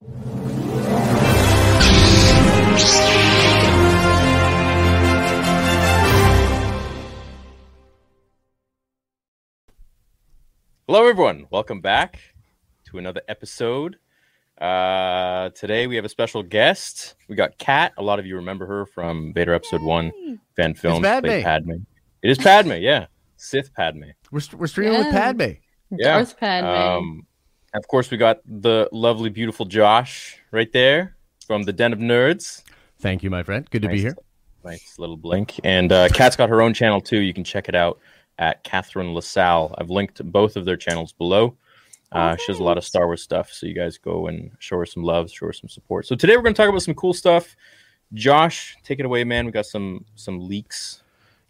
Hello, everyone. Welcome back to another episode. Uh, today we have a special guest. We got Kat. A lot of you remember her from Vader Episode One fan film. Padme. Padme. It is Padme. Yeah, Sith Padme. We're, we're streaming with Padme. Yeah. Darth Padme. Um, of course, we got the lovely, beautiful Josh right there from the Den of Nerds. Thank you, my friend. Good to be here. Nice little blink. And uh, Kat's got her own channel too. You can check it out at Catherine LaSalle. I've linked both of their channels below. Uh, she does a lot of Star Wars stuff, so you guys go and show her some love, show her some support. So today we're going to talk about some cool stuff. Josh, take it away, man. We got some some leaks.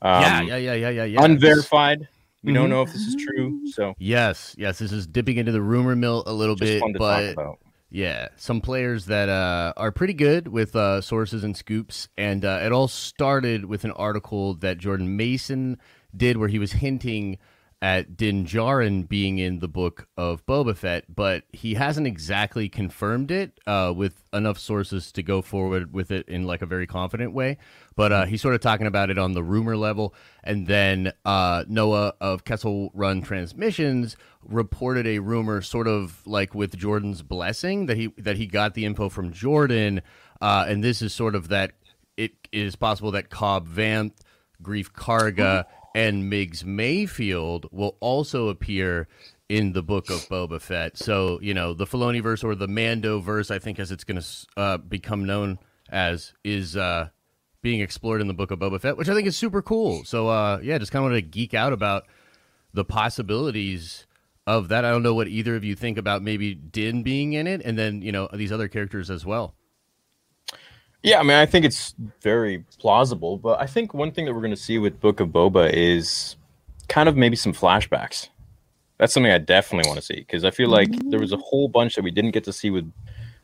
Um, yeah, yeah, yeah, yeah, yeah, yeah. Unverified. We don't Mhm. know if this is true, so Yes, yes. This is dipping into the rumor mill a little just bit, fun to but talk about. yeah, some players that uh, are pretty good with uh, sources and scoops, and uh, it all started with an article that Jordan Mason did where he was hinting at Din Djarin being in the book of Boba Fett, but he hasn't exactly confirmed it uh, with enough sources to go forward with it in like a very confident way. But uh, he's sort of talking about it on the rumor level, and then uh, Noah of Kessel Run Transmissions reported a rumor, sort of like with Jordan's blessing, that he that he got the info from Jordan, uh, and this is sort of that it is possible that Cobb Vanth, Greef Karga, and Migs Mayfield will also appear in the book of Boba Fett. So you know the Filoni verse or the Mando verse, I think, as it's going to uh, become known as, is uh, being explored in the book of Boba Fett, which I think is super cool. So uh, yeah, just kind of want to geek out about the possibilities of that. I don't know what either of you think about maybe Din being in it, and then you know these other characters as well. Yeah, I mean, I think it's very plausible, but I think one thing that we're going to see with Book of Boba is kind of maybe some flashbacks. That's something I definitely want to see because I feel like there was a whole bunch that we didn't get to see with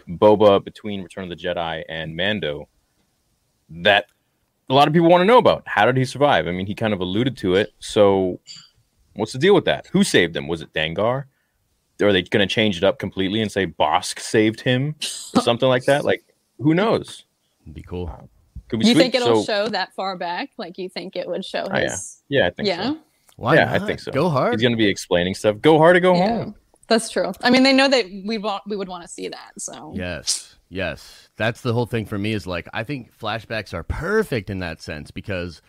Boba between Return of the Jedi and Mando that a lot of people want to know about. How did he survive? I mean, he kind of alluded to it. So, what's the deal with that? Who saved him? Was it Dengar? Are they going to change it up completely and say Bossk saved him or something like that? Like, who knows? It'd be cool. Could be you sweet. think it'll So- show that far back? Like you think it would show Oh, yeah. his? Yeah, I think Yeah. so. Why yeah, I think so. Go hard. He's going to be explaining stuff. Go hard or go Yeah. home. That's true. I mean, they know that we want we would want to see that. So Yes, yes. That's the whole thing for me is like I think flashbacks are perfect in that sense because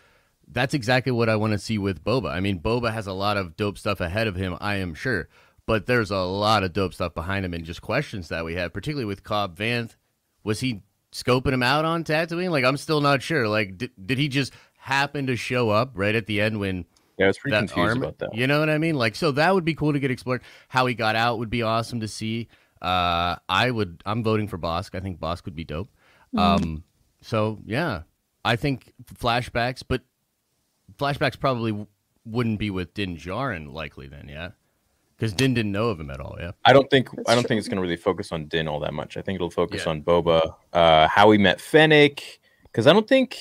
that's exactly what I want to see with Boba. I mean, Boba has a lot of dope stuff ahead of him, I am sure, but there's a lot of dope stuff behind him and just questions that we have, particularly with Cobb Vanth. Was he scoping him out on Tatooine? Like, I'm still not sure. Like, did, did he just happen to show up right at the end when Yeah, I was pretty that confused arm. about that. You know what I mean? Like, so that would be cool to get explored. How he got out would be awesome to see. Uh, I would. I'm voting for Bossk. I think Bossk would be dope. Um, so yeah, I think flashbacks, but flashbacks probably w- wouldn't be with Din Djarin likely then. Yeah, because Din didn't know of him at all. Yeah. I don't think I don't true. think it's going to really focus on Din all that much. I think it'll focus Yeah. on Boba, uh, how he met Fennec, because I don't think,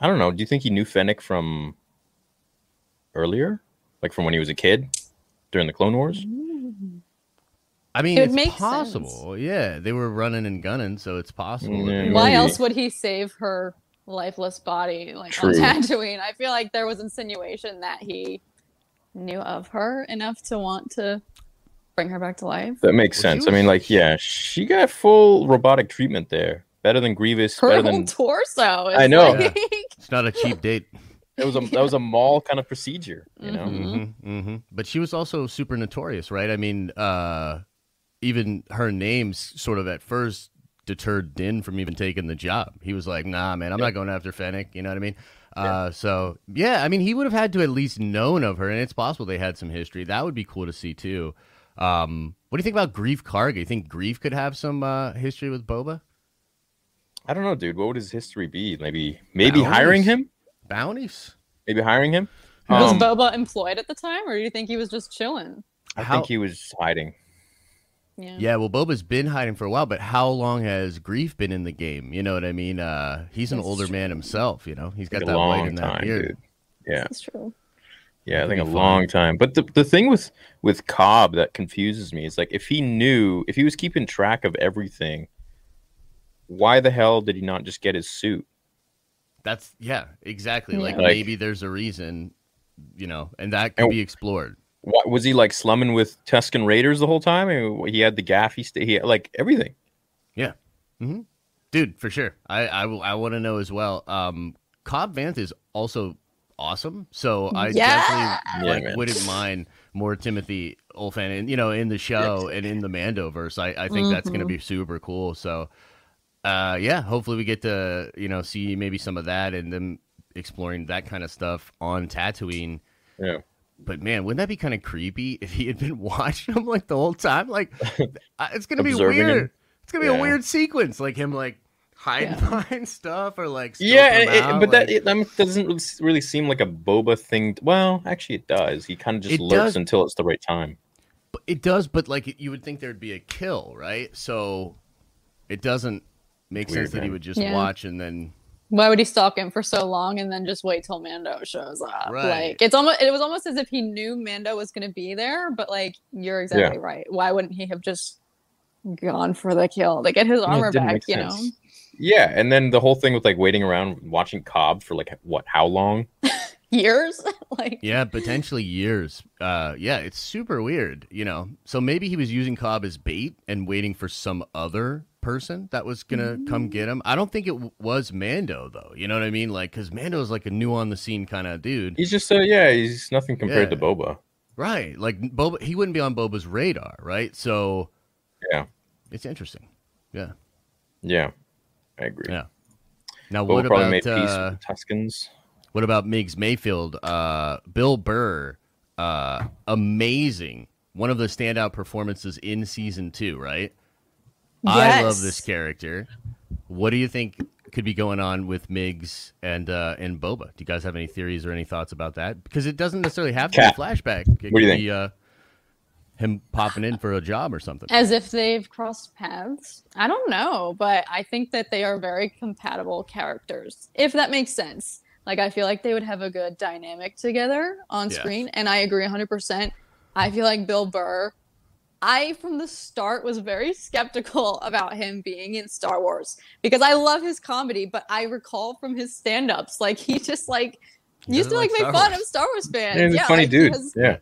I don't know. Do you think he knew Fennec from earlier, like from when he was a kid during the Clone Wars? I mean, It would it's make possible. Yeah, they were running and gunning, so it's possible. that Yeah, they why else would he save her lifeless body like True. on Tatooine? I feel like there was insinuation that he knew of her enough to want to bring her back to life. That makes sense. I mean, like, yeah, she got full robotic treatment there. Better than Grievous. Her Better whole than torso. Is I know. like- It's not a cheap date. it was a that was a mall kind of procedure. You know. Mhm. hmm hmm But she was also super notorious, right? I mean, uh, even her name sort of at first deterred Din from even taking the job. He was like, "Nah, man, I'm not going after Fennec." You know what I mean? Uh, so yeah, I mean, he would have had to at least known of her, and it's possible they had some history. That would be cool to see too. Um, what do you think about Greef Karga? You think Greef could have some uh, history with Boba? I don't know, dude. What would his history be? Maybe maybe Bounties? hiring him? Bounties? Maybe hiring him? Was Um, Boba employed at the time, or do you think he was just chilling? I How- think he was hiding. Yeah. Yeah, well, Boba's been hiding for a while, but how long has Greef been in the game? You know what I mean? Uh, he's an That's older true. man himself. You know, he's got Like a that white long and that time, beard. dude. Yeah. That's true. Yeah, I think a Pretty long time. But the the thing with with Cobb that confuses me is like if he knew, if he was keeping track of everything, why the hell did he not just get his suit? That's yeah, exactly. Like, Yeah. Like- maybe there's a reason, you know, and that could And- be explored. Why, was he like slumming with Tuscan Raiders the whole time? I mean, he had the gaffy, st- he had like everything. Yeah, hmm dude, for sure. I I, want to know as well. Um, Cobb Vanth is also awesome, so I Yeah. definitely like man. wouldn't mind more Timothy Olyphant, and you know, in the show and in the Mandoverse. I I think that's gonna be super cool. So, uh, yeah, hopefully we get to you know see maybe some of that and them exploring that kind of stuff on Tatooine. Yeah. But man, wouldn't that be kind of creepy if he had been watching him like the whole time? Like, it's gonna be weird. him? It's gonna be a weird sequence, like him like hiding Yeah. behind stuff or like Yeah, it, out, but that like- it, um, doesn't really seem like a Boba thing. Well, actually, it does. He kind of just It lurks does. until it's the right time. but it does. But like you would think there'd be a kill, right? So it doesn't make Weird, sense that he would just Yeah. watch and then Why would he stalk him for so long and then just wait till Mando shows up? Right. Like it's almost it was almost as if he knew Mando was going to be there, but like you're exactly right. Why wouldn't he have just gone for the kill to get his armor didn't back? make You know. Yeah, and then the whole thing with like waiting around watching Cobb for like what? How long? years. like yeah, potentially years. Uh, yeah, it's super weird, you know. So maybe he was using Cobb as bait and waiting for some other person that was gonna come get him. I don't think it w- was Mando though. You know what I mean? Like, because Mando's like a new on the scene kind of dude. He's just uh, yeah, he's nothing compared to Boba. Right. Like Boba he wouldn't be on Boba's radar, right? So Yeah, it's interesting. Yeah. yeah, I agree. Yeah. Now Boba what probably about made peace uh, with the Tuscans. what about Migs Mayfield? Uh Bill Burr, uh amazing. One of the standout performances in season two, right? I love this character. What do you think could be going on with Migs and uh and Boba? Do you guys have any theories or any thoughts about that? Because it doesn't necessarily have to Cat. be a flashback. It What do could you be uh him popping in for a job or something. as if they've crossed paths. I don't know, but I think that they are very compatible characters, if that makes sense. Like, I feel like they would have a good dynamic together on Yes. screen, and I agree 100%. I feel like Bill Burr, I from the start was very skeptical about him being in Star Wars because I love his comedy, but I recall from his stand ups, like, he just like, He used to like like make Star fun Wars. of Star Wars fans. Yeah, funny like, dude. has- Yeah,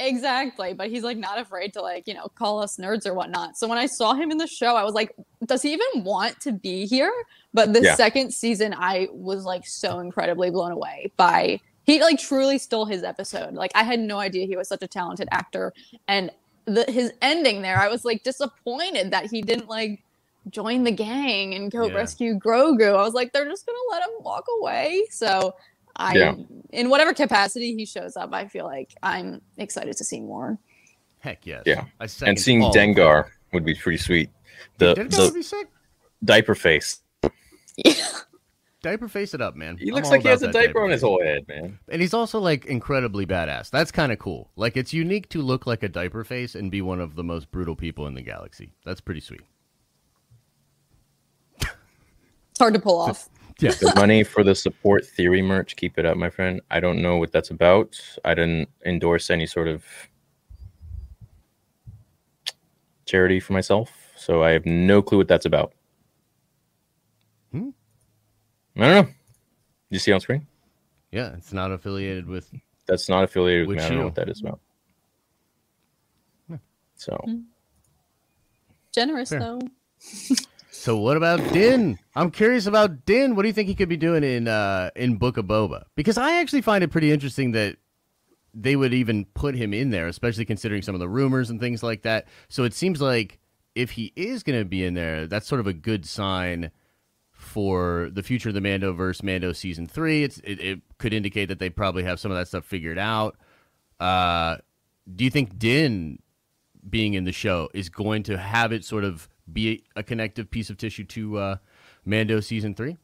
Exactly, but he's like not afraid to like, you know, call us nerds or whatnot. So when I saw him in the show, I was like, does he even want to be here? But the Yeah. second season, I was like so incredibly blown away by he like truly stole his episode. Like I had no idea he was such a talented actor. And the his ending there, I was like disappointed that he didn't like join the gang and go Yeah. rescue Grogu. I was like, they're just gonna let him walk away. So I Yeah. in whatever capacity he shows up, I feel like I'm excited to see more. Heck yes. Yeah. I second and seeing all. Dengar would be pretty sweet. The Dengar would the be sick. diaper face. Diaper face it up, man. He looks like he has a that diaper on his whole head, man. And he's also like incredibly badass. That's kind of cool. Like it's unique to look like a diaper face and be one of the most brutal people in the galaxy. That's pretty sweet. It's hard to pull off. Yeah. The money for the support theory merch, keep it up, my friend. I don't know what that's about. I didn't endorse any sort of charity for myself, so I have no clue what that's about. Hmm. I don't know. You see on screen? Yeah, it's not affiliated with That's not affiliated with With me. I don't know what that is about. So Hmm. Generous Fair. though. So what about Din? I'm curious about Din. What do you think he could be doing in uh in Book of Boba? Because I actually find it pretty interesting that they would even put him in there, especially considering some of the rumors and things like that. So it seems like if he is going to be in there, that's sort of a good sign for the future of the Mando verse Mando season three. It's it, it could indicate that they probably have some of that stuff figured out. Uh, do you think Din being in the show is going to have it sort of be a connective piece of tissue to uh, Mando season three?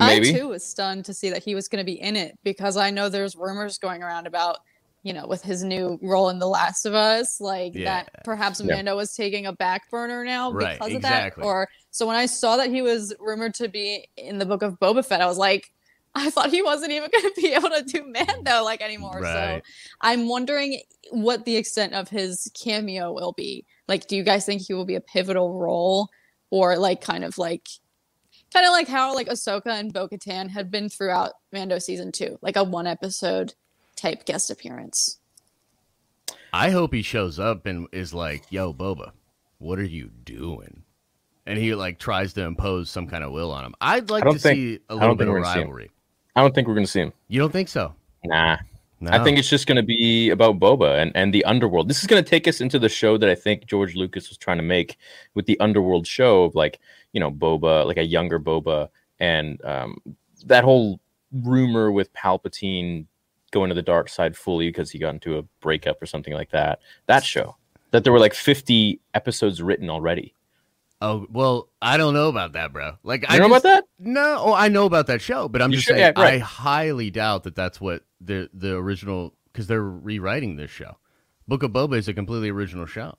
Maybe. I too was stunned to see that he was going to be in it because I know there's rumors going around about, you know, with his new role in The Last of Us, like Yeah. that perhaps Yeah. Mando was taking a back burner now Right, because of exactly. that. Or so when I saw that he was rumored to be in the book of Boba Fett, I was like, I thought he wasn't even going to be able to do Mando like anymore. Right. So I'm wondering what the extent of his cameo will be. Like, do you guys think he will be a pivotal role, or like kind of like, kind of like how like Ahsoka and Bo-Katan had been throughout Mando season two, like a one episode type guest appearance. I hope he shows up and is like, "Yo, Boba, what are you doing?" And he like tries to impose some kind of will on him. I'd like to think- see a little bit of we're gonna see him. rivalry. I don't think we're gonna see him. You don't think so? Nah. No. I think it's just going to be about Boba and, and the underworld. This is going to take us into the show that I think George Lucas was trying to make with the underworld show of like, you know, Boba, like a younger Boba, and um, that whole rumor with Palpatine going to the dark side fully because he got into a breakup or something like that. That show. That there were like 50 episodes written already. Oh well, I don't know about that, bro. Like You I know just, about that? No, oh, I know about that show, but I'm You just sure? saying Yeah, right. I highly doubt that that's what the the original because they're rewriting this show. Book of Boba is a completely original show.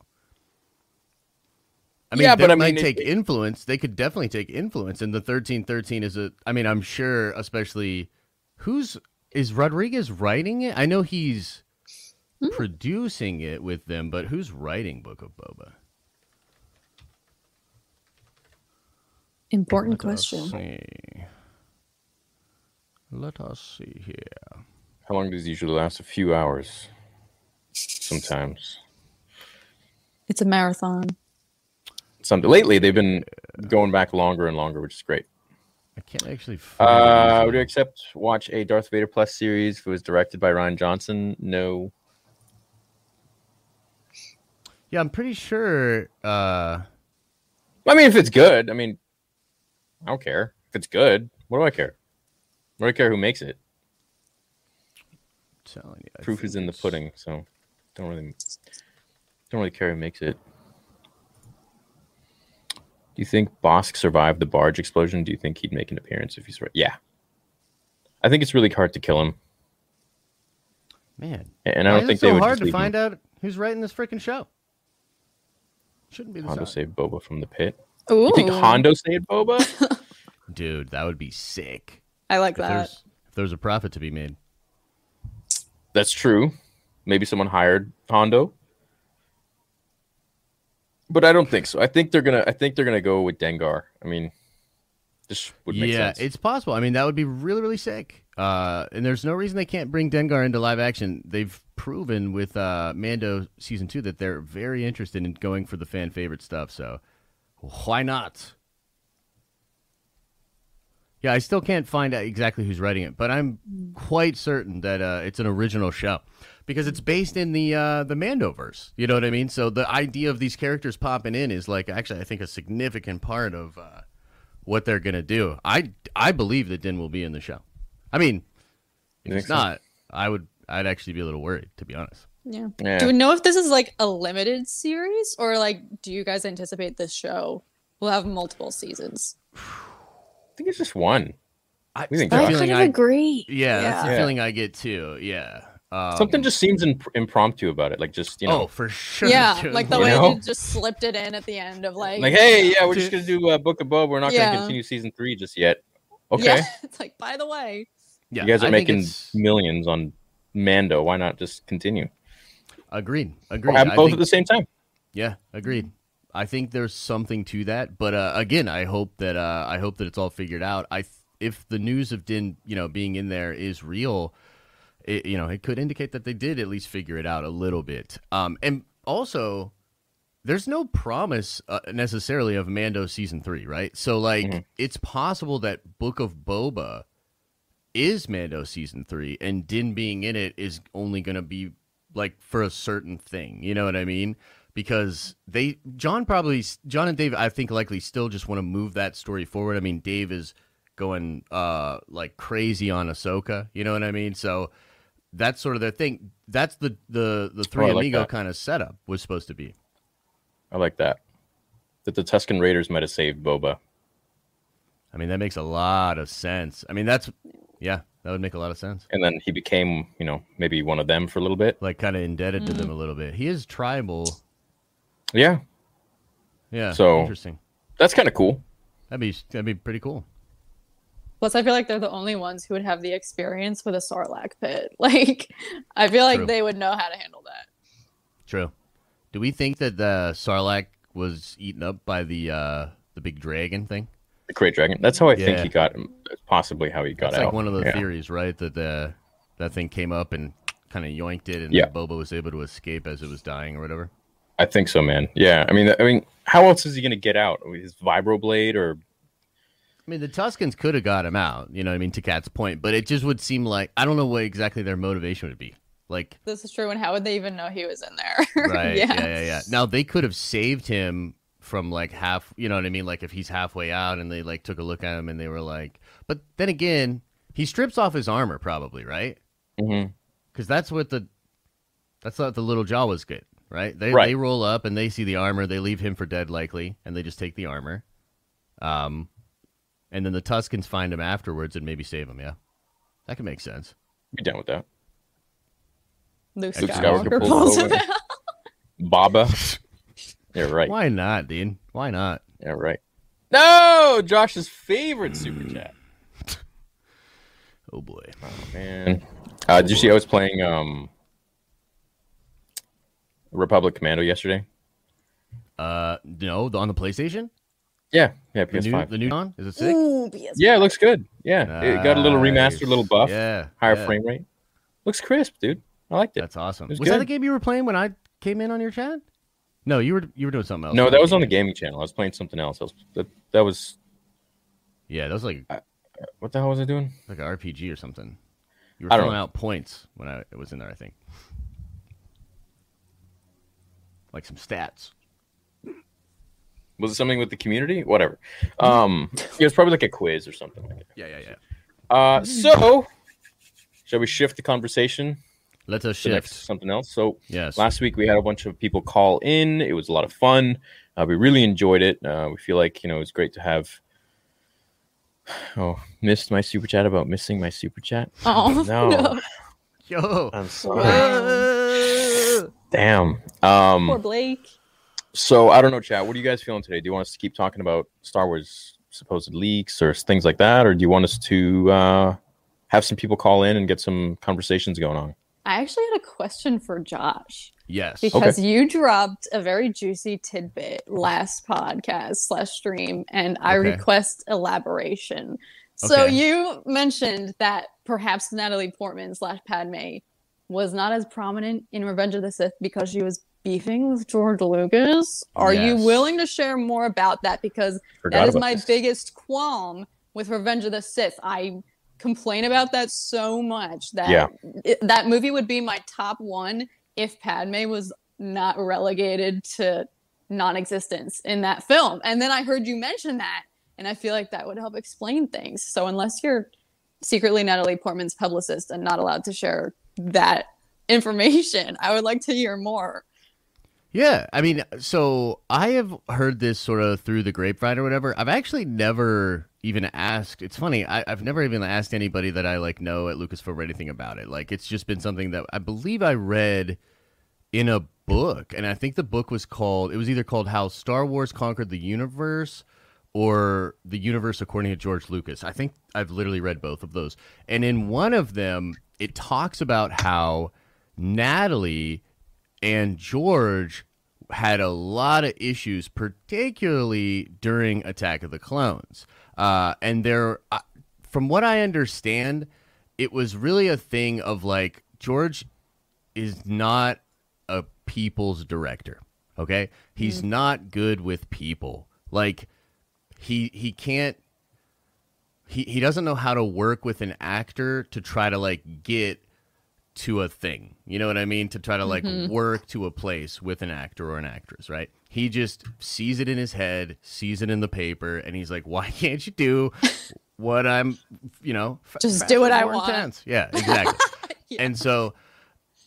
I mean, Yeah, they but I might mean, it- take influence. They could definitely take influence, and the thirteen thirteen is a. I mean, I'm sure, especially who's is Rodriguez writing it? I know he's Hmm. producing it with them, but who's writing Book of Boba? Important Let us question. see. Let us see here. How long does it usually last? A few hours. Sometimes. It's a marathon. Something lately they've been going back longer and longer, which is great. I can't actually. Uh, would you accept watch a Darth Vader Plus series if it was directed by Rian Johnson? No. Yeah, I'm pretty sure. Uh, I mean, if it's good, I mean, I don't care. If it's good, what do I care? What do I care who makes it? telling you, I Proof is in the pudding, so don't really don't really care who makes it. Do you think Bossk survived the barge explosion? Do you think he'd make an appearance if he's right? Yeah. I think it's really hard to kill him, Man, and I don't think it so they would It's hard just to leave find him. out who's writing this freaking show. Shouldn't be this Hondo hard. saved Boba from the pit. Ooh, You think Hondo saved Boba? Dude, that would be sick. I like If that. there's if there's a profit to be made. That's true. Maybe someone hired Hondo. But I don't think so. I think they're gonna I think they're gonna go with Dengar. I mean this would make sense. yeah, sense. it's possible. I mean, that would be really, really sick. Uh, and there's no reason they can't bring Dengar into live action. They've proven with uh, Mando season two that they're very interested in going for the fan favorite stuff. So why not? Yeah, I still can't find out exactly who's writing it, but I'm quite certain that uh, it's an original show because it's based in the uh, the Mandoverse. You know what I mean? So the idea of these characters popping in is like actually I think a significant part of uh, what they're gonna do. I I believe that Din will be in the show. I mean, if it's think so? not, I would I'd actually be a little worried to be honest. Yeah. Yeah. Do we know if this is like a limited series or like do you guys anticipate this show will have multiple seasons? I think it's just one. I, We think the. I kind of I agree. yeah, that's the Yeah. feeling I get too. Yeah, um, Something just seems imp- impromptu about it. Like just you know, oh for sure. yeah, like the You way know? they just slipped it in at the end of like, like hey, yeah, we're just gonna do uh, Book of Boba. We're not Yeah. gonna continue season three just yet. Okay, yeah, it's like by the way, yeah, you guys are I making millions on Mando. Why not just continue? agreed. Or Agreed. have both think- at the same time. Yeah, agreed. I think there's something to that, but uh, again, I hope that uh, I hope that it's all figured out. I th- if the news of Din, you know, being in there is real, it, you know, it could indicate that they did at least figure it out a little bit. Um, and also, there's no promise uh, necessarily of Mando season three, right? So like, Mhm. it's possible that Book of Boba is Mando season three, and Din being in it is only going to be like for a certain thing. You know what I mean? Because they, John probably, John and Dave, I think likely still just want to move that story forward. I mean, Dave is going uh like crazy on Ahsoka. You know what I mean? So that's sort of their thing. That's the the the three Oh, I like amigo that. kind of setup was supposed to be. I like that. That the Tuscan Raiders might have saved Boba. I mean, that makes a lot of sense. I mean, that's yeah, that would make a lot of sense. And then he became, you know, maybe one of them for a little bit. Like kind of indebted to them a little bit. He is tribal. Yeah. Yeah. So- interesting. That's kind of cool. That'd be that'd be pretty cool. Plus, I feel like they're the only ones who would have the experience with a Sarlacc pit. Like, I feel like True. they would know how to handle that. True. Do we think that the Sarlacc was eaten up by the uh the big dragon thing? The Great Dragon. That's how I think he got him. That's possibly how he got That's out. like one of the yeah. theories, right? That the that thing came up and kind of yoinked it, and Yeah. Boba was able to escape as it was dying or whatever. I think so, man. Yeah. I mean, I mean, how else is he going to get out? With His vibroblade or I mean, the Tuscans could have got him out, you know. what I mean, to Cat's point, but it just would seem like I don't know what exactly their motivation would be. Like, This is true. And how would they even know he was in there? right? yeah. yeah, yeah, yeah. Now they could have saved him from like half, you know what I mean? Like if he's halfway out and they like took a look at him and they were like, but then again, he strips off his armor, probably, right? Mhm. Because that's what the that's what the little Jawas get, right? They Right. they roll up and they see the armor, they leave him for dead, likely, and they just take the armor. Um, and then the Tuscans find him afterwards and maybe save him. Yeah, that could make sense. be down with that. Luke Luke Skywalker, Skywalker pulls pulls him out. Baba. yeah, right. Why not, Dean? Why not? Yeah, right. No, Josh's favorite super chat. Oh boy. Oh man. Uh, did you see I was playing um Republic Commando yesterday? Uh, no, on the PlayStation, Yeah, yeah, PS5. the new one is it sick? Ooh, PS5. yeah, it looks good. Yeah, it got a little remastered, Nice. little buff, Yeah, higher yeah. frame rate. Looks crisp, dude. I liked it. That's awesome. It Was, was that good. the game you were playing when I came in on your chat? No, you were you were doing something else. no, that was on the gaming channel. I was playing something else. I was, that, that was Yeah, that was like what the hell was I doing? like an RPG or something. You were I throwing out points when I was in there, I think. Like some stats. Was it something with the community? Whatever. Um, it was probably like a quiz or something like that. Yeah, yeah, yeah. Uh, so shall we shift the conversation Let us to next shift. something else? So Yes. last week we had a bunch of people call in. It was a lot of fun. Uh, we really enjoyed it. Uh, we feel like you know it's great to have. Oh, missed my super chat about missing my super chat. Oh, No. no. Yo. I'm sorry. Wow. Damn. Um, Poor Blake. So I don't know, chat. What are you guys feeling today? Do you want us to keep talking about Star Wars supposed leaks or things like that, or do you want us to uh, have some people call in and get some conversations going on? I actually had a question for Josh Yes. because you dropped a very juicy tidbit last podcast slash stream, and I Okay. request elaboration. So Okay. you mentioned that perhaps Natalie Portman slash Padme was not as prominent in Revenge of the Sith because she was beefing with George Lucas. Are you willing to share more about that? Because Forgot that is my this. biggest qualm with Revenge of the Sith. I complain about that so much that Yeah. it- that movie would be my top one if Padme was not relegated to non-existence in that film. And then I heard you mention that, and I feel like that would help explain things. So unless you're secretly Natalie Portman's publicist and not allowed to share that information, I would like to hear more. Yeah, I mean, so I have heard this sort of through the grapevine or whatever. I've actually never even asked. It's funny, I, I've never even asked anybody that I like know at Lucasfilm anything about it. Like, it's just been something that I believe I read in a book, and I think the book was called. It was either called "How Star Wars Conquered the Universe" or "The Universe According to George Lucas." I think I've literally read both of those, and in one of them, it talks about how Natalie and George had a lot of issues, particularly during Attack of the Clones. Uh, and there, uh, from what I understand, it was really a thing of like George is not a people's director. Okay, he's not good with people. Like he he can't he he doesn't know how to work with an actor to try to like get to a thing. You know what I mean? To try to like mm-hmm. work to a place with an actor or an actress, right? He just sees it in his head, sees it in the paper, and he's like, "Why can't you do what I'm, you know, Just do what I want." intense?" Yeah, exactly. And so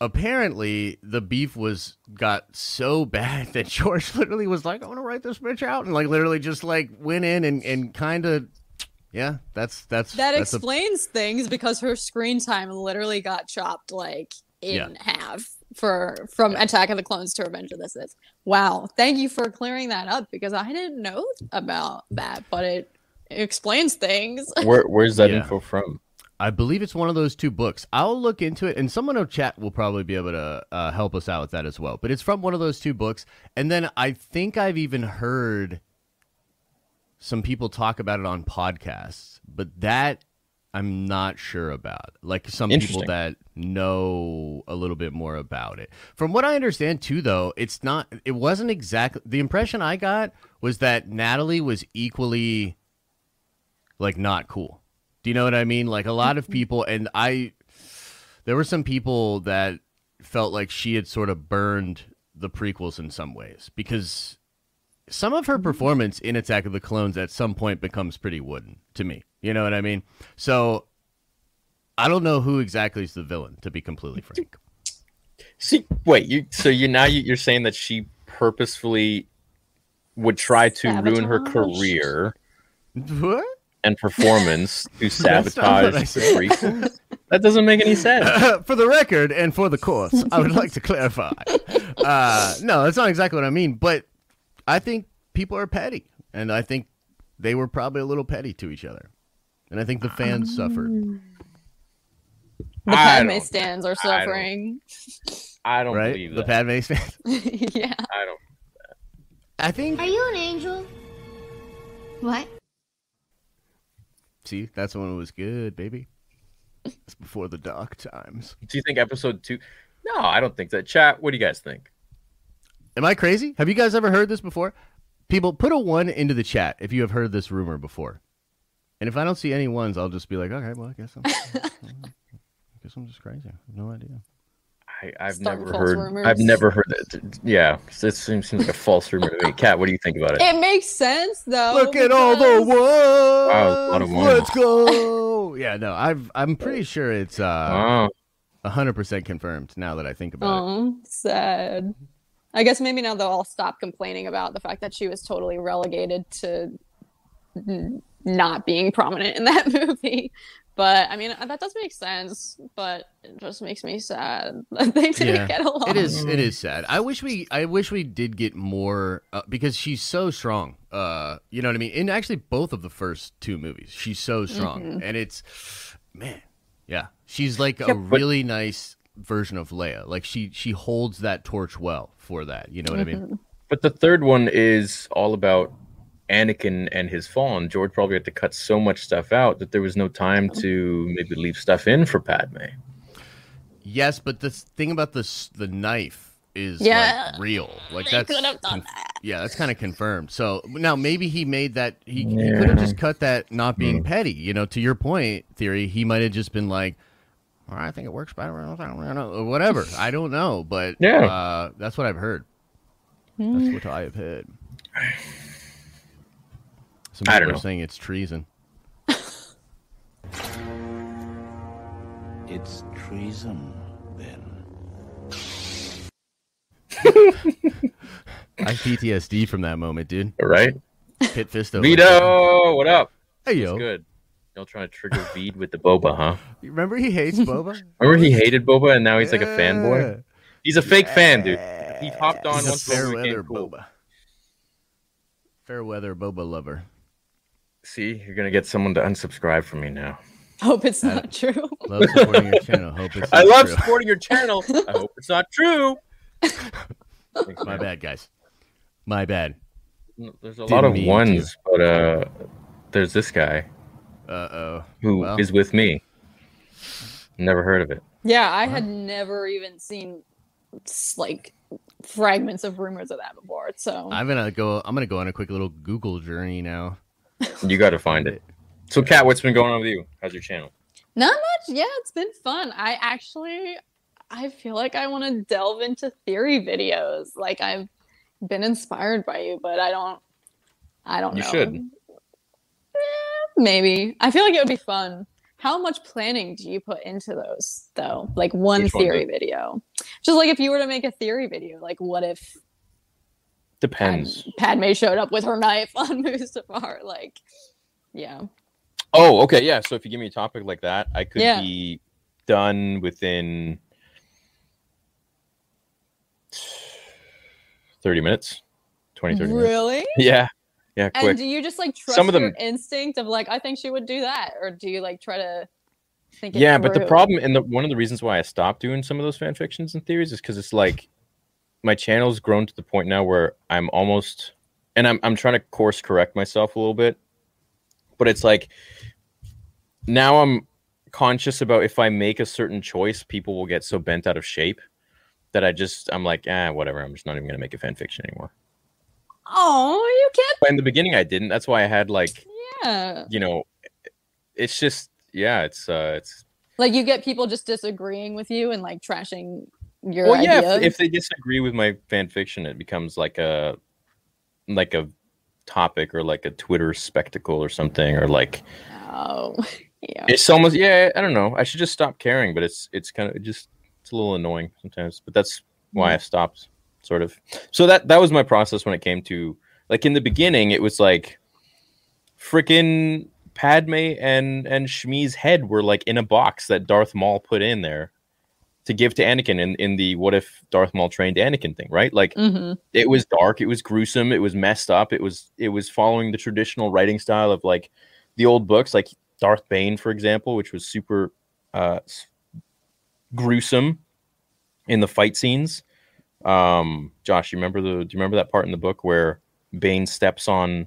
apparently the beef was got so bad that George literally was like, I want to write this bitch out and like literally just like went in and, and kind of yeah, that's that's That that's a- explains things because her screen time literally got chopped like in Yeah. half for from Attack of the Clones to Revenge of the Sith. Wow, thank you for clearing that up because I didn't know about that, but it, it explains things. Where, where's that Yeah. info from? I believe it's one of those two books. I'll look into it, and someone in chat will probably be able to uh, help us out with that as well. But it's from one of those two books, and then I think I've even heard some people talk about it on podcasts, but that I'm not sure about. Like some people that know a little bit more about it. From what I understand too, though, it's not. It wasn't exactly the impression I got was that Natalie was equally like not cool. Do you know what I mean? Like a lot of people, and I, there were some people that felt like she had sort of burned the prequels in some ways because some of her performance in Attack of the Clones at some point becomes pretty wooden to me. You know what I mean? So I don't know who exactly is the villain, to be completely frank. See, wait, you so you now you, you're saying that she purposefully would try to ruin her career what? and performance to That's not what sabotage the prequels? That doesn't make any sense. for the record and for the course, I would like to clarify. Uh, no, that's not exactly what I mean, but I think people are petty, and I think they were probably a little petty to each other, and I think the fans suffered. The I Padme don't- stands are I don't- suffering. I don't Right? believe The that. Padme fans. yeah. I don't. I think. Are you an angel? What? See, that's when it was good, baby. It's before the dark times. Do you think episode two? No, I don't think that. Chat. What do you guys think? Am I crazy? Have you guys ever heard this before? People, put a one into the chat if you have heard this rumor before. And if I don't see any ones, I'll just be like, okay, well, I guess I'm, I guess I'm just crazy. I have no idea. I, I've Starting never heard. rumors. I've never heard that. Yeah, this seems, seems like a false rumor to me. Kat, what do you think about it? It makes sense though. Look at all the because- ones. Wow, a lot of ones. Let's go. yeah, no, I've I'm pretty sure it's uh hundred percent confirmed now that I think about it. Oh, sad. I guess maybe now they'll all stop complaining about the fact that she was totally relegated to n- not being prominent in that movie. But I mean, that does make sense. But it just makes me sad that they didn't Yeah, get along. It is it is sad. I wish we I wish we did get more uh, because she's so strong. Uh, you know what I mean? In actually both of the first two movies, she's so strong, Mm-hmm. and it's man, yeah, she's like a Yeah, but- really nice version of Leia. Like she she holds that torch well for that. You know what I Mm-hmm. mean? but the third one is all about Anakin and his fall, and George probably had to cut so much stuff out that there was no time to maybe leave stuff in for Padme. Yes, but the thing about this the knife is Yeah, like real. Like they that's could have done conf- that. Yeah, that's kind of confirmed. So now maybe he made that he, he could have just cut that not being Hmm. petty. You know, to your point, theory, he might have just been like, "All right, I think it works better," I don't know, whatever. I don't know, but Yeah. uh, that's what I've heard. That's what I have heard. Some I people don't are know. saying it's treason. It's treason, then. I have PTSD from that moment, dude. Right? Pit fist over. Vito, what up? Hey It's yo, good. Y'all trying to trigger Veed with the boba, huh? remember he hates boba? Remember he hated boba, and now he's like a fanboy. He's a fake fan, dude. He hopped on He's a once fair Boba weather became cool. boba. Fair weather boba lover. See, you're gonna get someone to unsubscribe from me now. Hope it's not true. Love supporting your channel. Hope it's I not love true. supporting your channel. I hope it's not true. My bad, guys. My bad. There's a Didn't lot of mean ones, but uh, there's this guy Uh oh. who is Well. with me. Never heard of it. Yeah, I had never even seen like fragments of rumors of that before. So I'm gonna go. I'm gonna go on a quick little Google journey now. You got to find it. So, Kat, what's been going on with you? How's your channel? Not much. Yeah, it's been fun. I actually I feel like I want to delve into theory videos. Like I've been inspired by you, but I don't I don't know. You know. should. Maybe. I feel like it would be fun how much planning do you put into those though? Like one Which theory the- video. Just like if you were to make a theory video, like what if Pad- Depends. Padme showed up with her knife on Mustafar? Like, yeah. Oh, okay, yeah. So if you give me a topic like that, I could Yeah. be done within thirty minutes, 20, 30 minutes. Really? Yeah, yeah, And do you just like trust Some of your them- instinct of like, I think she would do that, or do you like try to think? Yeah, but the problem and the one of the reasons why I stopped doing some of those fan fictions and theories is because it's like my channel's grown to the point now where I'm almost and I'm I'm trying to course correct myself a little bit, but it's like now I'm conscious about if I make a certain choice, people will get so bent out of shape that I just I'm like, ah, whatever. I'm just not even gonna make a fan fiction anymore. Oh, you can't. But in the beginning, I didn't. That's why I had like Yeah. you know, it's just yeah, it's uh, it's Like you get people just disagreeing with you and like trashing your well, yeah. If, if they disagree with my fan fiction, it becomes like a like a topic or like a Twitter spectacle or something, or like oh, yeah. it's almost yeah. I don't know. I should just stop caring, but it's it's kind of just it's a little annoying sometimes. But that's why I stopped, sort of. So that that was my process when it came to like in the beginning. It was like freaking Padme and and Shmi's head were like in a box that Darth Maul put in there to give to Anakin in in the what if Darth Maul trained Anakin thing, right? Like hmm it was dark, it was gruesome, it was messed up, it was it was following the traditional writing style of like the old books, like Darth Bane, for example, which was super uh, gruesome in the fight scenes. Um, Josh, you remember the? Do you remember that part in the book where Bane steps on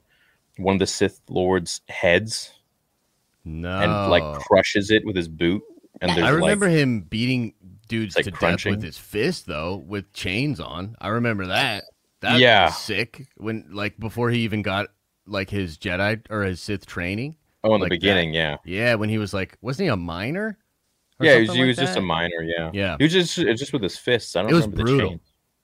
one of the Sith Lords' heads No. and like crushes it with his boot? And I remember like, him beating dudes like to death with his fist, though, with chains on. I remember that. That Yeah. was sick. When like before he even got like his Jedi or his Sith training. oh, in like the that. beginning, yeah, Yeah, when he was like, wasn't he a minor? Yeah, he was, he like was just a that? minor, yeah, Yeah. he was just just with his fists. I don't It was brutal.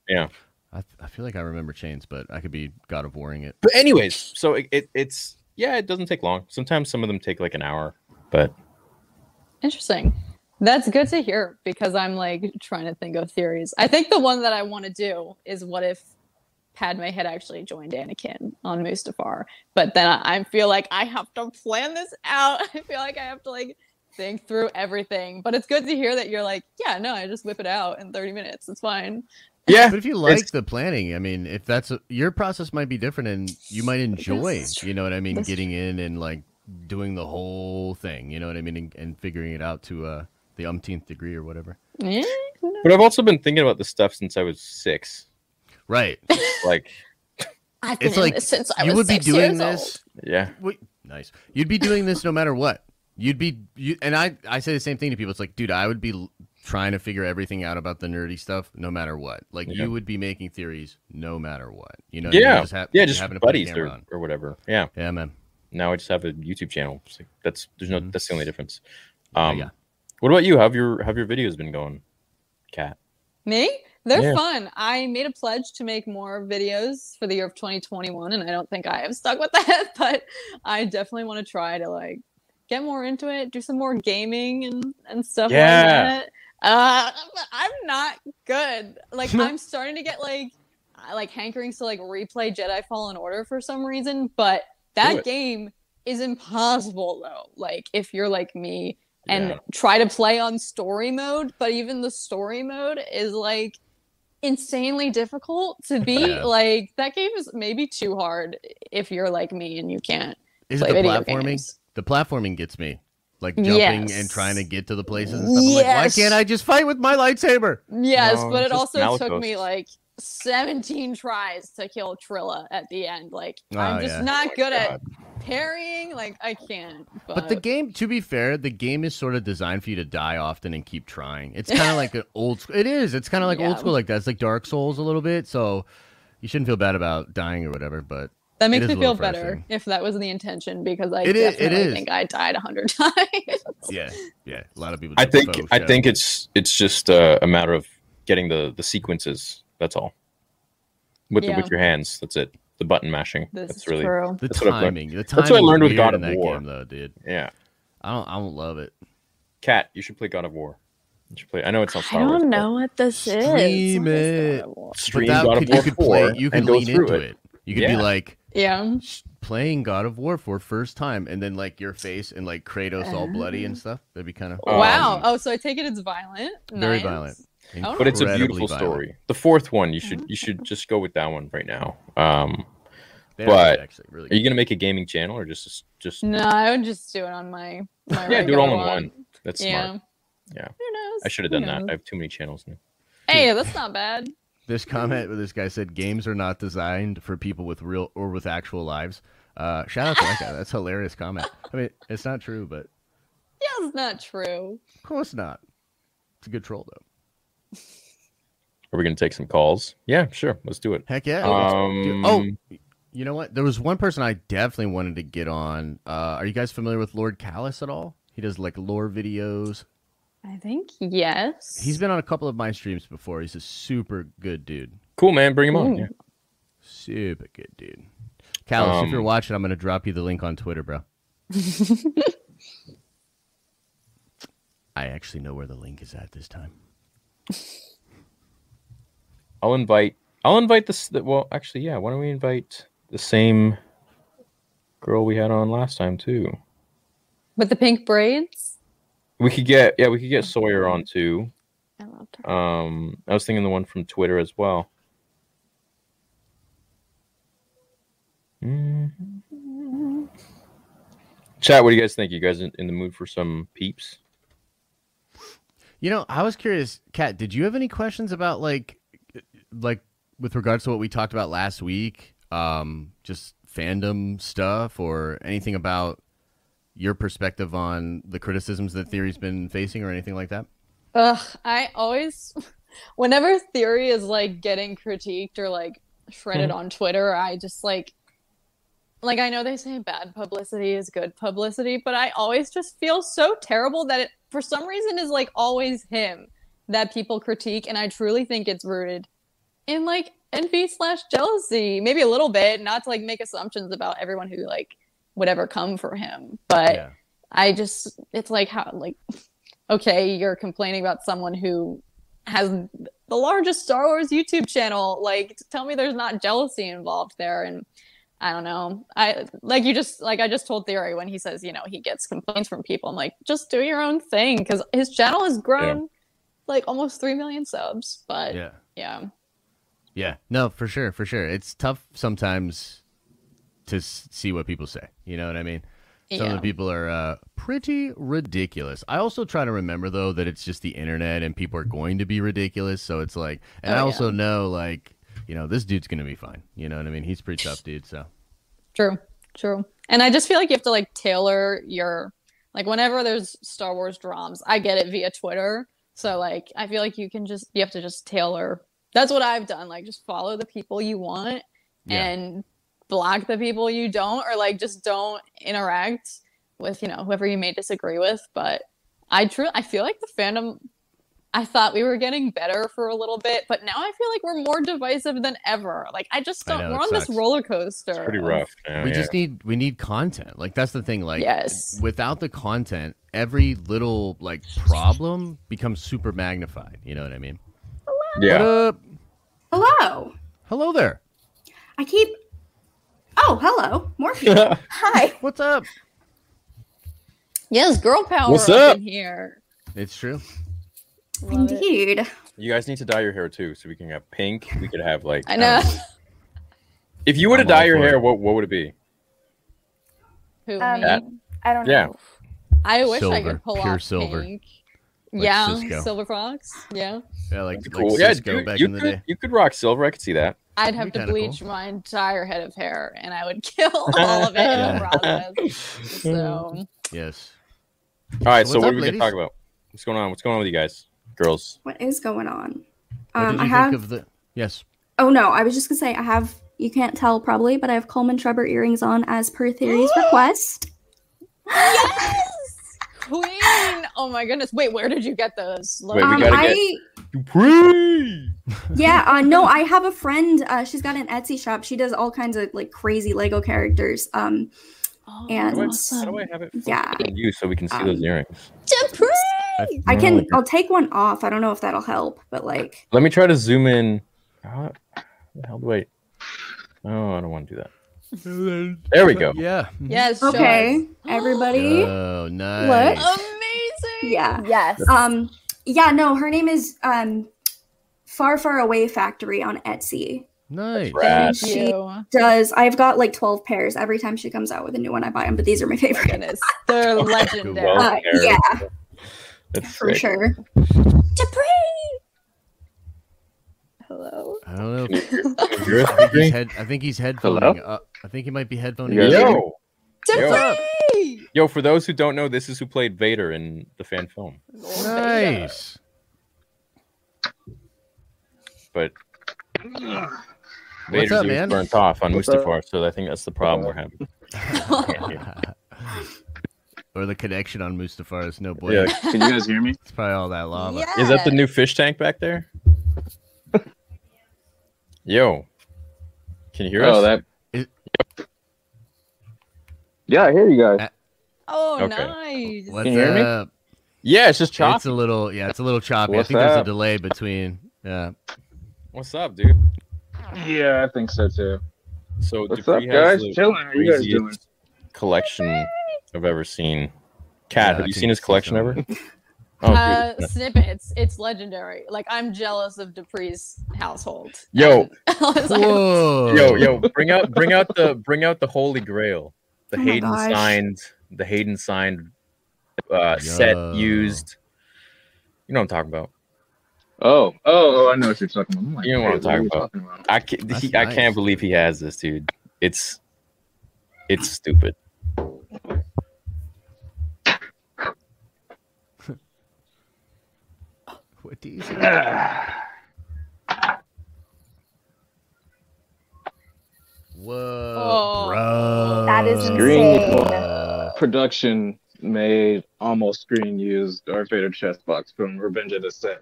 The chains. Yeah. I, th- I feel like I remember chains, but I could be God of Warring it. But anyways, so it, it it's yeah, it doesn't take long. Sometimes some of them take like an hour, but Interesting. That's good to hear because I'm like trying to think of theories. I think the one that I want to do is what if Padme had actually joined Anakin on Mustafar, but then I, I feel like I have to plan this out. I feel like I have to like think through everything. But it's good to hear that you're like, yeah, no, I just whip it out in 30 minutes. It's fine. Yeah, But if you like the planning, I mean, if that's a, your process might be different, and you might enjoy, you know what I mean, That's getting in and like doing the whole thing, you know what I mean, and, and figuring it out to uh, the umpteenth degree or whatever. Yeah. but I've also been thinking about this stuff since I was six. Right. Like, I've been It's like this since I you was would be six doing years this. yeah, Wait, nice. You'd be doing this no matter what. You'd be you, and I. I say the same thing to people. It's like, dude, I would be l- trying to figure everything out about the nerdy stuff, no matter what. Like Yeah. you would be making theories, no matter what. You know? what I yeah, Just ha- yeah, just having a buddies camera or, on. or whatever. Yeah. Yeah, man. Now I just have a YouTube channel. It's like, that's there's no Mhm. that's the only difference. Yeah, Um, yeah. what about you? Have your have your videos been going, Cat? Me? They're Yeah. fun. I made a pledge to make more videos for the year of 2021, and I don't think I have stuck with that, but I definitely want to try to like get more into it, do some more gaming and and stuff Yeah. like that. Uh, I'm not good. Like I'm starting to get like I- like hankerings to like replay Jedi Fallen Order for some reason, but that game is impossible though. Like if you're like me and Yeah. try to play on story mode, but even the story mode is like insanely difficult to beat. Yeah. Like that game is maybe too hard if you're like me and you can't Is it the platforming? games. The platforming gets me. Like jumping Yes. and trying to get to the places and stuff. I'm like, why can't I just fight with my lightsaber? Yes, No, but it also took me like 17 tries to kill Trilla at the end. Like Oh, I'm just yeah. not oh my good God. at parrying. Like I can't. But, But the game, to be fair, the game is sort of designed for you to die often and keep trying. It's kind of like an old. sc- It is. It's kind of like Yeah. old school like that. It's like Dark Souls a little bit. So you shouldn't feel bad about dying or whatever. But that makes me feel better if that was the intention because I it definitely is. think I died a hundred times. yeah, yeah, a lot of people. I think I show. think it's it's just uh, a matter of getting the the sequences. That's all. With the, with your hands, that's it. The button mashing. this that's is really true. the that's what I've learned. timing. That's what I learned with God in of that War. game, though, dude. yeah. I don't. I don't love it. Cat, you should play God of War. You should play. I know it's not I Star Wars. don't but know what this Stream is. it. Stream but that God of War you could 4 play. You could and go lean through into it. it. You could Yeah. be like Yeah. playing God of War for first time, and then like your face and like Kratos all bloody and stuff. That'd be kind of Um, wow. Oh, so I take it it's violent. very Nice. violent. Oh. But it's a beautiful violent. story. The fourth one, you should you should just go with that one right now. Um, They But- actually really. are you gonna make a gaming channel or just just No, I would just do it on my. my yeah, do it all in regular one. That's Yeah. smart. Yeah. Who knows? I should have Who done that. I have too many channels now. Hey, that's not bad. This comment where this guy said games are not designed for people with real or with actual lives. Uh, shout out to that guy. That's a hilarious comment. I mean, it's not true, but Yeah, it's not true. of course not. It's a good troll though. Are we gonna take some calls? Yeah, sure. Let's do it. Heck yeah. Um, oh, you know what? There was one person I definitely wanted to get on. Uh, are you guys familiar with Lord Callus at all? He does like lore videos. I think yes. He's been on a couple of my streams before. He's a super good dude. Cool, man. Bring him on. Yeah. Super good dude. Callus, if you're Um, watching, I'm gonna drop you the link on Twitter, bro. I actually know where the link is at this time. I'll invite. I'll invite this. Well, actually, yeah. Why don't we invite the same girl we had on last time too? with the pink braids. We could get. Yeah, we could get Sawyer on too. I loved her. Um, I was thinking the one from Twitter as well. Mhm. Chat, what do you guys think? You guys in, in the mood for some peeps? You know, I was curious, Kat, did you have any questions about like like with regards to what we talked about last week? Um, just fandom stuff or anything about your perspective on the criticisms that theory's been facing or anything like that? Ugh, I always, whenever theory is like getting critiqued or like shredded Mm-hmm. on Twitter, I just like, like I know they say bad publicity is good publicity, but I always just feel so terrible that it, for some reason, is like always him that people critique, and I truly think it's rooted in like envy slash jealousy, maybe a little bit, not to like make assumptions about everyone who like would ever come for him, but. Yeah. I just it's like how like okay, you're complaining about someone who has the largest Star Wars YouTube channel. Like tell me there's not jealousy involved there and I don't know. I like you just like I just told Theory when he says, you know, he gets complaints from people. I'm like, just do your own thing cuz his channel has grown like almost 3 million subs, but Yeah. yeah. Yeah. No, for sure, for sure. It's tough sometimes to see what people say. You know what I mean? Some of the people are uh, pretty ridiculous. I also try to remember though that it's just the internet and people are going to be ridiculous. So it's like, and Oh, I yeah. also know like, you know, this dude's gonna be fine. You know what I mean? He's pretty tough dude. So True, true. And I just feel like you have to like tailor your like whenever there's Star Wars drums, I get it via Twitter. So like I feel like you can just you have to just tailor. That's what I've done. Like just follow the people you want Yeah. and block the people you don't or like just don't interact with, you know, whoever you may disagree with, but I truly I feel like the fandom I thought we were getting better for a little bit, but now I feel like we're more divisive than ever. Like I just don't. know, we're it on this roller coaster. It's pretty rough. now, we yeah. just need we need content. Like that's the thing. Like Yes. without the content, every little like problem becomes super magnified. You know what I mean? hello yeah. What up? Hello. Hello there. I keep. Oh, hello, Morphe. Hi. What's up? Yes, girl power What's up, up? in here. It's true. Love it. Indeed. You guys need to dye your hair too, so we can have pink. We could have like. I know. don't If you were to dye your hair, it. what what would it be? Who Um, me? I don't know. Yeah. know. I wish I could pull pure off silver. pink. Like yeah, Cisco. Silver Fox. Yeah, Yeah, like, That'd like cool. yeah, Cisco back you in the could day. you could rock silver. I could see that. I'd have to kinda cool. bleach my entire head of hair, and I would kill all of it in the process. So Yes. All right, So so what up, are we ladies? gonna talk about? What's going on? What's going on with you guys, girls? What is going on? What Um, did I have. think of the? Yes. Oh no, I was just gonna say I have. You can't tell probably, but I have Coleman Trebor earrings on as per Theory's request. yes, Queen. Oh my goodness. Wait, where did you get those? Let Wait, we Um, gotta I get- Dupree. yeah, uh, no, I have a friend. Uh, she's got an Etsy shop. She does all kinds of like crazy Lego characters. Um, Oh, And- How do I, awesome. how do I have it focused Yeah. on you so we can see Um, those earrings? Dupree! I can. I'll take one off. I don't know if that'll help, but like, Let me try to zoom in. How the hell do I? Oh, I don't want to do that. There we go. Yeah. Yes. okay, everybody. Oh, nice. Amazing. Yeah. Yes. Um. Yeah. No, her name is um, Far Far Away Factory on Etsy. Nice. Rad. Thank She- Does I've got like twelve pairs every time she comes out with a new one. I buy them, but these are my favorite. Goodness. They're legendary. Uh, yeah, That's for sick. sure. Dupree! Hello. I don't know. Can you If, hear- can you hear us, I, think he's head, I think he's headphoning. Uh, I think he might be headphoning. You guys up. hear me? Yo, Dupree! yo! Yo, for those who don't know, this is who played Vader in the fan film. Nice. But What's Vader's up, man? burnt off on What's up? Mustafar, so I think that's the problem we're having. Or the connection on Mustafar is no boy. Yeah. Can you guys hear me? It's probably all that lava. Is that the new fish tank back there? Yo, can you hear Oh, us? that. Yeah, I hear you guys. Oh, Okay. nice. What's Can you hear me? up? Yeah, it's just choppy. It's a little, yeah, it's a little choppy. What's I think there's a delay between. Yeah. What's up, dude? Yeah, I think so too. So What's Dupree up, has guys? the Chilling. How you guys doing? craziest collection I've ever seen. Kat, Yeah, have I you seen his collection ever? Oh, Uh, dude. snippets. It's legendary. Like I'm jealous of Dupree's household. Yo. I like, yo, yo, bring out, bring out the, bring out the Holy Grail, the Oh my Hayden gosh. Signed, the Hayden signed uh, set used. You know what I'm talking about. Oh, oh, oh, I know what you're talking about. I'm like, You know what I'm talking you about. talking about? I can't, That's he, I can't believe he has this, dude. It's, it's stupid. What do you say? Whoa, Oh. bro. That is Screen insane. Uh, Production made almost screen used Darth Vader chest box from Revenge of the Sith.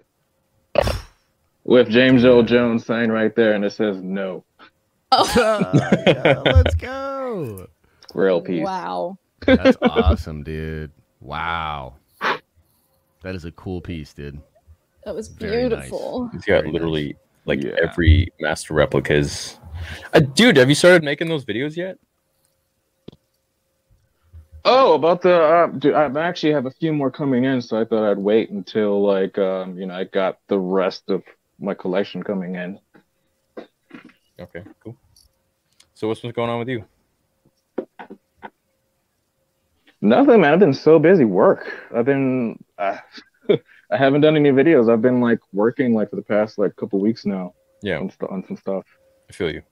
With James Earl Jones sign right there, and it says no. yeah, let's go. Grail piece. wow. That's awesome, dude. Wow. That is a cool piece, dude. That was Very nice. beautiful. He's got Very literally like Yeah. every master replicas. Uh, dude, have you started making those videos yet? Oh, about the uh, dude, I actually have a few more coming in, so I thought I'd wait until like um, you know, I got the rest of my collection coming in. Okay, cool. So what's been going on with you? Nothing, man. I've been so busy. Work. I've been. Uh, I haven't done any videos. I've been like working like for the past like couple weeks now Yeah, on, st- on some stuff. I feel you.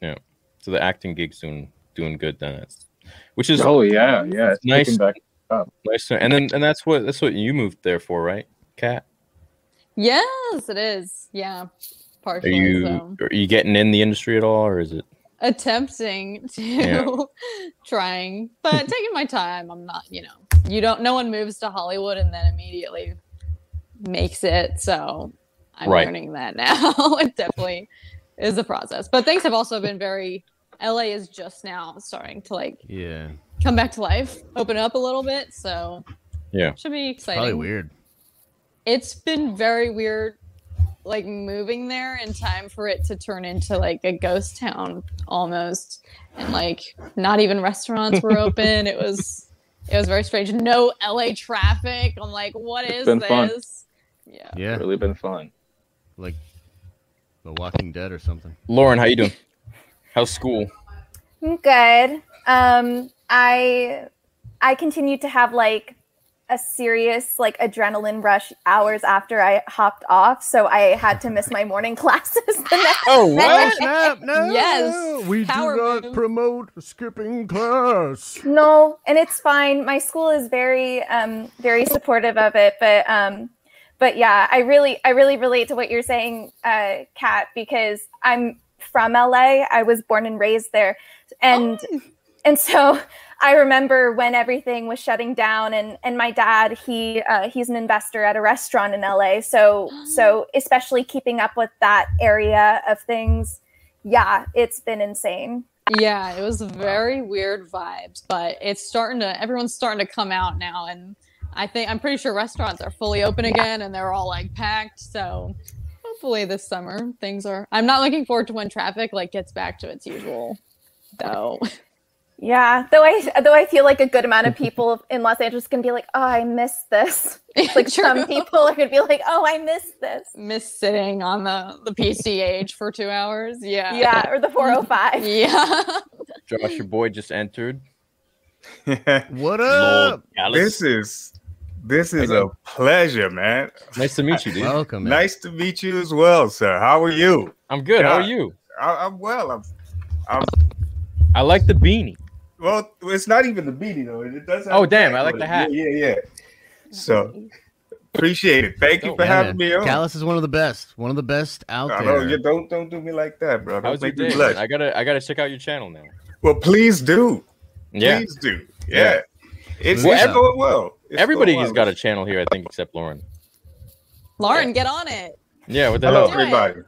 Yeah. So the acting gig's doing doing good then. That's which is Oh yeah, yeah. It's Nice. nice. Back. nice. to- And then and that's what that's what you moved there for, right? Kat? Yes, it is. Yeah. Are you so. are you getting in the industry at all or is it attempting to Yeah. trying but taking my time i'm not you know you don't no one moves to hollywood and then immediately makes it so i'm Right. learning that now it definitely is a process but things have also been very la is just now starting to like Yeah. come back to life open up a little bit so Yeah. should be exciting Probably weird. it's been very weird like moving there in time for it to turn into like a ghost town almost and like not even restaurants were open it was it was very strange no la traffic i'm like what is this fun. yeah Yeah. Really been fun. Like The Walking Dead or something. Lauren, how you doing? How's school? Good. Um, I I continue to have like a serious like adrenaline rush hours after I hopped off, so I had to miss my morning classes the next Oh, day. what? Snap! No, Yes, we power do not move. promote skipping class. No, and it's fine. My school is very um very supportive of it, but um but yeah, I really I really relate to what you're saying, uh Kat, because I'm from LA. I was born and raised there. And and so I remember when everything was shutting down and and my dad, he uh he's an investor at a restaurant in LA. So so especially keeping up with that area of things, yeah, it's been insane. Yeah, it was very weird vibes, but it's starting to everyone's starting to come out now and I think I'm pretty sure restaurants are fully open again and they're all like packed. So hopefully this summer things are I'm not looking forward to when traffic like gets back to its usual though. Yeah, though I though I feel like a good amount of people in Los Angeles can be like, "Oh, I miss this." Like some people are gonna be like, "Oh, I miss this." Miss sitting on the the PCH for 2 hours. Yeah. Yeah, or the 405. Yeah. Josh, your boy just entered. What up? Callus. this is this is a pleasure, man. nice to meet you, dude. Welcome. man. Nice to meet you as well, sir. How are you? I'm good. How are you? I, I'm well. I'm, I'm I like the beanie. well. It's not even the beanie though. It does. have Oh, damn, tag I like the hat. Yeah, yeah, yeah. So appreciate it. Thank you for Yeah, having man. me on. Callus is one of the best. One of the best out I there. know, you don't don't do me like that, bro. Don't How's your me day? blush. I gotta I gotta check out your channel now. Well, please do. Yeah. Please do. Yeah. Yeah. It's, Well, it's going well. It's Everybody's got a channel here, I think, except Lauren. Lauren, get on it. Yeah, what the Hello, hell? Everybody.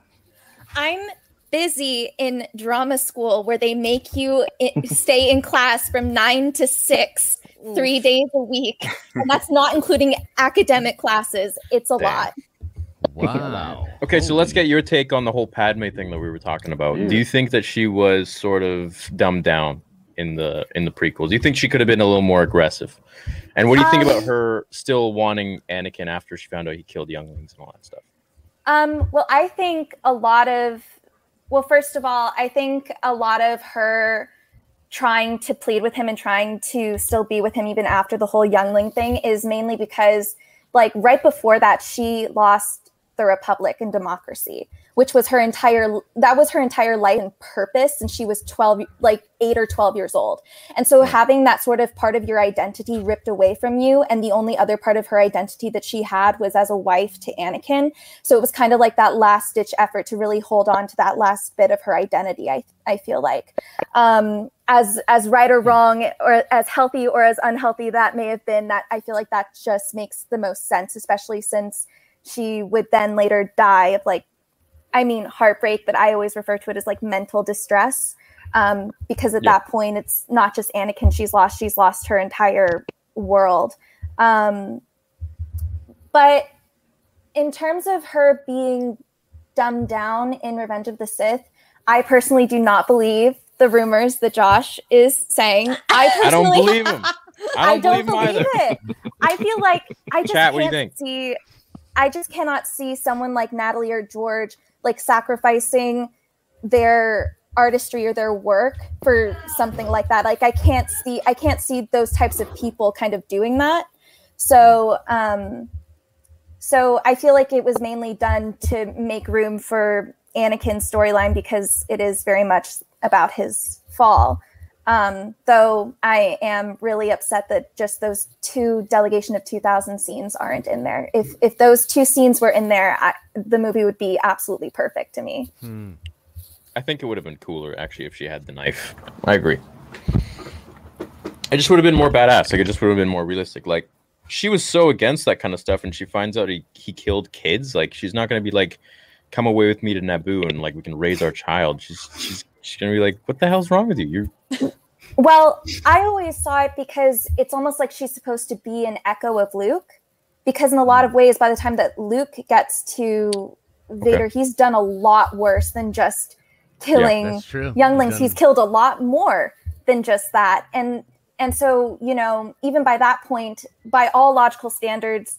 I'm busy in drama school where they make you stay in class from 9 to 6 3 days a week. And that's not including academic classes. It's a Damn. lot. Wow. Okay, so let's get your take on the whole Padme thing that we were talking about. Mm. Do you think that she was sort of dumbed down in the in the prequels? Do you think she could have been a little more aggressive? And what do you think about Um, her still wanting Anakin after she found out he killed younglings and all that stuff? Um, well, I think a lot of, well, first of all, I think a lot of her trying to plead with him and trying to still be with him even after the whole youngling thing is mainly because, like, right before that, she lost the republic and democracy which was her entire that was her entire life and purpose and she was 12 like 8 or 12 years old. And so having that sort of part of your identity ripped away from you and the only other part of her identity that she had was as a wife to Anakin. So it was kind of like that last ditch effort to really hold on to that last bit of her identity i i feel like. Um as as right or wrong or as healthy or as unhealthy that may have been that i feel like that just makes the most sense especially since she would then later die of like i mean heartbreak but i always refer to it as like mental distress um, because at Yeah. that point it's not just anakin she's lost she's lost her entire world um, but in terms of her being dumbed down in revenge of the sith i personally do not believe the rumors that josh is saying i personally I don't believe him. I don't, believe, him either. it. I feel like I just Chat, what do you can't see. I just cannot see someone like Natalie or George like sacrificing their artistry or their work for something like that. Like I can't see. I can't see those types of people kind of doing that. So, um, so I feel like it was mainly done to make room for Anakin's storyline because it is very much about his fall. Um, though I am really upset that just those two delegation of 2000 scenes aren't in there. If if those two scenes were in there, I, the movie would be absolutely perfect to me. Hmm. I think it would have been cooler actually if she had the knife. I agree. It just would have been more badass. Like it just would have been more realistic. Like she was so against that kind of stuff, and she finds out he, he killed kids. Like she's not gonna be like, come away with me to Naboo and like we can raise our child. She's she's she's gonna be like, what the hell's wrong with you? You're Well, I always saw it because it's almost like she's supposed to be an echo of Luke. Because in a lot of mm. ways, by the time that Luke gets to Vader, he's done a lot worse than just killing That's true. younglings. He's He's killed a lot more than just that. And and so, you know, even by that point, by all logical standards,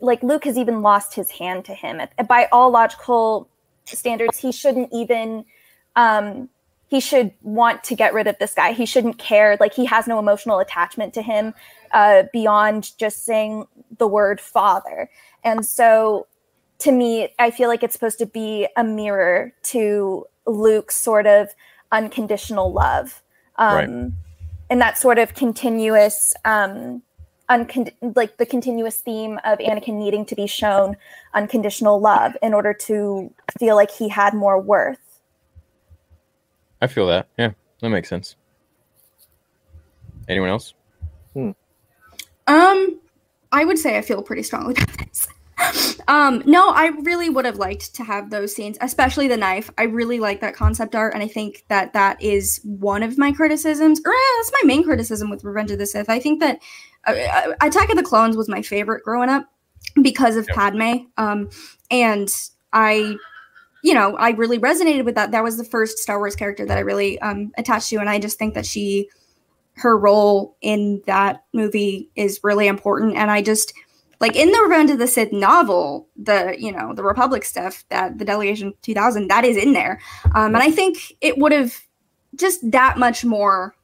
like Luke has even lost his hand to him. By all logical standards, he shouldn't even um he should want to get rid of this guy. He shouldn't care. Like he has no emotional attachment to him uh, beyond just saying the word father. And so to me, I feel like it's supposed to be a mirror to Luke's sort of unconditional love. Um, Right. And that sort of continuous, um, like the continuous theme of Anakin needing to be shown unconditional love in order to feel like he had more worth. I feel that. Yeah, that makes sense. Anyone else? Um, I would say I feel pretty strongly about this. Um, no, I really would have liked to have those scenes, especially the knife. I really like that concept art, and I think that that is one of my criticisms, or eh, that's my main criticism with Revenge of the Sith. I think that uh, uh, Attack of the Clones was my favorite growing up because of Padme, um, and I, you know, I really resonated with that. That was the first Star Wars character that I really um, attached to, and I just think that she, her role in that movie is really important, and I just like in the Revenge of the Sith novel, the you know the Republic stuff that the Delegation 2000 that is in there, um, and I think it would have just that much more.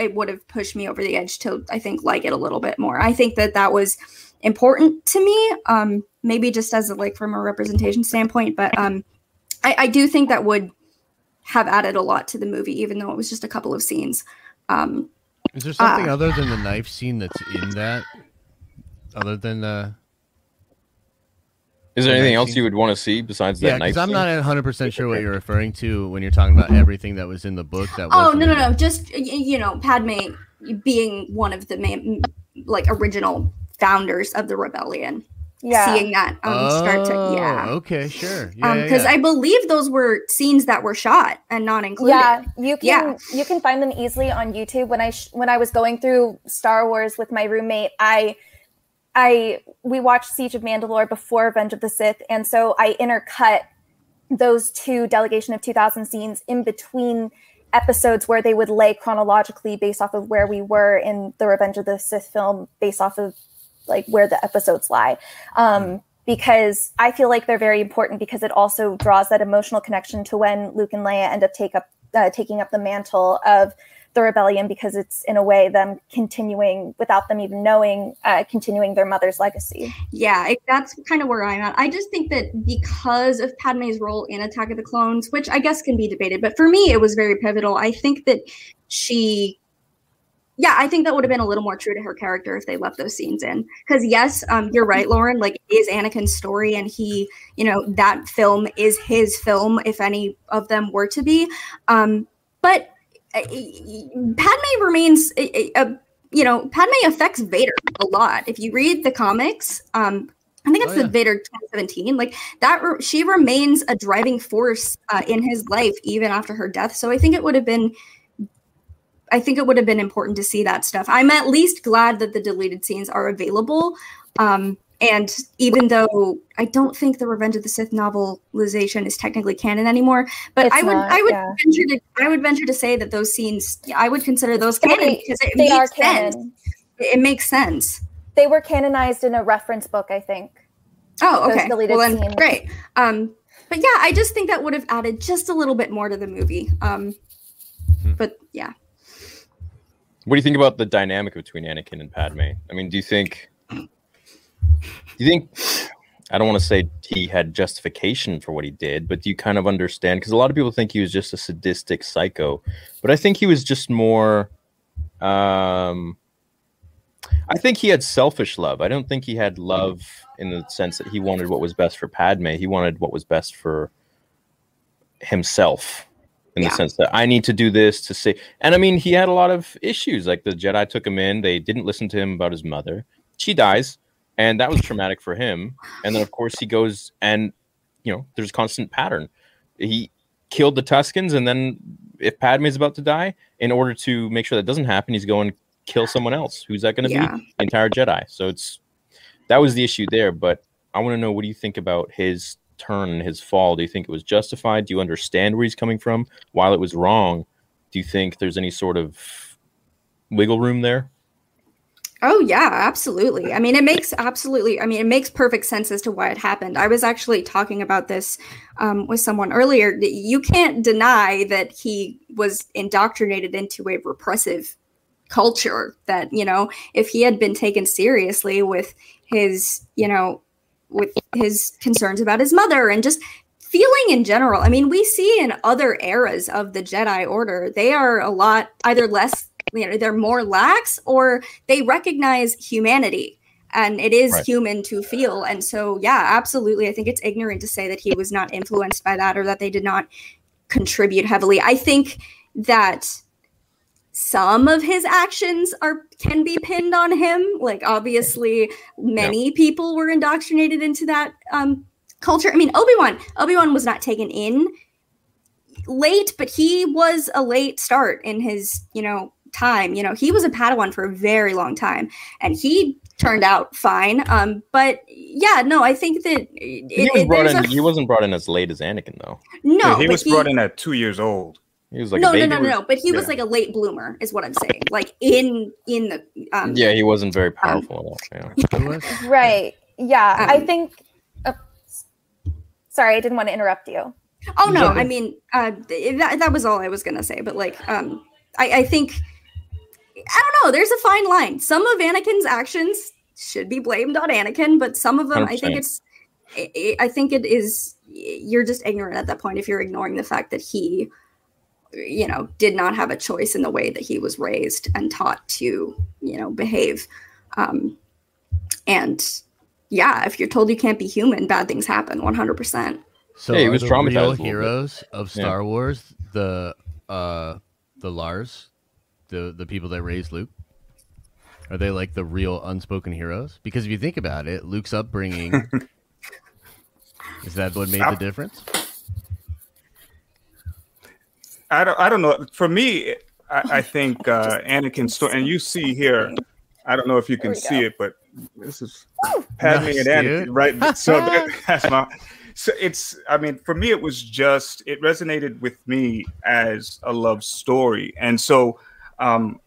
It would have pushed me over the edge to I think like it a little bit more. I think that that was important to me, um, maybe just as a, like from a representation standpoint, but um, I, I do think that would have added a lot to the movie, even though it was just a couple of scenes. Um, Is there something uh, other than the knife scene that's in that? Other than the. Is there anything else you would want to see besides that Yeah, because I'm scene? not 100 percent sure what you're referring to when you're talking about everything that was in the book. That oh wasn't no no no! Just you know, Padme being one of the main, like original founders of the rebellion. Yeah. Seeing that um, start to yeah. Oh, Okay, sure. Yeah, Um, because yeah. I believe those were scenes that were shot and not included. Yeah, you can Yeah. you can find them easily on YouTube. When I sh- when I was going through Star Wars with my roommate, I I we watched Siege of Mandalore before Revenge of the Sith, and so I intercut those two Delegation of 2000 scenes in between episodes where they would lay chronologically based off of where we were in the Revenge of the Sith film, based off of like where the episodes lie. Um, because I feel like they're very important because it also draws that emotional connection to when Luke and Leia end up take up uh, taking up the mantle of the rebellion because it's in a way them continuing without them even knowing uh, continuing their mother's legacy. Yeah, it, that's kind of where I'm at. I just think that because of Padme's role in Attack of the Clones, which I guess can be debated, but for me, it was very pivotal. I think that she, yeah, I think that would have been a little more true to her character if they left those scenes in. Because yes, um, you're right, Lauren. Like, it is Anakin's story, and he, you know, that film is his film, if any of them were to be. Um, but uh, Padme remains a, a, a you know, Padme affects Vader a lot. If you read the comics, um, I think it's Oh, the. Vader 2017. Like that, re- she remains a driving force uh, in his life even after her death. So I think it would have been, I think it would have been important to see that stuff. I'm at least glad that the deleted scenes are available. Um, and even though I don't think the Revenge of the Sith novelization is technically canon anymore, but It's I would, not, I would yeah. venture to, I would venture to say that those scenes, I would consider those canon They- because it they makes are sense. canon. It makes sense. They were canonized in a reference book, I think. Oh, Those okay. deleted Well, then, scenes. great. Um, but yeah, I just think that would have added just a little bit more to the movie. Um, Hmm. but yeah, What do you think about the dynamic between Anakin and Padme? I mean, do you think do you think I don't want to say he had justification for what he did, but do you kind of understand because a lot of people think he was just a sadistic psycho, but I think he was just more um I think he had selfish love. I don't think he had love in the sense that he wanted what was best for Padme. He wanted what was best for himself in Yeah. the sense that I need to do this to say. And I mean, he had a lot of issues. Like the Jedi took him in, they didn't listen to him about his mother. She dies, and that was traumatic for him. And then, of course, he goes and, you know, there's constant pattern. He killed the Tuscans, and then if Padme is about to die, in order to make sure that doesn't happen, he's going to kill someone else. Who's that going to Yeah. be? The entire Jedi. So it's that was the issue there. But I want to know what do you think about his turn and his fall? Do you think it was justified? Do you understand where he's coming from? While it was wrong, do you think there's any sort of wiggle room there? Oh yeah, absolutely. I mean, it makes absolutely. I mean, it makes perfect sense as to why it happened. I was actually talking about this um, with someone earlier. You can't deny that he was indoctrinated into a repressive culture. That you know, if he had been taken seriously with his, you know, with his concerns about his mother and just feeling in general. I mean, we see in other eras of the Jedi Order, they are a lot either less, you know, they're more lax or they recognize humanity and it is Right. human to feel. And so, yeah, absolutely. I think it's ignorant to say that he was not influenced by that or that they did not contribute heavily. I think that some of his actions are can be pinned on him. Like obviously, many people were indoctrinated into that um, culture. I mean, Obi Wan. Obi Wan was not taken in late, but he was a late start in his you know time. You know, he was a Padawan for a very long time, and he turned out fine. Um, but yeah, no, I think that it, he was it, brought in, a... he wasn't brought in as late as Anakin though. no, Yeah, he but was brought in at two years old. He was like no, a no, baby. no, no, no. But he was like a late bloomer, is what I'm saying. Like in in the um, Yeah, he wasn't very powerful at all. Yeah. Right. Yeah. I Um, think. Uh, sorry, I didn't want to interrupt you. Oh no, I mean uh, that that was all I was gonna say. But like, um, I, I think I don't know. There's a fine line. Some of Anakin's actions should be blamed on Anakin, but some of them, I think 100%. it's, I- I I think it is. You're just ignorant at that point if you're ignoring the fact that he, you know, did not have a choice in the way that he was raised and taught to, you know, behave. Um, and yeah, if you're told you can't be human, bad things happen. 100. percent So Yeah, he are was the traumatized real heroes of Yeah. Star Wars the uh the Lars, the the people that raised Luke. Are they like the real unspoken heroes? Because if you think about it, Luke's upbringing is that what made the difference? I don't, I don't know. For me, I, I think uh, Anakin's story, and you see here, I don't know if you can see go. it, but this is Padme Nice, and Anakin, dude. right? So that, that's my. So it's. I mean, for me, it was just. It resonated with me as a love story, and so. Um,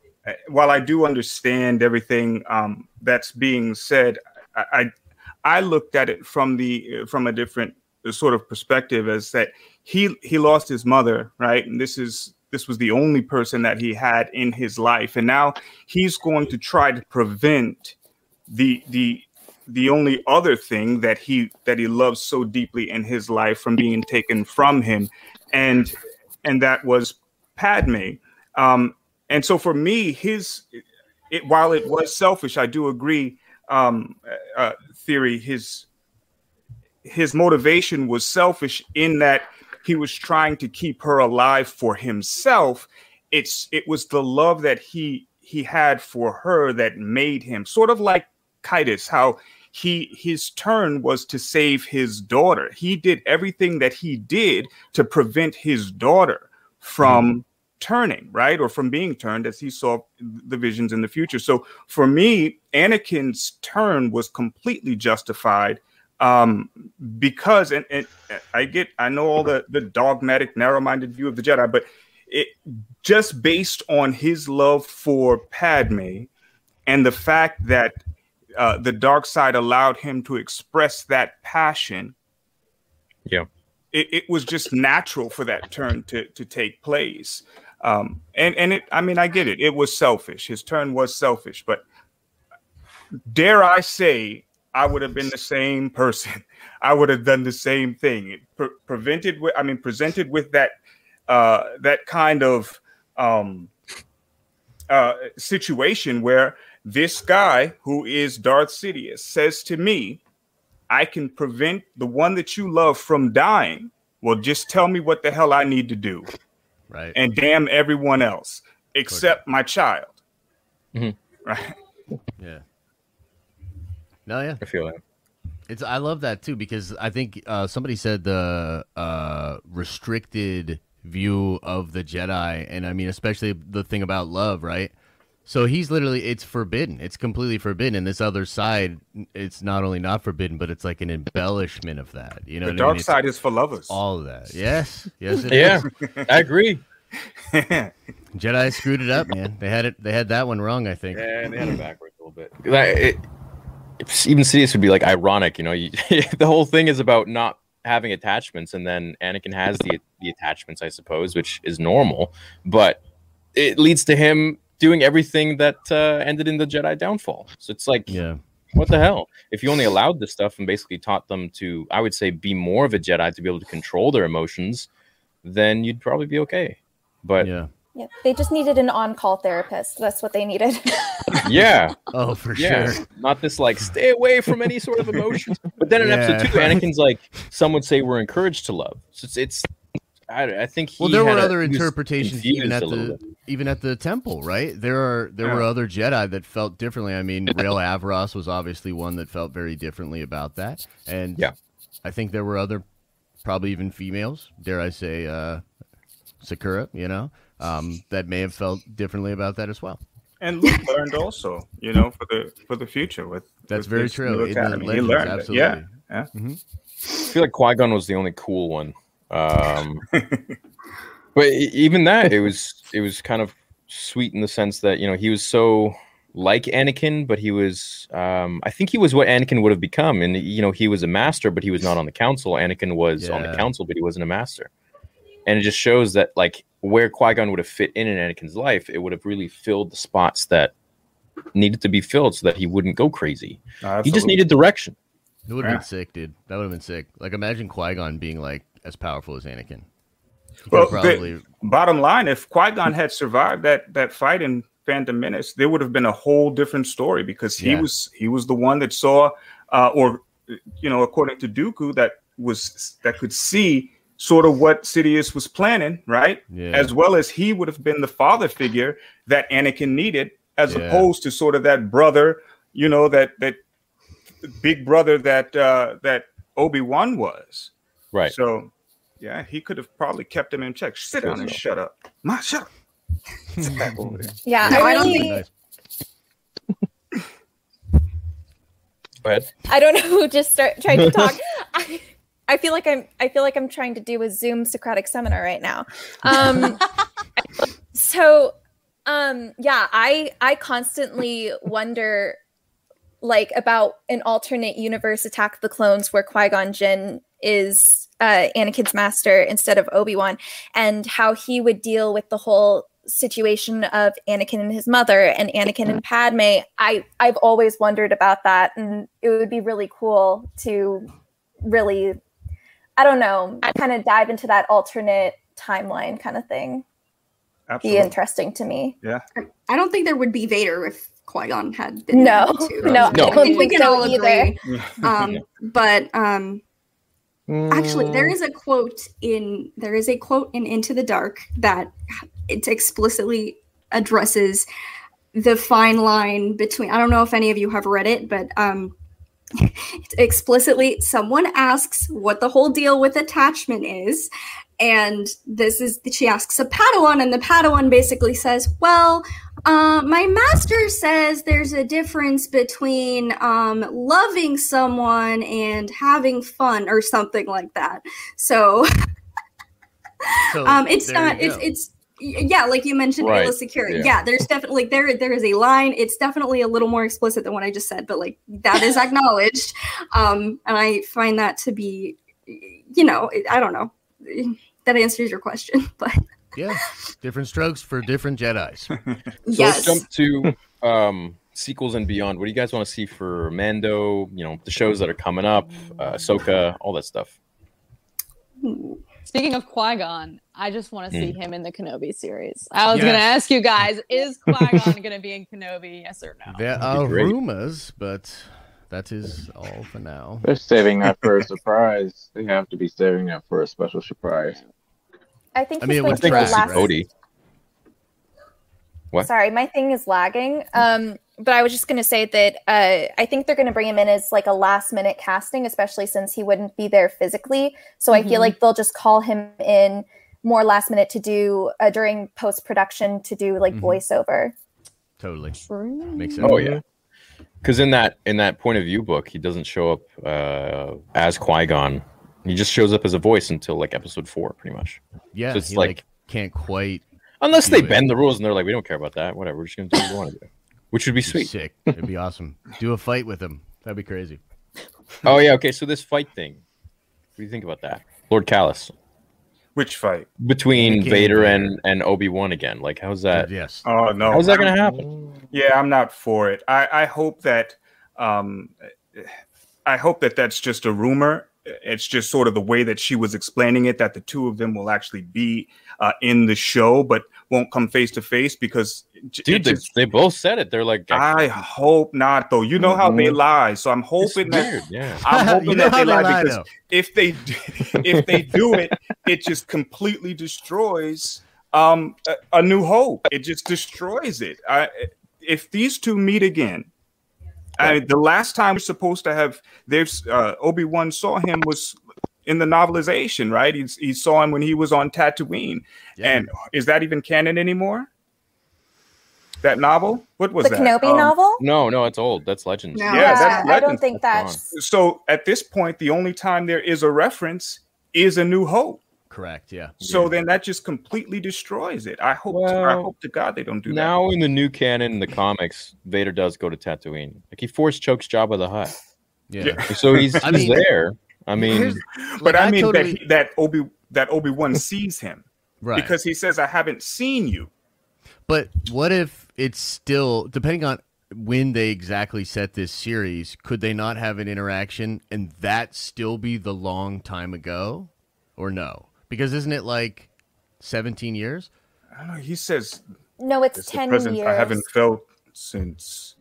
while I do understand everything um, that's being said, I, I I looked at it from the from a different sort of perspective as that he he lost his mother, right? And this is this was the only person that he had in his life, and now he's going to try to prevent the the the only other thing that he that he loves so deeply in his life from being taken from him, and and that was Padme. Um, and so for me, his it, while it was selfish, I do agree. Um, uh, theory his his motivation was selfish in that he was trying to keep her alive for himself. It's it was the love that he he had for her that made him sort of like Titus, how he his turn was to save his daughter. He did everything that he did to prevent his daughter from mm-hmm. turning, right? Or from being turned as he saw the visions in the future. So for me, Anakin's turn was completely justified um because and, and i get i know all the the dogmatic narrow-minded view of the jedi but it just based on his love for padme and the fact that uh, the dark side allowed him to express that passion Yeah. it, it was just natural for that turn to to take place. Um and and it i mean i get it. It was selfish. His turn was selfish. But dare i say i would have been the same person. I would have done the same thing. Pre- prevented with i mean presented with that uh that kind of um uh situation where this guy who is darth sidious says to me i can prevent the one that you love from dying. Well just tell me what the hell i need to do. Right. and damn everyone else except my child. Mhm. right? Yeah. No, yeah. I feel that. It's I love that too because I think uh, somebody said the uh, restricted view of the Jedi, and I mean especially the thing about love, right? So he's literally it's forbidden. It's completely forbidden. And this other side, it's not only not forbidden, but it's like an embellishment of that. You know, the what I dark mean? Side is for lovers all of that. Yes, yes, it Yeah, is. I agree. Jedi screwed it up, man. They had it. They had that one wrong. I think. Yeah, they had it backwards a little bit. Like, it, it's- even Sidious would be like ironic, you know. You, the whole thing is about not having attachments, and then Anakin has the the attachments, I suppose, which is normal, but it leads to him doing everything that uh, ended in the Jedi downfall. So it's like, Yeah. what the hell? If you only allowed this stuff and basically taught them to, I would say, be more of a Jedi to be able to control their emotions, then you'd probably be okay. But Yeah. Yeah, they just needed an on-call therapist. That's what they needed. yeah, Oh, for yeah, sure. not this like stay away from any sort of emotions. But then in Yeah. episode two, Anakin's like, some would say we're encouraged to love. So it's, it's I, I think he Well, there had were a- other interpretations even at the even at the temple, right? There are there were other Jedi that felt differently. I mean, Rael Averross was obviously one that felt very differently about that, and Yeah. I think there were other, probably even females, dare I say, uh, Secura, you know, um, that may have felt differently about that as well. And Luke learned also, you know, for the for the future with That's with very true. new In the. He Legends, learned it. absolutely. Yeah, yeah. I feel like Qui Gon was the only cool one. Um, but even that, it was it was kind of sweet in the sense that you know he was so like Anakin, but he was um, I think he was what Anakin would have become, and you know he was a master, but he was not on the council. Anakin was on the council, but he wasn't a master, and it just shows that like where Qui Gon would have fit in in Anakin's life, it would have really filled the spots that needed to be filled so that he wouldn't go crazy. No, He just needed direction. It would have Yeah. been sick, dude. That would have been sick. Like imagine Qui Gon being like as powerful as Anakin. He Well, could've the- probably Bottom line, if Qui Gon had survived that that fight in Phantom Menace, there would have been a whole different story because he Yeah. was he was the one that saw, uh, or you know, according to Dooku, that was that could see sort of what Sidious was planning, right? Yeah. As well as he would have been the father figure that Anakin needed, as Yeah. opposed to sort of that brother, you know, that that big brother that uh, that Obi Wan was. Right. So, yeah, he could have probably kept him in check. Sit down and shut up. Ma, shut up. Sit back over there. Yeah, No, I I don't really, think- Go ahead. I don't know who just start trying to talk. I, I feel like I'm I feel like I'm trying to do a Zoom Socratic seminar right now. Um, so um yeah, I I constantly wonder like about an alternate universe Attack of the Clones where Qui-Gon Jinn is uh Anakin's master instead of Obi-Wan and how he would deal with the whole situation of Anakin and his mother and Anakin and Padme. I I've always wondered about that and it would be really cool to really I don't know, kind of dive into that alternate timeline kind of thing. Be interesting to me. Yeah. I don't think there would be Vader if Qui Gon had been No, no, No. I don't we can so all either. agree. Um, but um, actually, there is a quote in there is a quote in Into the Dark that it explicitly addresses the fine line between. I don't know if any of you have read it, but um, it's explicitly someone asks what the whole deal with attachment is. And this is she asks a Padawan, and the Padawan basically says, "Well, uh, my master says there's a difference between um, loving someone and having fun, or something like that." So So um, it's not. It's it's yeah, like you mentioned, Right, Aayla Secura. yeah. Yeah. there's definitely there there is a line. It's definitely a little more explicit than what I just said, but like that is acknowledged, um, and I find that to be, you know, I don't know. That answers your question, but yeah, different strokes for different Jedi's. So yes, let's jump to um, sequels and beyond. What do you guys want to see for Mando? You know, the shows that are coming up, uh, Ahsoka, all that stuff. Speaking of Qui Gon, I just want to see Mm. him in the Kenobi series. I was Yes. going to ask you guys: Is Qui Gon going to be in Kenobi? Yes or no? There That'd are rumors, but that is all for now. They're saving that for a surprise. They have to be saving that for a special surprise. I think I he's mean, it going would to be the last. right? What? Sorry, my thing is lagging. Um, but I was just going to say that uh, I think they're going to bring him in as like a last minute casting, especially since he wouldn't be there physically. So I Mhm. feel like they'll just call him in more last minute to do uh, during post production to do like Mhm. voiceover. Totally True. makes sense. Oh yeah. Because in that in that point of view book, he doesn't show up uh, as Qui Gon. He just shows up as a voice until like episode four, pretty much. yeah. So it's he like- like can't quite Unless they it. bend the rules and they're like, we don't care about that. Whatever, we're just gonna do what we want to do, which would be be sweet. sick. It'd be awesome. Do a fight with him. That'd be crazy. Oh yeah, okay. So this fight thing, what do you think about that, Lord Callus? Which fight? between Vader and and and Obi Wan again. Like, how's that? yes. Oh no. How's that going to happen? Yeah, I'm not for it. I, I hope that um, I hope that that's just a rumor. It's just sort of the way that she was explaining it that the two of them will actually be uh, in the show. But won't come face to face because Dude, it they, just- they both said it. They're like, I hope not though. You know how they lie, so I'm it's hoping that weird. Yeah. I'm hoping You know that they they lie lie, because though. if they do, if they do it, it just completely destroys um a, a new hope. It just destroys it. I, if these two meet again, I, the last time we're supposed to have there's uh, Obi Wan saw him was in the novelization, right? He, he saw him when he was on Tatooine, Yeah. and is that even canon anymore? That novel? What was the that? Kenobi Um, novel. No, no, it's old. That's Legends. No. Yeah, that's I don't think That's that's. So at this point, the only time there is a reference is a New Hope. Correct. Yeah. So then that just completely destroys it. I hope. I hope to God they don't do that. Now in the new canon in the comics, Vader does go to Tatooine. Like he force chokes Jabba the Hutt. Yeah. Yeah. So he's, I he's mean- there. I mean, like, But I mean totally- that he, that Obi that Obi Wan sees him right. because he says, "I haven't seen you." But what if it's still depending on when they exactly set this series? Could they not have an interaction and that still be the long time ago, or no? Because isn't it like seventeen years? I don't know. He says, No, it's "It's ten presence years. I haven't felt since."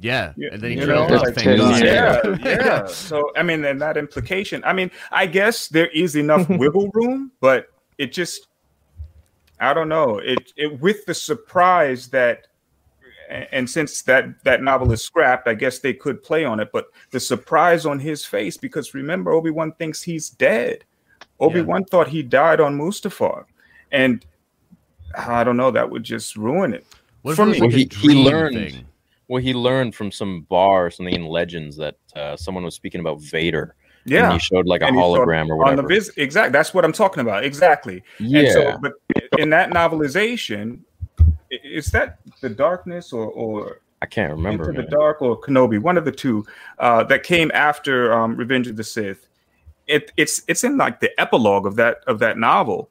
Yeah, Yeah, and then he trailed off. like thank 10 God. years. Yeah, yeah. So I mean, and that implication. I mean, I guess there is enough wiggle room, but it just, I don't know. It it with the surprise that, and and since that that novel is scrapped, I guess they could play on it. But the surprise on his face, because remember, Obi Wan thinks he's dead. Obi Wan thought he died on Mustafar, and I don't know. That would just ruin it. What For me- like he- he learned- thing? Well, he learned from some bar or something in Legends that uh, someone was speaking about Vader. Yeah. And he showed like a And he saw hologram or on whatever. the vis- exactly that's what i'm talking about exactly yeah. and so but in that novelization is that the darkness or or I can't remember. into the man. dark or kenobi one of the two uh that came after um revenge of the sith it it's it's in like the epilogue of that of that novel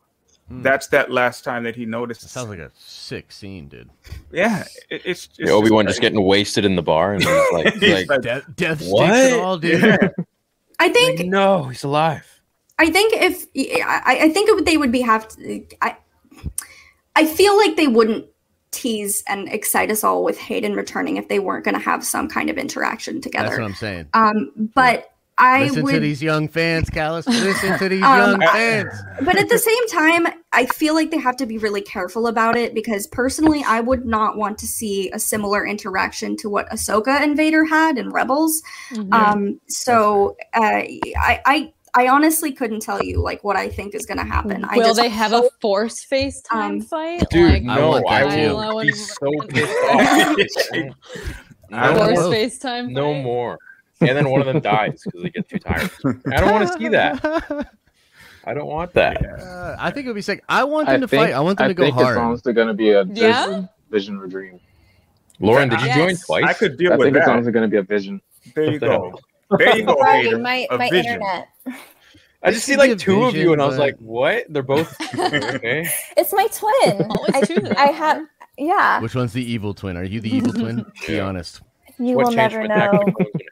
Hmm. that's that last time that he noticed It sounds like a sick scene, dude. yeah it, it's, it's Yeah, Obi Wan just getting wasted in the bar and he's like, He's like, like, Death, death sticks and all, dude. yeah. I think no, he's alive. I think if I, I think it they would be have to. I I feel like they wouldn't tease and excite us all with Hayden returning if they weren't going to have some kind of interaction That's what together. I'm saying. Um, but I Listen to these young fans, Callus. Listen to these Um, young fans. But at the same time, I feel like they have to be really careful about it because personally, I would not want to see a similar interaction to what Ahsoka and Vader had in Rebels. Mhm. Um, so uh, I, I, I honestly couldn't tell you like what I think is going to happen. I Will just they have a hope- force FaceTime Um, fight? Dude, like, I no, want I, that too. will be so pissed off. I no, force. FaceTime. no fight? more. And then one of them dies because they get too tired. I don't want to see that. I don't want that. Uh, I think it would be sick. I want I them to think, fight. I want them I to go hard. I think hard. it's honestly going to be a Yeah? vision, vision or dream. Lauren, did you join twice? i could deal I with think it's that honestly going to be a vision. there you go there you go Sorry, Hayden. my my internet. I just see could be a like two of you, vision, and I was like, "What? They're both okay." It's my twin. I. I have. Yeah, Which one's the evil twin? Are you the evil twin? Be honest. You what will changed never know.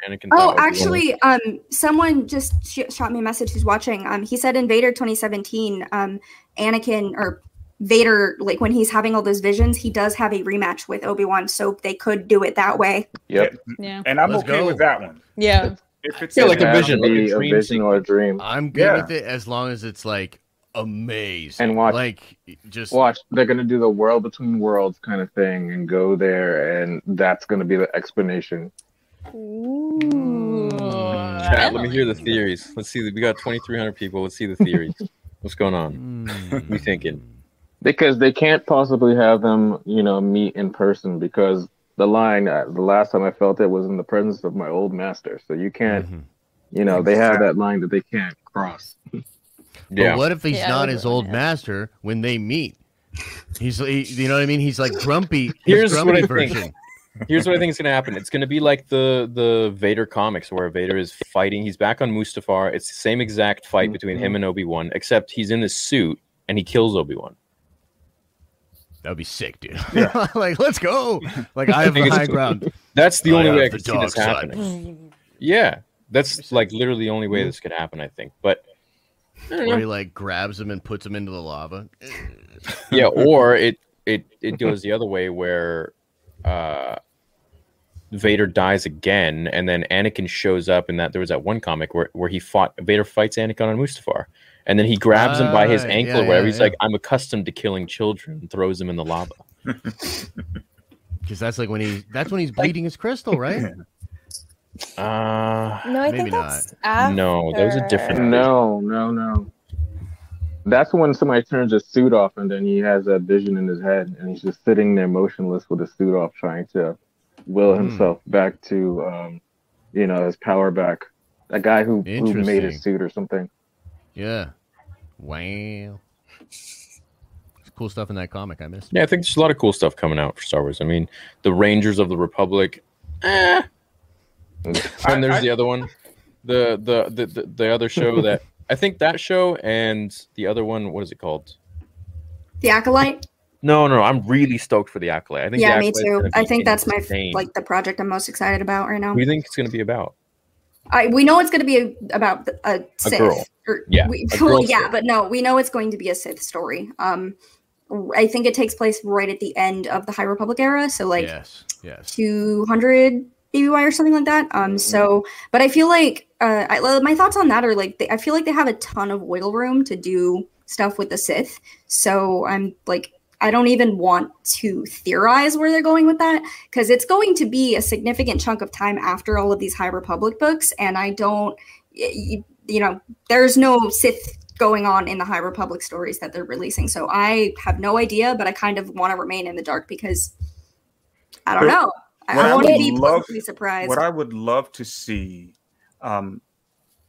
Anakin Oh, thought Obi-Wan was- actually, um, someone just sh- shot me a message who's watching. Um, he said in Vader 2017, um, Anakin or Vader, like when he's having all those visions, he does have a rematch with Obi Wan, so they could do it that way. Yep. Yeah. and i'm Let's okay go. with that one Yeah. if it's Yeah, like a that- It has vision, like a be a dream vision or a dream. I'm good Yeah. with it as long as it's like amazing. And watch- like just Watch, they're going to do the world between worlds kind of thing and go there, and that's going to be the explanation. Ooh. Chat, let me hear the theories. Let's see. We got 2,300 people. Let's see the theories. What's going on? Mm. We thinking? Because they can't possibly have them, you know, meet in person because the line, uh, the last time I felt it was in the presence of my old master. So you can't, Mhm. you know, they have that line that they can't cross. But what if he's Yeah, not his old master when they meet? He's, he, you know what I mean? He's like grumpy. His Here's what grumpy I think. Here's what I think is going to happen. It's going to be like the the Vader comics where Vader is fighting. He's back on Mustafar. It's the same exact fight between him mm-hmm. and Obi Wan, except he's in this suit and he kills Obi Wan. That would be sick, dude. like, let's go. Like, I have the high ground. That's the I only way I have can see this dark side. happening. Yeah, that's like literally the only way mm-hmm. this could happen. I think, but I don't Or know. he like grabs him and puts him into the lava. yeah, or it it it goes the other way where uh Vader dies again, and then Anakin shows up. And that there was that one comic where, where he fought Vader fights Anakin on Mustafar, and then he grabs him by his Ah, ankle yeah, or whatever. yeah, He's yeah. like, "I'm accustomed to killing children," and throws him in the lava. Because that's like when he that's when he's bleeding his crystal, right? Uh No, I Maybe think not. that's after. No, that was a different- No, no, no. That's when somebody turns his suit off and then he has that vision in his head and he's just sitting there motionless with his suit off trying to will Hmm. himself back to um you know his power back. That guy who, who made his suit or something. Yeah. Wow. It's cool stuff in that comic. I missed. Yeah, I think there's a lot of cool stuff coming out for Star Wars. I mean, the Rangers of the Republic. Eh. And there's I- the other one, the, the the the the other show that I think that show and the other one. What is it called? The Acolyte. No, no, I'm really stoked for the Acolyte. I think Yeah, the me too. I think that's my insane. like the project I'm most excited about right now. What do you think it's going to be about? I we know it's going to be a, about a Sith. girl. Or, Yeah, we, a girl yeah, Sith. but no, we know it's going to be a Sith story. Um, I think it takes place right at the end of the High Republic era, so like yes. Yes. 200 BBY or something like that. Um, so, but I feel like uh, I, my thoughts on that are like they, I feel like they have a ton of wiggle room to do stuff with the Sith. So I'm like, I don't even want to theorize where they're going with that because it's going to be a significant chunk of time after all of these High Republic books, and I don't, you, you know, there's no Sith going on in the High Republic stories that they're releasing. So I have no idea, but I kind of want to remain in the dark because I don't know. I, what I I want to would be love- pleasantly surprised. What I would love to see um,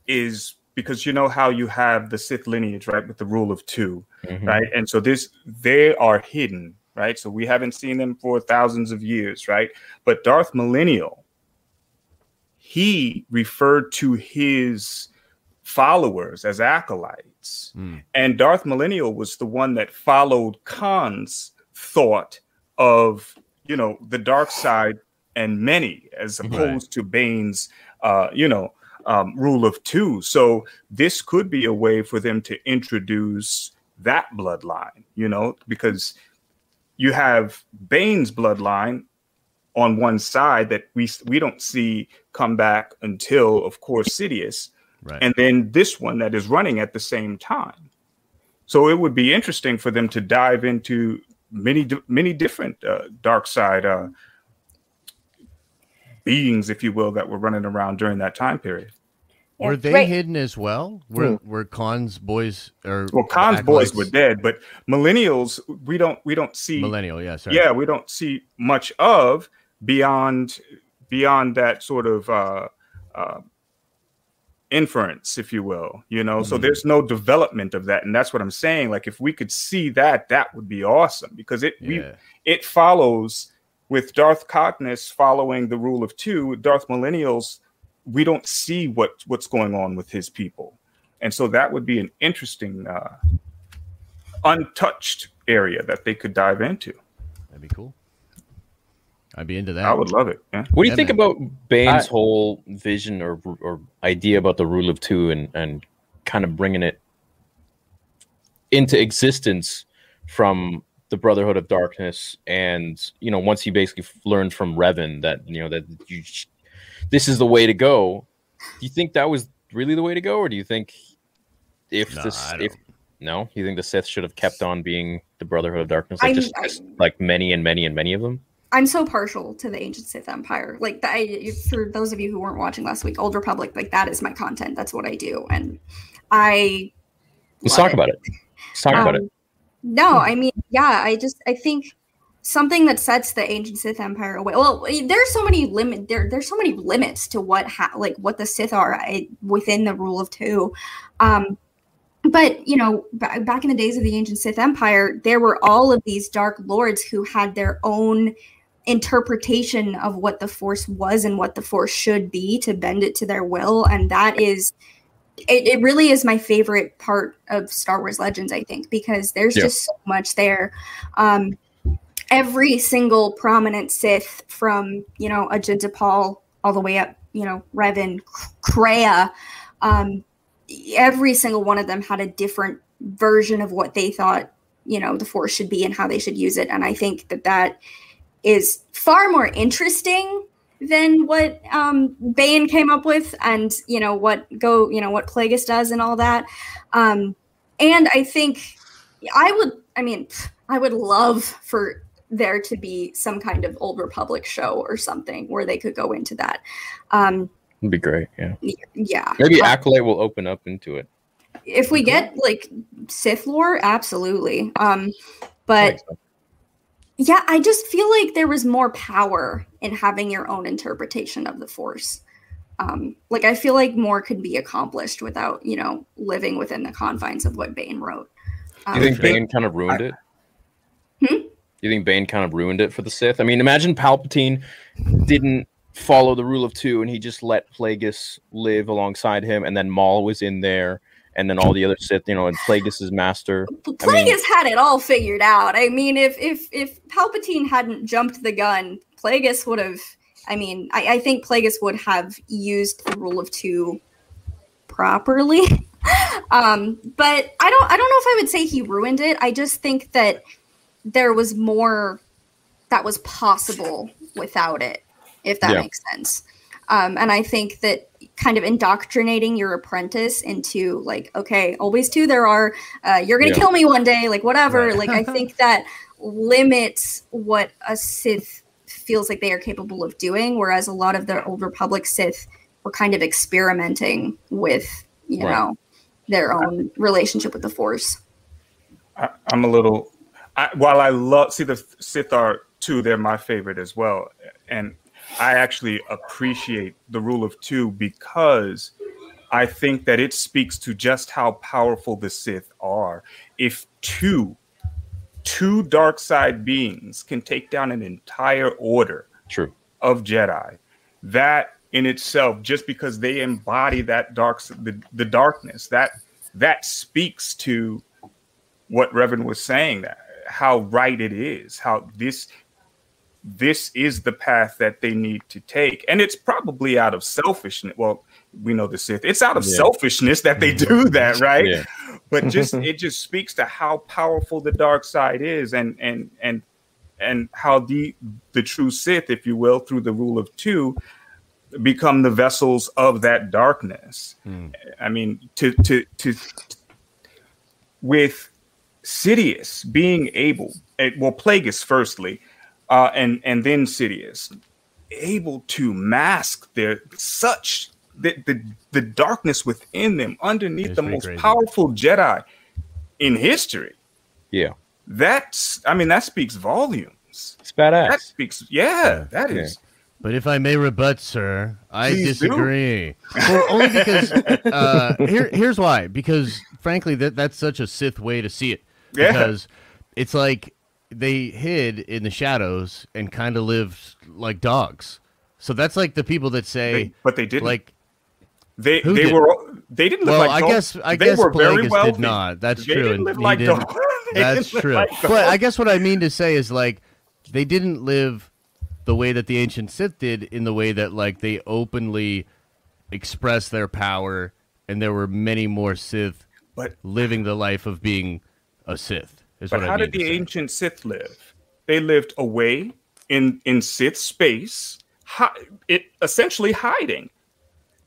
is because you know how you have the Sith lineage, right, with the rule of 2 Mhm. right? And so this they are hidden, right? So we haven't seen them for thousands of years, right? But Darth Millennial, he referred to his followers as acolytes. Mm. And Darth Millennial was the one that followed Kaan's thought of, you know, the dark side and many, as Right. opposed to Bane's, uh, you know, um, rule of two. So this could be a way for them to introduce that bloodline, you know, because you have Bane's bloodline on one side that we we don't see come back until, of course, Sidious Right. and then this one that is running at the same time. So it would be interesting for them to dive into many many different uh, dark side uh, beings, if you will, that were running around during that time period. Yeah, Were they right. hidden as well? Were were Kaan's boys or Well, Kaan's boys were dead, but millennials we don't we don't see. millennial? Yeah, sorry. yeah, we don't see much of beyond beyond that sort of uh, uh, inference, if you will. You know, so Mhm. there's no development of that, and that's what I'm saying. Like, if we could see that, that would be awesome because it we it follows with Darth Cognus following the rule of two. Darth Millennials, we don't see what what's going on with his people, and so that would be an interesting, uh, untouched area that they could dive into. That'd be cool. I'd be into that. I would love it. Yeah. What do you Yeah, think man. about Bane's I- whole vision or or idea about the rule of two and and kind of bringing it into existence from the Brotherhood of Darkness and you know once he basically learned from Revan that you know that you this is the way to go. Do you think that was really the way to go, or do you think if Nah, this if no, you think the Sith should have kept on being the Brotherhood of Darkness, like I'm- just, just like many and many and many of them? I'm so partial to the ancient Sith Empire. Like that, I, for those of you who weren't watching last week, Old Republic, like that is my content. That's what I do, and I. Let's love talk about it. Let's talk about it. Um, No, I mean, yeah, I just I think something that sets the ancient Sith Empire away. Well, there's so many limit there. There's so many limits to what ha- like what the Sith are I, within the rule of two. Um, but you know, b- back in the days of the ancient Sith Empire, there were all of these dark lords who had their own interpretation of what the Force was and what the Force should be to bend it to their will, and that is it, it really is my favorite part of Star Wars Legends, I think, because there's Yeah. just so much there. Um, every single prominent Sith from, you know, Ajunta Pall all the way up, you know, Revan, Kreia, um, every single one of them had a different version of what they thought you know the force should be and how they should use it and i think that that is far more interesting than what um bane came up with and you know what go you know what plagueis does and all that um and i think i would i mean i would love for there to be some kind of old republic show or something where they could go into that um It'd be great. Yeah. yeah Maybe Uh, Acolyte will open up into it. if we get like Sith lore, absolutely. Um, but yeah, I just feel like there was more power in having your own interpretation of the Force. Um, like I feel like more could be accomplished without you know living within the confines of what Bane wrote. Um, you think Bane kind of ruined it? You think Bane kind of ruined it for the Sith? I mean, imagine Palpatine didn't follow the rule of two and he just let Plagueis live alongside him, and then Maul was in there, and then all the other Sith, you know, and Plagueis' master. I mean, Plagueis had it all figured out. I mean, if if if Palpatine hadn't jumped the gun, Plagueis would have. I mean, I, I think Plagueis would have used the rule of two properly. um, but I don't. I don't know if I would say he ruined it. I just think that there was more that was possible without it, if that Yeah. makes sense. Um, and I think that kind of indoctrinating your apprentice into like, okay, always two there are. Uh, you're gonna Yeah. kill me one day, like whatever. Right. like I think that limits what a Sith feels like they are capable of doing, whereas a lot of the old Republic Sith were kind of experimenting with, you Right. know, their own relationship with the Force. I, I'm a little. I, while I love see the Sith are two, they're my favorite as well, and I actually appreciate the rule of two because I think that it speaks to just how powerful the Sith are. If two two dark side beings can take down an entire order True. of Jedi, that in itself, just because they embody that dark the, the darkness, that that speaks to what Reverend was saying, that how right it is, how this this is the path that they need to take. And it's probably out of selfishness. Well, we know the Sith. It's out of Yeah. selfishness that they do that, right? Yeah. But just it just speaks to how powerful the dark side is and and and and how the the true Sith, if you will, through the rule of two, become the vessels of that darkness. I mean, to to to with Sidious being able, eh, well, Plagueis firstly, uh, and and then Sidious, able to mask their such the the, the darkness within them underneath the most crazy. powerful Jedi in history. Yeah. That's, I mean, that speaks volumes. It's badass. That speaks, yeah, that is. But if I may rebut, sir, I Please disagree. well, only because uh, here, here's why. Because frankly, that that's such a Sith way to see it. Yeah. Because it's like they hid in the shadows and kind of lived like dogs. So that's like the people that say, They- but they didn't. Like They they did? were they didn't live well, like I dogs. guess I they guess were very Plagueis wealthy. did not. That's They true. didn't live like didn't- dogs. That's didn't true. like but I guess what I mean to say is like they didn't live the way that the ancient Sith did in the way that like they openly expressed their power and there were many more Sith But- living the life of being a Sith. Is But how I mean did the ancient Sith live? They lived away in in Sith space, hi, it essentially hiding.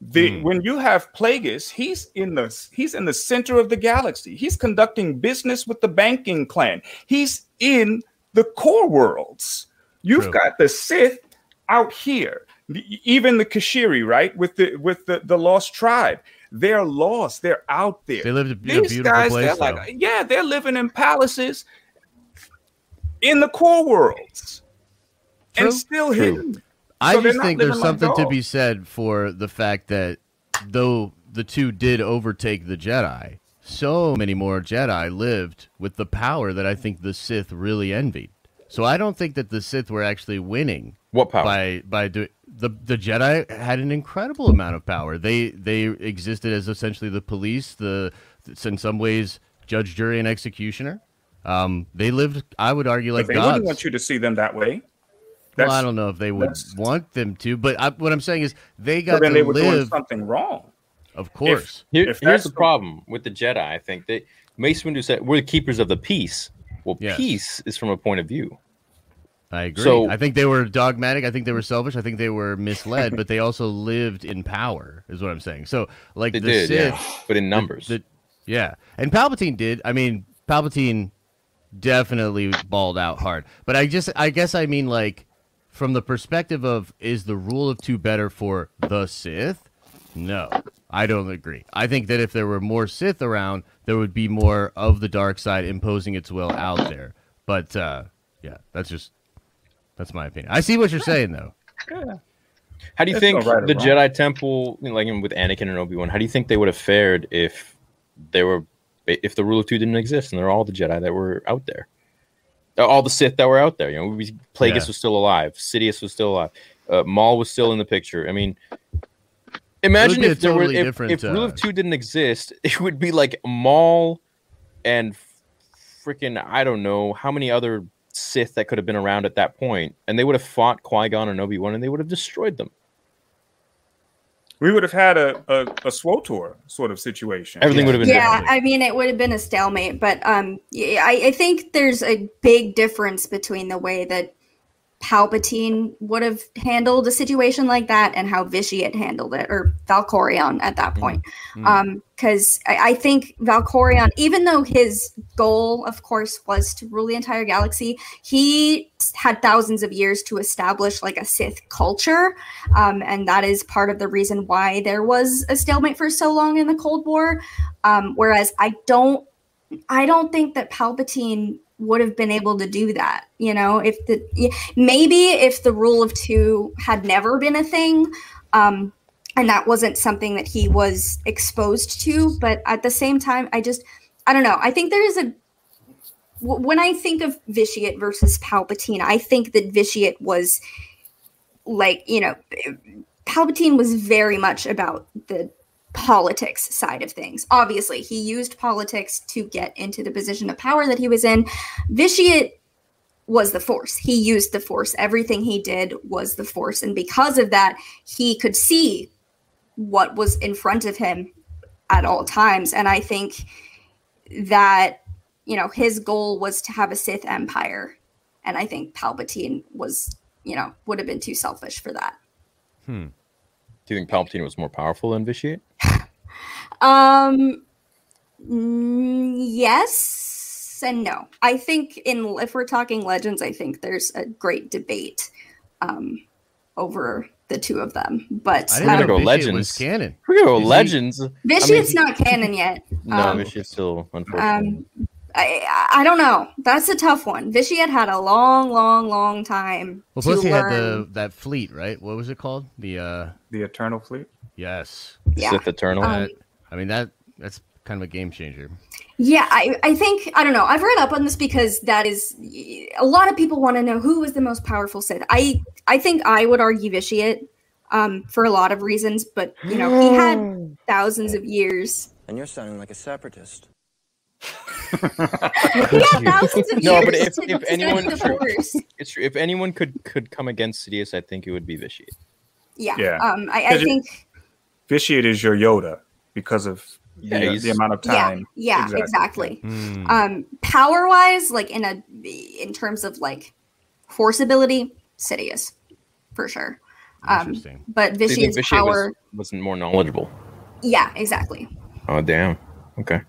The Hmm. when you have Plagueis, he's in the he's in the center of the galaxy. He's conducting business with the banking clan. He's in the core worlds. You've True. got the Sith out here. The- even the Keshiri, right? With the with the, the lost tribe. They're lost. They're out there. They live in a These beautiful guys, place, they're like, yeah, they're living in palaces in the core worlds True. and still True. hidden. I So just think there's living like something to be said for the fact that though the two did overtake the Jedi, so many more Jedi lived with the power that I think the Sith really envied. So I don't think that the Sith were actually winning. What power? By by do, the the Jedi had an incredible amount of power. They they existed as essentially the police, the in some ways judge, jury, and executioner. Um, they lived, I would argue, like but they gods. wouldn't want you to see them that way. Well, I don't know if they would want them to, but I, what I'm saying is they So got then to they were doing something wrong. Of course. Here- if here's that's the the- problem with the Jedi. I think that Mace Windu said we're the keepers of the peace. Well, Yes. peace is from a point of view. I agree. So- I think they were dogmatic. I think they were selfish. I think they were misled, but they also lived in power, is what I'm saying. So, like They the did, Sith, yeah, but in numbers. the- yeah, and Palpatine did. I mean, Palpatine definitely balled out hard. But I just, I guess, I mean, like from the perspective of is the rule of two better for the Sith? No, I don't agree. I think that if there were more Sith around, there would be more of the dark side imposing its will out there. But uh, yeah, that's just that's my opinion. I see what you're saying though. How do you There's think right the wrong. Jedi Temple, you know, like with Anakin and Obi Wan, how do you think they would have fared if they were, if the rule of two didn't exist and they're all the Jedi that were out there, Uh, all the Sith that were out there? You know, we, Plagueis Yeah. was still alive, Sidious was still alive, uh, Maul was still in the picture. I mean, imagine if there were totally if, different, if rule uh, of two didn't exist, it would be like Maul and freaking I don't know how many other Sith that could have been around at that point, and they would have fought Qui Gon and Obi Wan, and they would have destroyed them. We would have had a a, a SWTOR sort of situation. Everything would have been yeah, different. I mean, it would have been a stalemate, but um, I, I think there's a big difference between the way that Palpatine would have handled a situation like that and how Vitiate handled it, or Valkorion at that point. Um, because I, I think Valkorion, even though his goal, of course, was to rule the entire galaxy, he had thousands of years to establish like a Sith culture, um, and that is part of the reason why there was a stalemate for so long in the Cold War. Um, whereas I don't, I don't think that Palpatine would have been able to do that. You know, if the maybe if the rule of two had never been a thing. Um, and that wasn't something that he was exposed to but at the same time i just i don't know i think there is a when i think of vitiate versus palpatine i think that vitiate was like you know palpatine was very much about the politics side of things obviously he used politics to get into the position of power that he was in vitiate was the force he used the force everything he did was the force and because of that he could see what was in front of him at all times. And I think that, you know, his goal was to have a Sith empire. And I think Palpatine was, you know, would have been too selfish for that. Hmm. Do you think Palpatine was more powerful than Vitiate? Um, mm, yes and no. I think in if we're talking legends, I think there's a great debate um, over the two of them. But I didn't gonna go Vitiate Legends. canon. We're gonna go Is Legends. Vitiate's he- not canon yet. No, Um, Vitiate's still unfortunately. Um, I, I don't know. That's a tough one. Vitiate had a long, long, long time Well, to plus he had the that fleet, right? What was it called? The uh The Eternal Fleet. yes. yeah. Sith Eternal. Um, That, I mean that that's kind of a game changer. Yeah, I, I think I don't know. I've read up on this because that is a lot of people want to know who was the most powerful Sith. I I think I would argue Vitiate um, for a lot of reasons, but you know he had thousands of years. And you're sounding like a separatist. He had thousands of No, but if- to, if anyone- study true. It's true. If anyone could could come against Sidious, I think it would be Vitiate. Yeah, Yeah. Um, I, I think Vitiate is your Yoda because of Yeah, the, the amount of time. yeah, exactly. Hmm. Um, power wise, like in a in terms of like force ability, Sidious for sure. Um, but Do Vitiate's Vitiate power, was, wasn't more knowledgeable? yeah, exactly. Oh damn. Okay.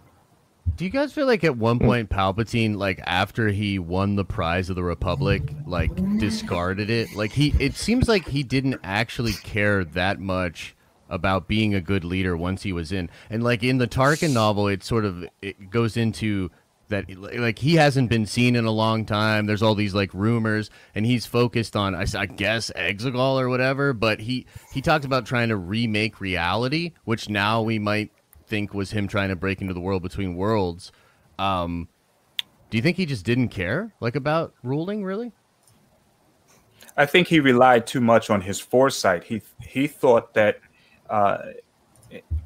Do you guys feel like at one hmm. point Palpatine, like after he won the prize of the Republic, like discarded it? Like he, it seems like he didn't actually care that much about being a good leader once he was in. And like in the Tarkin novel, it sort of it goes into that like he hasn't been seen in a long time. There's all these like rumors, and he's focused on I guess Exegol or whatever. But he he talked about trying to remake reality, which now we might think was him trying to break into the world between worlds. Um, do you think he just didn't care like about ruling really? I think he relied too much on his foresight. He he thought that, uh,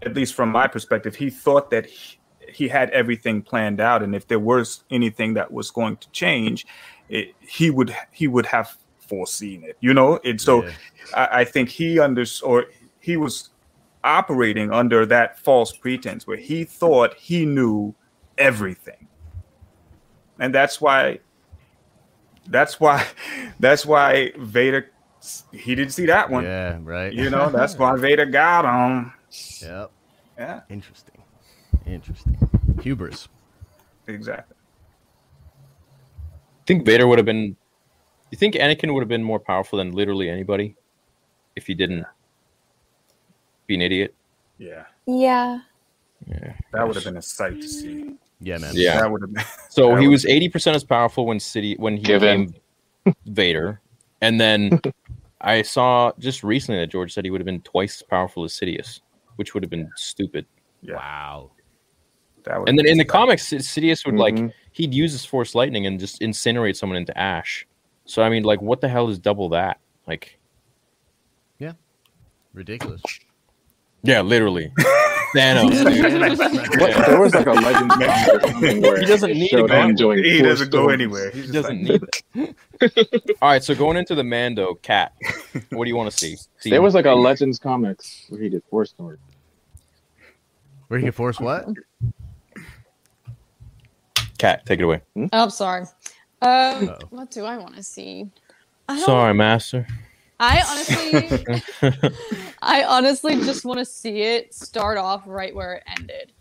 at least from my perspective, he thought that he, he had everything planned out, and if there was anything that was going to change, it, he would he would have foreseen it. You know, and so Yeah. I, I think he under or he was operating under that false pretense where he thought he knew everything. and that's why. That's why. That's why Vader. He didn't see that one. Yeah, right. You know, that's why Vader got him. Yep. Yeah. Interesting. Interesting. Hubris. Exactly. I think Vader would have been. You think Anakin would have been more powerful than literally anybody if he didn't be an idiot? Yeah. Yeah. Yeah. That would have been a sight to see. Yeah, man. Yeah. That would have been. So that he was eighty percent as powerful when city when he Given. became Vader, and then I saw just recently that George said he would have been twice as powerful as Sidious, which would have been stupid. Yeah. Wow. That would And then in the comics, Sid- Sidious would like Mhm. he'd use his Force lightning and just incinerate someone into ash. So I mean, like, what the hell is double that? Like, yeah, Ridiculous. Yeah, literally, Thanos. What, there was like a legend comic or He doesn't need to showed go him out. doing He doesn't go anywhere. He doesn't like, need it. All right, so going into the Mando Kat, what do you want to see? see There was like a Legends comics where he did Force Storm. Where he can force what? Kat. Take it away. Oh, I'm sorry. Um, what do I want to see? I don't Sorry, master. I honestly, I honestly just want to see it start off right where it ended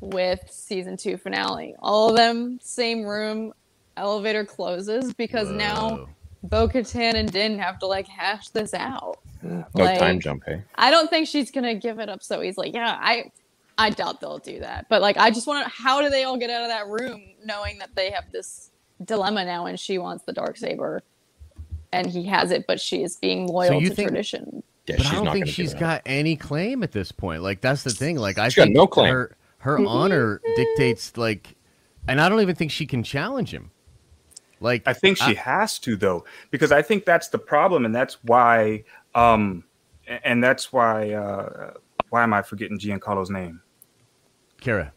with season two finale. All of them, same room, elevator closes because now Whoa. Bo Katan and Din have to like hash this out. No oh, Like- time jump, hey. I don't think she's gonna give it up so easily. Yeah, I I doubt they'll do that. But like I just want to how do they all get out of that room knowing that they have this dilemma now and she wants the dark saber and he has it but she is being loyal you to think- tradition. Yeah, But I don't think she's she's up. got any claim at this point. Like that's the thing. Like I She's got think no claim. her her honor dictates like, and I don't even think she can challenge him. Like I think she has to though, because I think that's the problem, and that's why, um, and that's why, uh, why am I forgetting Giancarlo's name? Kara.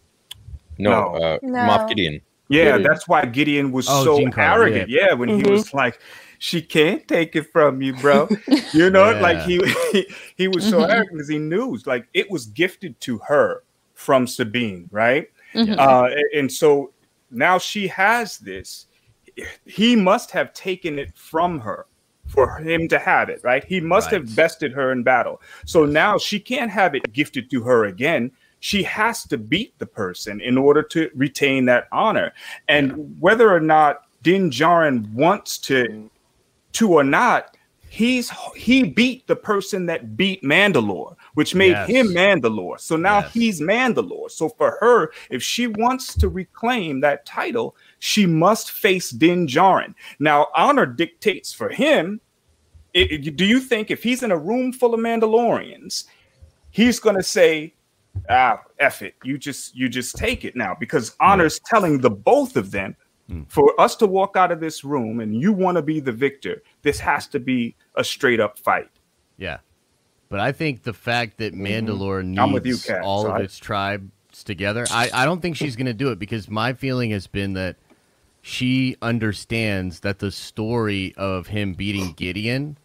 No, No. Uh, No. Moff Gideon. Yeah, Gideon. that's why Gideon was Oh, so Giancarlo, arrogant. Yeah, when he was like, "She can't take it from you, bro." you know, like he he, he was so Mhm. arrogant because he knew, like, it was gifted to her from Sabine, right? Mhm. Uh, and so now she has this. He must have taken it from her for him to have it, right? He must Right. have bested her in battle. So now she can't have it gifted to her again. She has to beat the person in order to retain that honor. And whether or not Din Djarin wants to to or not, he's he beat the person that beat Mandalore, which made Yes. him Mandalore. So now Yes. he's Mandalore. So for her, if she wants to reclaim that title, she must face Din Djarin. Now, honor dictates for him. it- it- do you think if he's in a room full of Mandalorians, he's going to say, "Ah, F it, you just you just take it now," because honor's telling the both of them. For us to walk out of this room and you want to be the victor, this has to be a straight up fight. Yeah. But I think the fact that Mandalore needs Mm-hmm. With you, Kat, all so of I- its tribes together, I, I don't think she's going to do it because my feeling has been that she understands that the story of him beating Gideon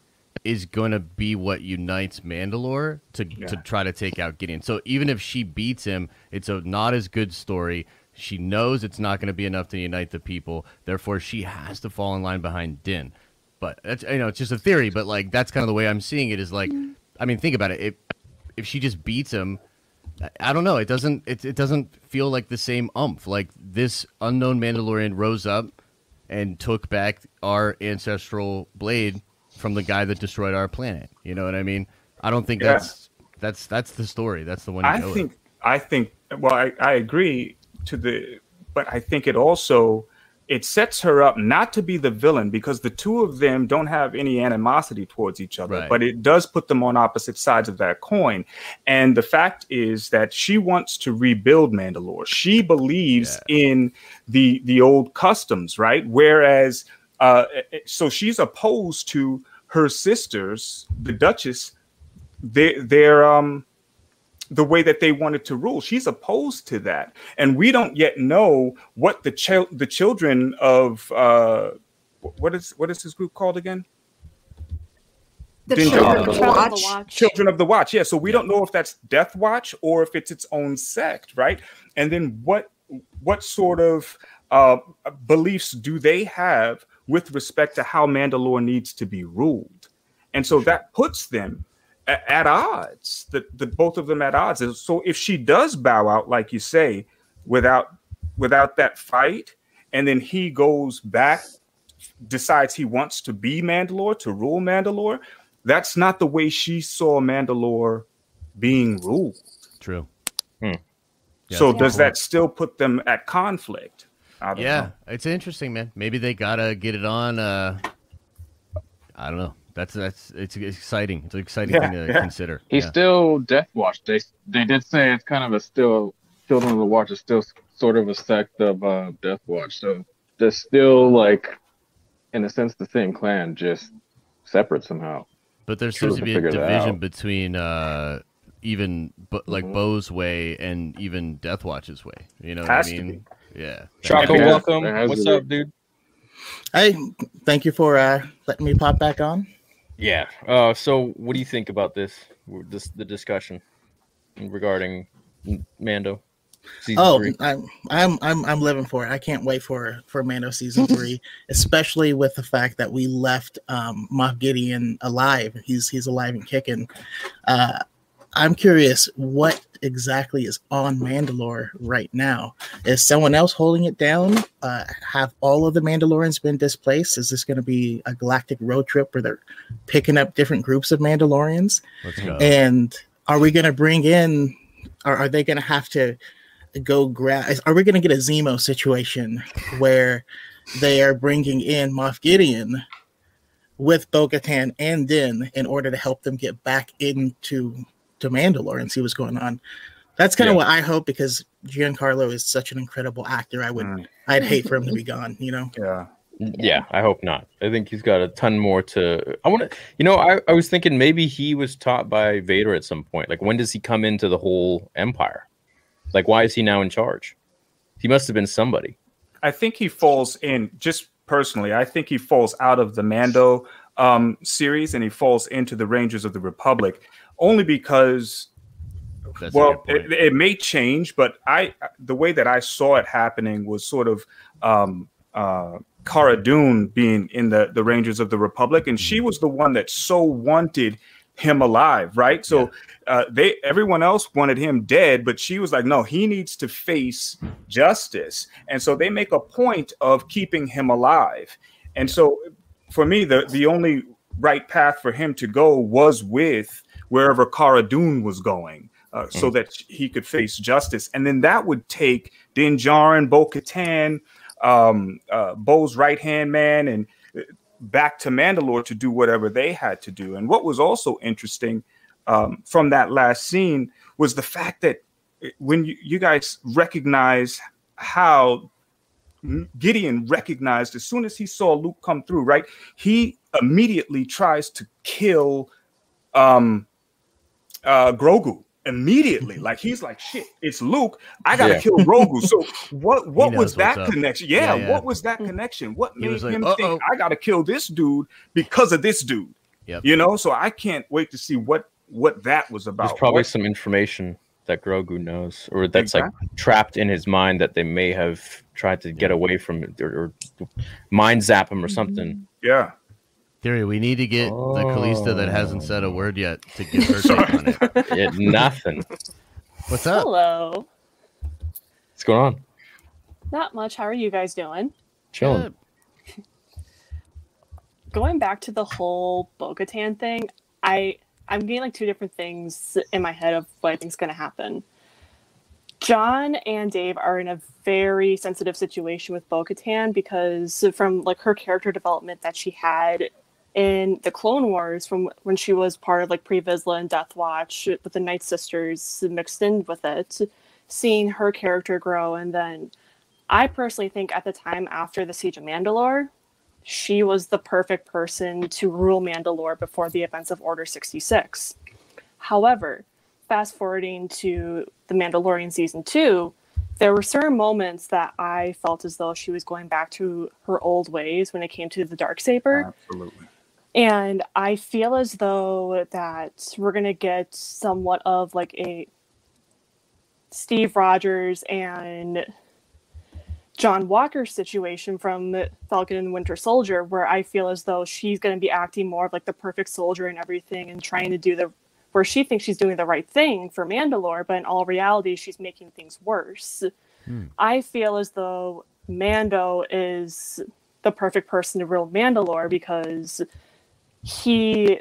is going to be what unites Mandalore to, to try to take out Gideon. So even if she beats him, it's a not as good story. She knows it's not going to be enough to unite the people. Therefore, she has to fall in line behind Din. But that's you know, it's just a theory. But like that's kind of the way I'm seeing it. Is like, I mean, think about it. If if she just beats him, I- don't know. It doesn't. It it doesn't feel like the same umph. Like this unknown Mandalorian rose up and took back our ancestral blade from the guy that destroyed our planet. You know what I mean? I don't think Yeah. that's that's that's the story. That's the one. You I with. think I think well I, I agree to the but I think it also it sets her up not to be the villain because the two of them don't have any animosity towards each other Right. but it does put them on opposite sides of that coin. And the fact is that she wants to rebuild Mandalore. She believes in the the old customs right? Whereas uh so she's opposed to her sisters the duchess they they're um the way that they wanted to rule. She's opposed to that, and we don't yet know what the chil- the children of uh, what is what is this group called again? The Din Children of Children of Watch. the Watch. Children of the Watch. Yeah, so we don't know if that's Death Watch or if it's its own sect, right? And then what what sort of uh, beliefs do they have with respect to how Mandalore needs to be ruled? And so that puts them at, at odds, the, the both of them at odds. And so if she does bow out, like you say, without without that fight, and then he goes back, decides he wants to be Mandalore, to rule Mandalore, that's not the way she saw Mandalore being ruled. True. Hmm. Yeah, so does good that still put them at conflict? Yeah, know. it's interesting, man. Maybe they gotta get it on. Uh, I don't know. That's that's it's exciting. It's an exciting Yeah, thing to yeah. consider. He's yeah. still Death Watch. They they did say it's kind of a still Children of the Watch is still sort of a sect of uh, Death Watch. So they're still like, in a sense, the same clan, just separate somehow. But there seems to to be a division between uh, even but like Mhm. Bo's way and even Death Watch's way. You know Has what I mean? Yeah. Choco, welcome. What's up, dude? Hey, thank you for uh, letting me pop back on. Yeah. Uh, so, what do you think about this? This the discussion regarding Mando season Oh, three. I'm I'm I'm I'm living for it. I can't wait for for Mando season three, especially with the fact that we left um, Moff Gideon alive. He's he's alive and kicking. Uh, I'm curious what exactly is on Mandalore right now. Is someone else holding it down? Uh, have all of the Mandalorians been displaced? Is this going to be a galactic road trip where they're picking up different groups of Mandalorians? Let's go. And are we going to bring in, or are they going to have to go grab? Are we going to get a Zemo situation where they are bringing in Moff Gideon with Bo and Din in order to help them get back into to Mandalore and see what's going on? That's kind of Yeah. what I hope because Giancarlo is such an incredible actor. I would, Mm. I'd hate for him to be gone. You know. Yeah. Yeah, I hope not. I think he's got a ton more to. I want to, you know, I, I was thinking maybe he was taught by Vader at some point. Like, when does he come into the whole empire? Like, why is he now in charge? He must have been somebody. I think he falls in just personally. I think he falls out of the Mando um, series and he falls into the Rangers of the Republic only because That's well, it, it may change, but I the way that I saw it happening was sort of um, uh, Cara Dune being in the the Rangers of the Republic, and Mm-hmm. she was the one that so wanted him alive, right? So uh, they everyone else wanted him dead, but she was like, no, he needs to face justice, and so they make a point of keeping him alive, and so for me, the the only right path for him to go was with wherever Cara Dune was going, uh, so that he could face justice, and then that would take Din Djarin, Bo Katan, um, uh, Bo's right hand man, and uh, back to Mandalore to do whatever they had to do. And what was also interesting um, from that last scene was the fact that uh, when you, you guys recognize how Gideon recognized as soon as he saw Luke come through, right? He immediately tries to kill um uh Grogu immediately. Like he's like, shit, it's Luke. I gotta Yeah. kill Grogu. So what what was that up. connection? Yeah, Yeah, yeah. what was that connection? What He made was like, him "Uh-oh." think I gotta kill this dude because of this dude? Yep. You know, so I can't wait to see what what that was about. There's probably What- some information that Grogu knows, or that's like trapped in his mind that they may have tried to get away from or, or mind zap him or something. yeah. Theory, we need to get the Kalista that hasn't said a oh. word yet to get her take on it. Yeah, nothing. What's up? Hello. What's going on? Not much. How are you guys doing? Chilling. Going back to the whole Bo-Katan thing, I I'm getting like two different things in my head of what I think's going to happen. John and Dave are in a very sensitive situation with Bo-Katan because from like her character development that she had in the Clone Wars from when she was part of like Pre Vizsla and Death Watch with the Night Sisters mixed in with it, seeing her character grow and then I personally think at the time after the Siege of Mandalore, she was the perfect person to rule Mandalore before the events of Order 66. However, fast forwarding to the Mandalorian season two, there were certain moments that I felt as though she was going back to her old ways when it came to the dark saber. Absolutely. And I feel as though that we're gonna get somewhat of like a Steve Rogers and John Walker situation from Falcon and Winter Soldier, where I feel as though she's going to be acting more of like the perfect soldier and everything and trying to do the where she thinks she's doing the right thing for Mandalore, but in all reality, she's making things worse. Hmm. I feel as though Mando is the perfect person to rule Mandalore because he,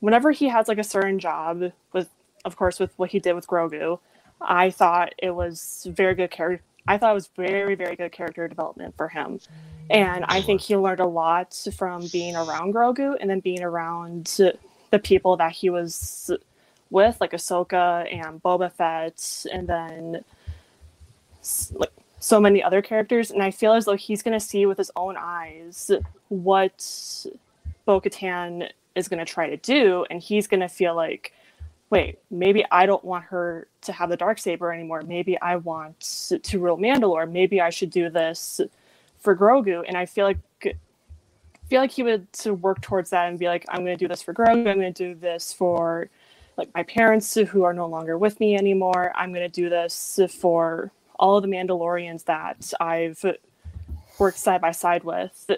whenever he has like a certain job, with of course with what he did with Grogu, I thought it was very good character. I thought it was very very good character development for him, and I think he learned a lot from being around Grogu and then being around the people that he was with, like Ahsoka and Boba Fett, and then like so many other characters. And I feel as though he's going to see with his own eyes what Bo Katan is going to try to do, and he's going to feel like, wait, maybe I don't want her to have the dark saber anymore. Maybe I want to rule Mandalore. Maybe I should do this for Grogu. And I feel like feel like he would to work towards that and be like, I'm going to do this for Grogu. I'm going to do this for like my parents who are no longer with me anymore. I'm going to do this for all of the Mandalorians that I've worked side by side with,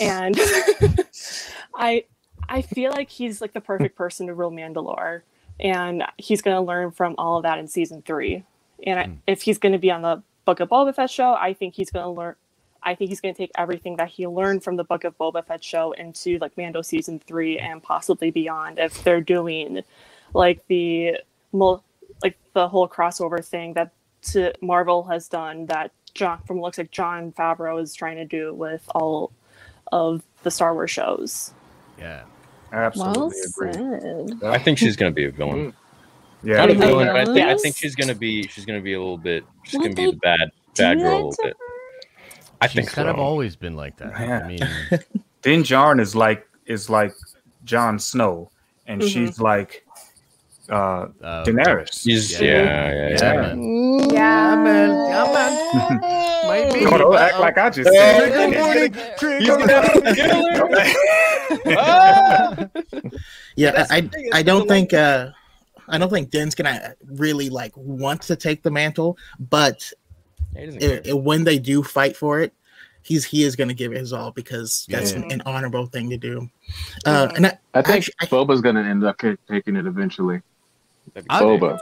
and I I feel like he's like the perfect person to rule Mandalore, and he's going to learn from all of that in season three. And I, hmm. if he's going to be on the Book of Boba Fett show, I think he's going to learn. I think he's going to take everything that he learned from the Book of Boba Fett show into like Mando season three and possibly beyond. If they're doing like the mul- like the whole crossover thing that t- Marvel has done, that John from looks like Jon Favreau is trying to do with all of the Star Wars shows. Yeah, absolutely well agree. said. I think she's gonna be a villain. Yeah, Not a villain, but I think I think she's gonna be she's gonna be a little bit she's Would gonna be the bad bad girl a little bit. I she's think kind so. of always been like that. Yeah. I mean, Din Djarin is like is like Jon Snow, and Mhm. she's like uh, uh, Daenerys. Yeah. yeah, yeah, yeah. yeah, Yeah. man. Yeah. man. Yeah, man. Might be. Don't act like I just said. Trigger it. warning. Trigger Yeah, I, I, I don't think uh, I don't think Din's gonna really like want to take the mantle, but Yeah, he doesn't care. it, it- when they do fight for it, he's he is gonna give it his all because that's Yeah. an, an honorable thing to do. Uh, and I, I think actually, Boba's gonna end up ca- taking it eventually. Boba.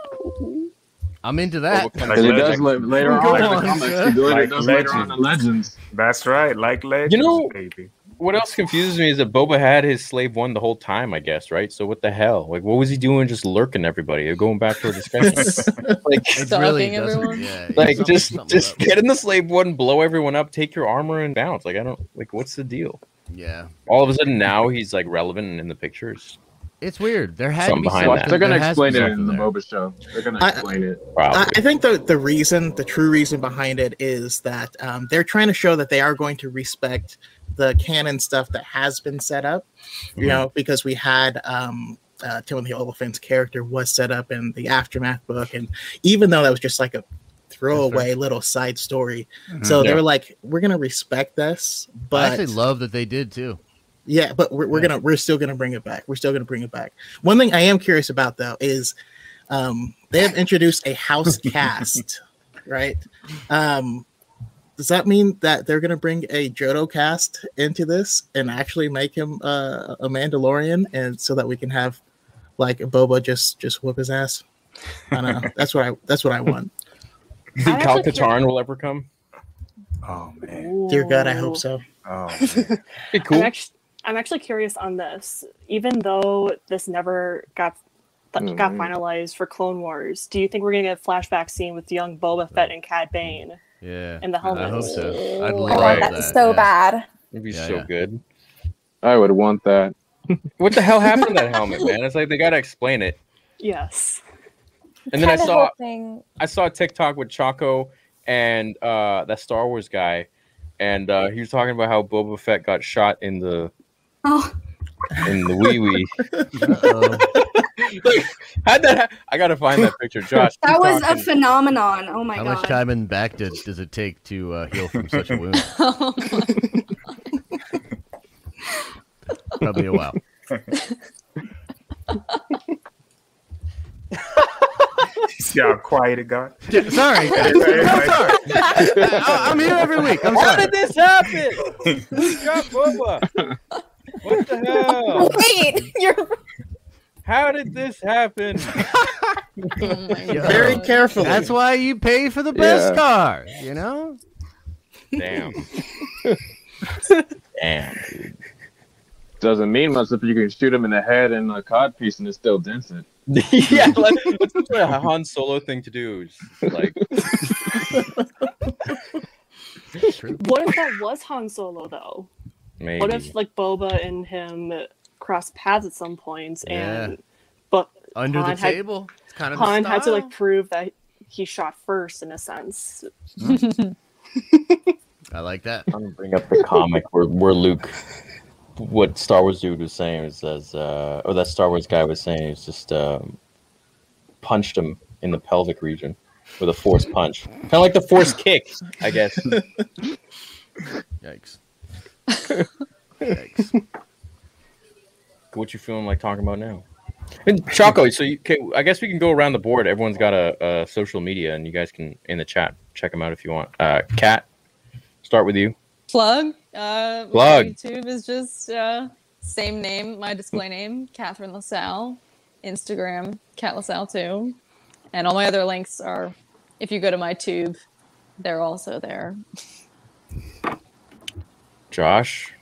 I'm into that. Boba comes Like Because he back. does la- later Go on in the on, comics. sir. Like he does later on in Legends. Legends. That's right, like legends, You know- baby. What else confuses me is that Boba had his slave one the whole time, I guess, right? So what the hell? Like, what was he doing? Just lurking everybody, going back to our discussion. like, It Stalking really everyone? Yeah, like something- just something just about- get in the slave one, blow everyone up, take your armor, and bounce. Like, I don't like. What's the deal? Yeah, All of a sudden now he's like relevant and in the pictures. It's weird. There had Something to be behind something. that. They're gonna there has to be explain it in something the there. Boba show. They're gonna I- explain it. I, Probably. I think the the reason, the true reason behind it is that um, they're trying to show that they are going to respect the canon stuff that has been set up. You know, because we had um, uh, Timothy Olyphant's character was set up in the aftermath book, and even though that was just like a throwaway little side story, so they were like, "We're gonna respect this," I but actually love that they did too. Yeah, but we're, we're Yeah. gonna we're still gonna bring it back. We're still gonna bring it back. One thing I am curious about though is um, they have introduced a house cast, right? Um, does that mean that they're gonna bring a Jodo Kast into this and actually make him uh, a Mandalorian, and so that we can have like Boba just just whip his ass? I don't know. That's what I that's what I want. Do you think I'm Cal actually Katarn will ever come? Oh man. Dear God, I hope so. Oh. Be cool. I'm actually, I'm actually curious on this. Even though this never got got Mhm. finalized for Clone Wars, do you think we're gonna get a flashback scene with young Boba Fett and Cad Bane? Yeah, And the I hope so. I'd love Right. want that. that so yeah. bad. It'd be Yeah, so yeah. good. I would want that. What the hell happened to that helmet, man? It's like they gotta explain it. Yes. And then I Kinda saw hoping- I saw a TikTok with Chaco and uh that Star Wars guy, and uh he was talking about how Boba Fett got shot in the Oh, in the wee wee. Like, how'd that? Ha- I gotta find that picture, Josh. that keep was a phenomenon. Oh my god! How god. much time in back does, does it take to uh, heal from such a wound? Oh my- Probably a while. Yeah, quiet it, got? Yeah, sorry. I'm sorry. I- I'm here every week. I'm How sorry. did this happen? Drop Boba. What the hell? Wait, you're How did this happen? Oh. Very carefully. That's why you pay for the best Yeah. car, you know? Damn. Damn. dude. Doesn't mean much if you can shoot him in the head and a cod piece and it still dents it. yeah, like, that's what a Han Solo thing to do. Is like, What if that was Han Solo though? Maybe. What if like Boba and him cross paths at some points Yeah. and but Under the Han had- table. It's kind of the Han had to like prove that he shot first in a sense. I like that. I'm gonna bring up the comic where, where Luke, what Star Wars dude was saying is says, uh, or that Star Wars guy was saying is just um, punched him in the pelvic region with a force punch, kind of like the force kick, I guess. Yikes. Yikes. what you feeling like talking about now? And Choco, so you, okay, I guess we can go around the board. Everyone's got a, a social media, and you guys can in the chat check them out if you want. Uh, Kat, start with you. Plug. Uh, Plug. YouTube is just uh, same name, my display name, Catherine LaSalle. Instagram, Kat LaSalle too. And all my other links are, if you go to my tube, they're also there. Josh,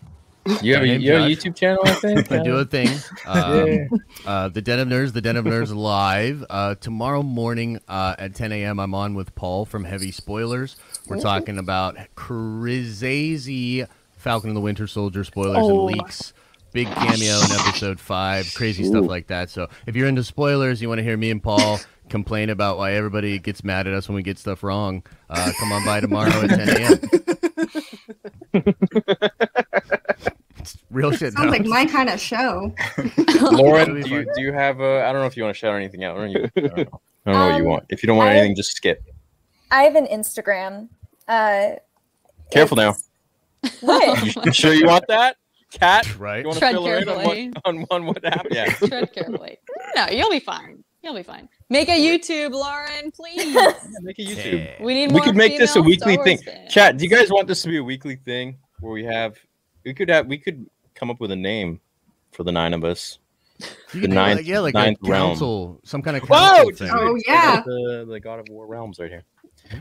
you have a, you have a YouTube channel, I think. I do a thing. Um, Yeah. uh, the Den of Nerds, the Den of Nerds live uh, tomorrow morning uh, at 10 a.m. I'm on with Paul from Heavy Spoilers. We're talking about crazy Falcon and the Winter Soldier spoilers Oh. and leaks. Big cameo in episode five, crazy stuff like that. So if you're into spoilers, you want to hear me and Paul complain about why everybody gets mad at us when we get stuff wrong, uh, come on by tomorrow at 10 a.m. It's real shit. Sounds like my kind of show. Lauren, do you, do you have a? I don't know if you want to shout anything out. I don't, you, I don't know, I don't know what you Um, want. If you don't want I- anything, just skip. I have an Instagram. Uh, Careful now. What? You, you sure you want that, Kat? Right. You want to Tread fill her in on carefully. what, on, on what happened? Yeah. Tread carefully. No, you'll be fine. You'll be fine. Make a YouTube, Lauren, please. Make a YouTube. We need We could make this a weekly thing. Wars fans. Chat. Do you guys want this to be a weekly thing where we have? We could have. We could come up with a name for the nine of us. You The could ninth- like, yeah, like ninth a realm. council, some kind of Whoa! council dude, thing. Oh, yeah. The, the God of War realms right here.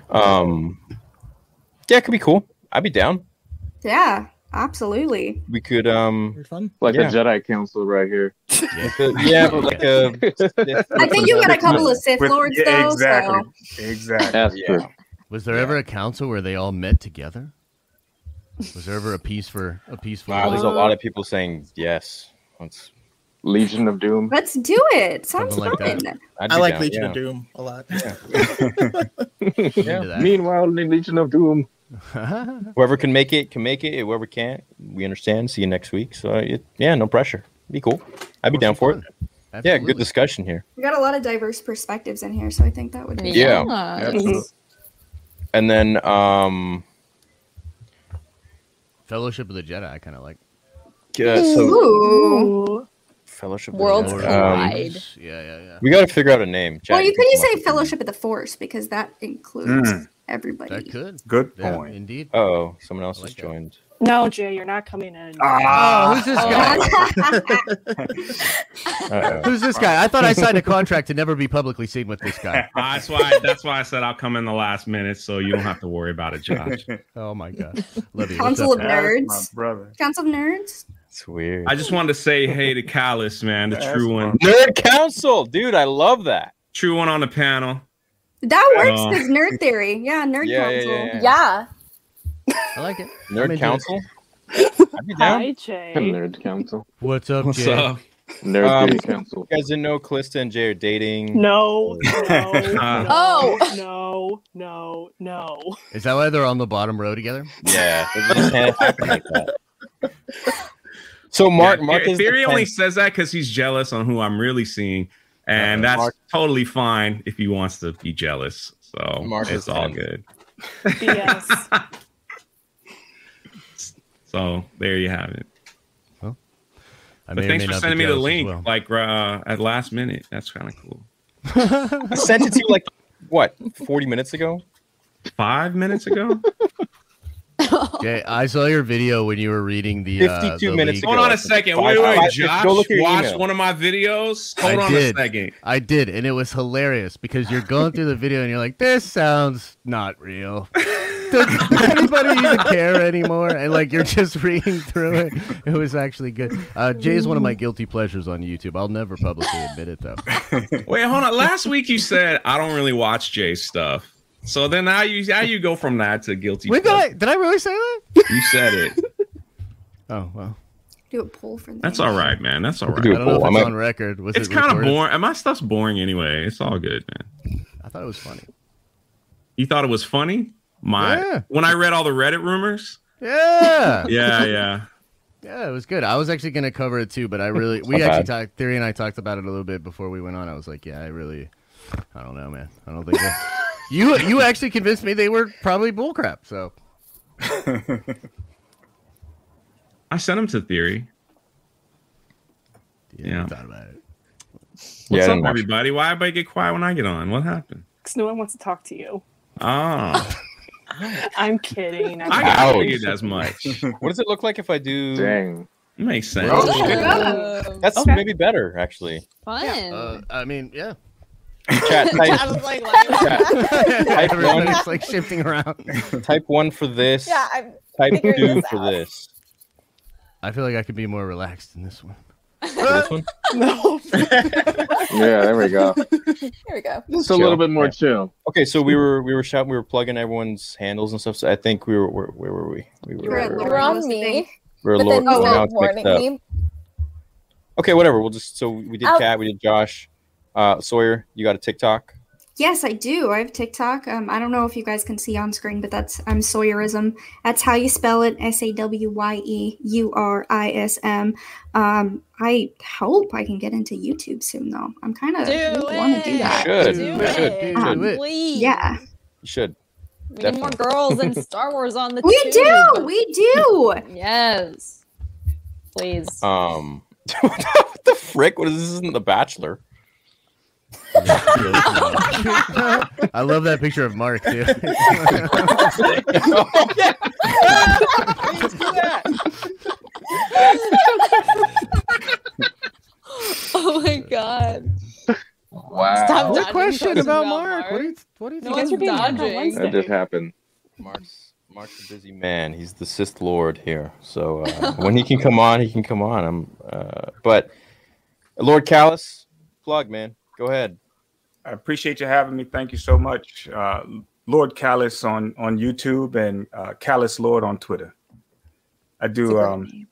Um, yeah, it could be cool. I'd be down. Yeah, absolutely. We could um, fun. Like Yeah. a Jedi Council right here. like a- yeah, but like a. I think you got a couple of Sith With- Lords yeah, though. exactly. So Exactly. That's Yeah. true. Was there ever a council where they all met together? Was there ever a peace for a peaceful? Wow, there's a lot of people saying yes. Let's. Legion of Doom. let's do it. Sounds Something like fun. that. I'd I be like down, Legion yeah. of Doom a lot. Into that. Meanwhile, in Legion of Doom. Whoever can make it can make it. Whoever can't, we understand. See you next week. So it, yeah, no pressure. Be cool. I'd be down for it. Yeah, good discussion here. We got a lot of diverse perspectives in here, so I think that would be Yeah. Yes. And then um, Fellowship of the Jedi. I kind of like. uh, so Ooh. Fellowship. of the Worlds Jedi. collide. Um, Yeah, yeah, yeah. we got to figure out a name. Chat, Well, you could can you say Fellowship of the Force because that includes Mm. Everybody. That could. Good Yeah, point. indeed. Oh, someone else I like has that. joined. No, Jay, you're not coming in. Ah, Oh, who's this guy? Who's this guy? I thought I signed a contract to never be publicly seen with this guy. That's why. That's why I said I'll come in the last minute, so you don't have to worry about it, Josh. Oh my god. Love you. Council up, of man? Nerds. my brother. Council of Nerds. It's weird. I just wanted to say hey to Callus, man, the That's true one, Nerd Council, dude. I love that. true one on the panel. That works because Nerd Theory. Yeah, Nerd Yeah, yeah, Council. yeah, Yeah. I like it. I'm Nerd Council. I'd be down. Hi, Jay. Nerd Council. What's up, What's Jay? up? Nerd Um, Theory Council. You guys didn't know Callista and Jay are dating. No, no, no, Oh. no, no, no. Is that why they're on the bottom row together? Yeah, it just ha- happened like. So Mark, Yeah, Mark Theory- is the Theory only says that because he's jealous on who I'm really seeing, and Uh, that's Mark- totally fine if he wants to be jealous. So Mark it's all tenth. good. Yes. So there you have it. I But thanks for sending me the link, well. like uh, at last minute. That's kind of cool. I sent it to you like What? Forty minutes ago? Five minutes ago? Okay, I saw your video when you were reading the. uh, 52 the minutes league- ago. Hold on a second. Five- Wait, wait, five- Josh. go look at your Watch email. one of my videos. Hold I on did. a second. I did, and it was hilarious because you're going through the video and you're like, "This sounds not real." Does anybody even care anymore? And like you're just reading through it. It was actually good. Uh, Jay is one of my guilty pleasures on YouTube. I'll never publicly admit it though. Wait, hold on. Last week you said I don't really watch Jay's stuff. So then now you now you go from that to guilty. Wait, did. I did I really say that? You said it. Oh well. Do a poll for that. That's all right, man. That's all right. do I don't know if poll. I it's might- on record. Was It's it kind of boring. and My stuff's boring anyway. It's all good, man. I thought it was funny. You thought it was funny? My Yeah. when I read all the Reddit rumors. Yeah. Yeah, yeah. Yeah, it was good. I was actually going to cover it too, but I really we not actually talked. Theory and I talked about it a little bit before we went on. I was like, yeah, I really, I don't know, man. I don't think that- you you actually convinced me they were probably bullcrap. So I sent him to Theory. Yeah. thought about it. What's Yeah, up, didn't watch it. everybody? Why everybody get quiet when I get on? What happened? Because no one wants to talk to you. Oh, I'm kidding. I'm I kidding. got figured as much. What does it look like if I do? Dang. Makes sense. Oh, That's Okay. maybe better actually. fun. Uh, I mean, yeah. Chat I type, was like, let chat, type one. Everybody's like shifting around. Type one for this. Yeah, I'm Type two this for out. this. I feel like I could be more relaxed in this one. This one. No. Yeah, there we go. here we go. Just a little bit more chill. Okay, so we were we were shouting, we were plugging everyone's handles and stuff. So I think we were where, where were we? We You were at You were on me, we were but lower. then you oh, now started it's mixed warning me. Okay, whatever. We'll just so we did oh. I'll- Kat, we did Josh, uh, Sawyer. You got a TikTok? Yes, I do. I have TikTok. Um, I don't know if you guys can see on screen, but that's I'm Sawyerism. That's how you spell it. S A W Y E U R I S M. Um, I hope I can get into YouTube soon, though. I'm kind of Do want to do it. that. Should. Do You it. should. You Um, should. Please. Yeah, You should. We need more girls and Star Wars on the we tube. do. We do. Yes. Please. Um, what the frick? What is this? Isn't The Bachelor? I love that picture of Mark too. oh my god. Wow. Stop what dodging question about about Mark? Mark. What are you? What are you? No You guys are being about? Mark on dodging. That just happened. Mark's Mark's a busy man. He's the Sith Lord here. So uh, when he can come on, he can come on. I'm. Uh, but Lord Callus, plug man. Go ahead. I appreciate you having me. Thank you so much, uh, Lord Callus on on YouTube and uh, Callus Lord on Twitter. I do. Um,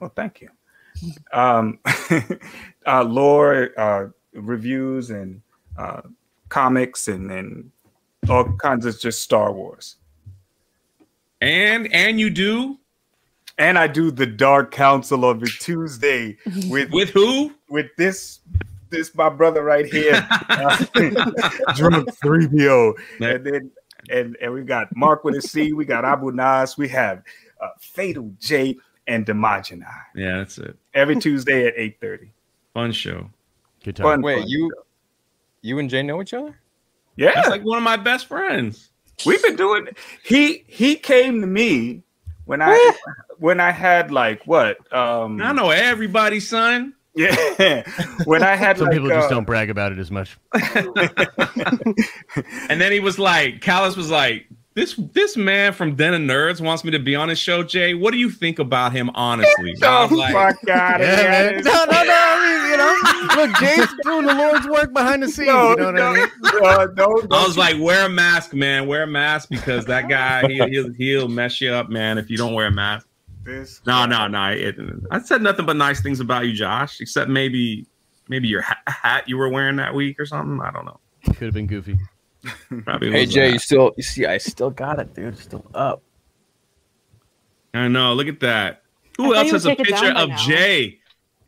well, thank you. Um, uh, lore uh, reviews and uh, comics and and all kinds of just Star Wars. And and you do And I do the Dark Council every Tuesday with with who? with this this my brother right here, uh, drunk three PO, and then and and we got Mark with a C, we got Abu Nas, we have uh, Fatal J and Demogeny Yeah, that's it. every Tuesday at eight thirty. Fun show. Good time. Fun, Wait, fun. you you and Jay know each other? yeah, That's like one of my best friends. we've been doing. He he came to me when I when I had like what um I know everybody, son. Yeah when I had Some like people just uh, don't brag about it as much. And then he was like, Callus was like, this this man from Den of Nerds wants me to be on his show, Jay. What do you think about him, honestly? I Oh like, fuck out Yeah, man. No, no, no. I mean, you know, look, Jay's doing the Lord's work behind the scenes. No, you know what I mean? no, uh, no, no, I was like, wear a mask, man. Wear a mask because that guy he'll he'll, he'll mess you up, man. If you don't wear a mask. This No, no, no. It, I said nothing but nice things about you, Josh. Except maybe maybe your ha- hat you were wearing that week or something. I don't know. Could have been goofy. Probably Hey Jay, that. you still you see? I still got it, dude. It's still up. I know. Look at that. Who thought else has a picture of now. Jay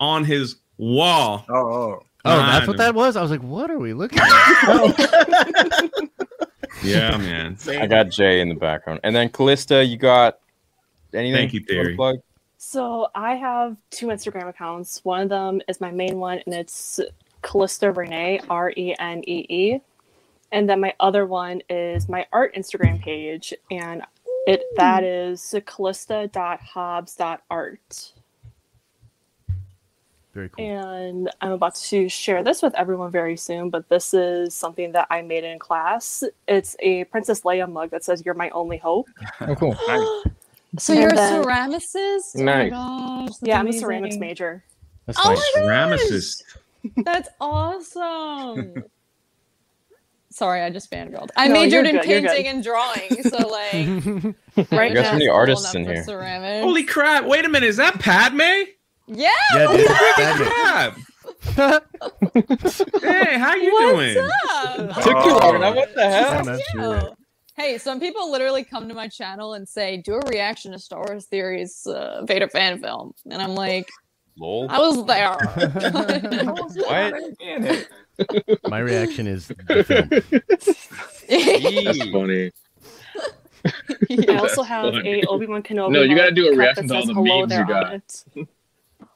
on his wall? Oh, oh. Oh, that's what that was. I was like, what are we looking at? Yeah, man. I got Jay in the background, and then Callista, you got anything? Thank you, wanna Theory. Plug? So I have two Instagram accounts. One of them is my main one, and it's Callista Renee, R E N E E. And then my other one is my art Instagram page, and it that hmm. is callista.hobbs.art. Very cool. And I'm about to share this with everyone very soon, but this is something that I made in class. It's a Princess Leia mug that says, You're my only hope. Oh, cool. So And you're then- a ceramicist? Oh nice. Oh gosh, that's Yeah, I'm a ceramics major. That's Oh nice. my gosh! Ramesses. That's awesome. Sorry, I just fangirled. I No, majored in good, painting and drawing, so like Right You got so many artists in here. ceramics. Holy crap! Wait a minute, is that Padme? yeah. Yeah, dude. Crap! hey, how you doing? What's up? Took you long oh. enough. What the hell? Yeah, that's true. Yo. Hey, some people literally come to my channel and say, "Do a reaction to Star Wars Theory's uh, Vader fan film," and I'm like, Lol. "I was there." What? My reaction is the film. That's funny. I also have funny. a Obi Wan Kenobi. No, you gotta do a reaction that to all the memes you got. it.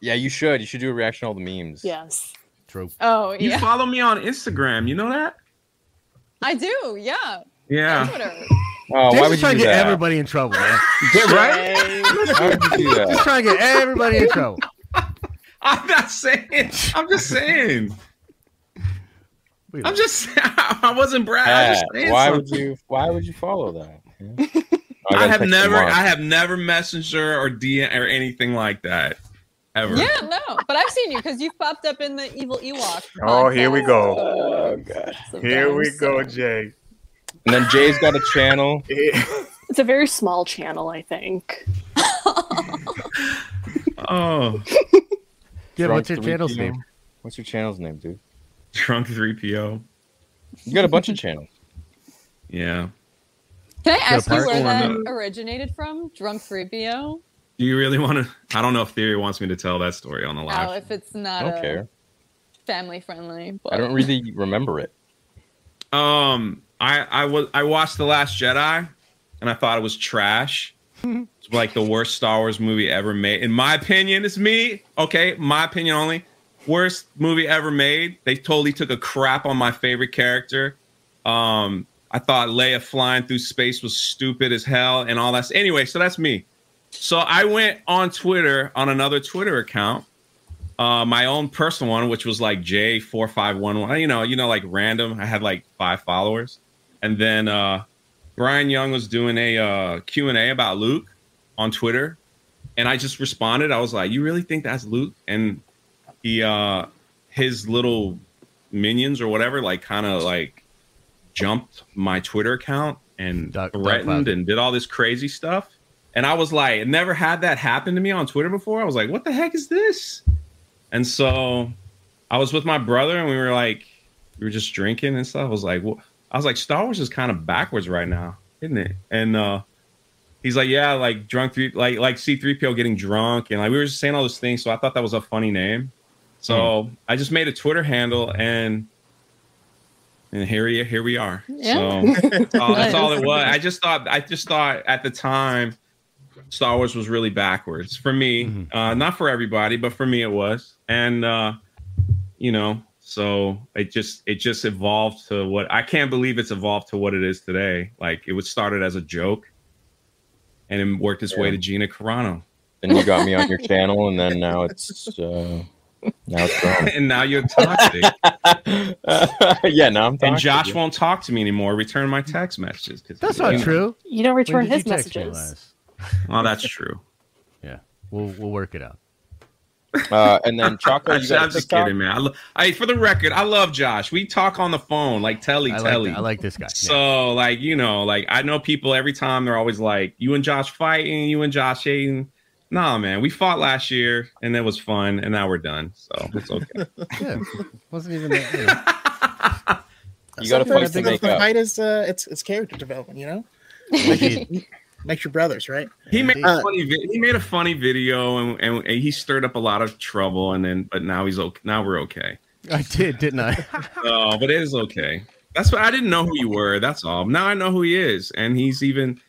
Yeah, you should. You should do a reaction to all the memes. Yes. True. oh You follow me on Instagram, you know that? I do. Yeah. Yeah. Twitter. Oh, uh, They're why just would trying to get that? everybody in trouble, man. right? Why would you do Just that? trying to get everybody in trouble. I'm not saying. I'm just saying. I'm just. I wasn't bragging. I was Pat, why would you? Why would you follow that? Yeah. Oh, I gotta have never. I have never messenger or DM or anything like that. Ever. Yeah, no, but I've seen you because you've popped up in the Evil Ewok. Oh, here we go. Oh god. Here we go, Jay. And then Jay's got a channel. It's a very small channel, I think. Oh, Yeah, what's your 3 channel's name? What's your channel's name, dude? drunk three PO. You got a bunch of channels. Yeah. Can I ask you where that originated from? Drunk 3PO? Do you really want to? I don't know if Theory wants me to tell that story on the live. Oh, if it's not I don't care. family friendly. But I don't really remember it. Um, I I was I watched the Last Jedi, and I thought it was trash. it's like the worst Star Wars movie ever made, in my opinion. It's me, okay, my opinion only. Worst movie ever made. They totally took a crap on my favorite character. Um, I thought Leia flying through space was stupid as hell, and all that. Anyway, so that's me. So I went on Twitter on another Twitter account, uh, my own personal one, which was like J four five one one. You know, you know, like random. I had like five followers, and then uh, Bryan Young was doing a uh, Q and A about Luke on Twitter, and I just responded. I was like, "You really think that's Luke?" And he, uh, his little minions or whatever, like kind of like jumped my Twitter account and Doc threatened Cloud. and did all this crazy stuff. And I was like, never had that happen to me on Twitter before. I was like, what the heck is this? And so I was with my brother and we were like, we were just drinking and stuff. I was like, well, I was like, Star Wars is kind of backwards right now, isn't it? And uh he's like, yeah, like drunk three like like C3PO getting drunk and like we were just saying all those things. So I thought that was a funny name. So I just made a Twitter handle and and here we here we are. Yeah. So that's all, that's all it was. I just thought I just thought at the time Star Wars was really backwards for me. Mhm. Uh, not for everybody, but for me it was. And uh, you know, so it just it just evolved to what I can't believe it's evolved to what it is today. Like it was started as a joke, and it worked its way to Gina Carano, Then you got me on your channel, and then now it's uh, now it's gone. and now you're toxic. yeah, now I'm talking. and Josh won't talk to me anymore. Return my text messages. 'cause That's not know- true. You don't return his messages. last? Oh, that's true. Yeah, we'll we'll work it out. Uh, and then Choco, you Actually, got I'm just TikTok? kidding, man. I, lo- I, for the record, I love Josh. We talk on the phone like telly, I telly. like, I like this guy. Yeah. So, like, you know, like I know people every time they're always like, "You and Josh fighting, you and Josh hating." Nah, man, we fought last year and it was fun, and now we're done. So it's okay. Yeah, wasn't even that. You know. You got to Sometimes fight to the make up. fight is uh, it's it's character development, you know. Indeed. Makes your brothers, right? he made Indeed. a funny. Vi- he made a funny video, and, and, and he stirred up a lot of trouble. And then, but now he's okay. Now we're okay. I did, didn't I? Oh, but it is okay. That's what I didn't know who you were. That's all. Now I know who he is, and he's even.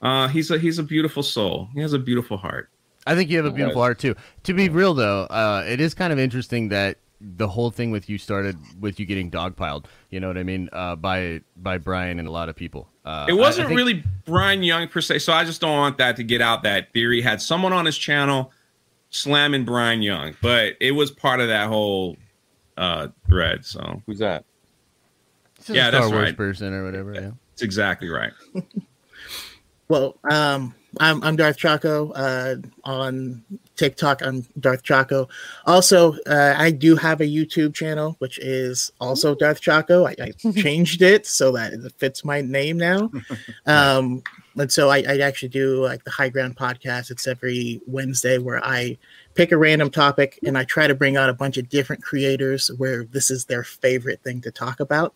Uh, he's a he's a beautiful soul. He has a beautiful heart. I think you have a beautiful heart too. To be real though, uh, it is kind of interesting that the whole thing with you started with you getting dogpiled. You know what I mean? Uh, by by Bryan and a lot of people. Uh, it I- I wasn't think- really Bryan Young per se, so I just don't want that to get out that theory. Had someone on his channel slamming Bryan Young, but it was part of that whole uh, thread. So who's that? He's yeah, Star that's Wars right. person or whatever. Yeah. That's exactly right. Well, um, I'm I'm Darth Chaco. Uh, on TikTok, I'm Darth Chaco. Also, uh, I do have a YouTube channel, which is also Darth Chaco. I, I changed it so that it fits my name now. Um, and so I, I actually do like the High Ground podcast. It's every Wednesday where I pick a random topic and I try to bring out a bunch of different creators where this is their favorite thing to talk about.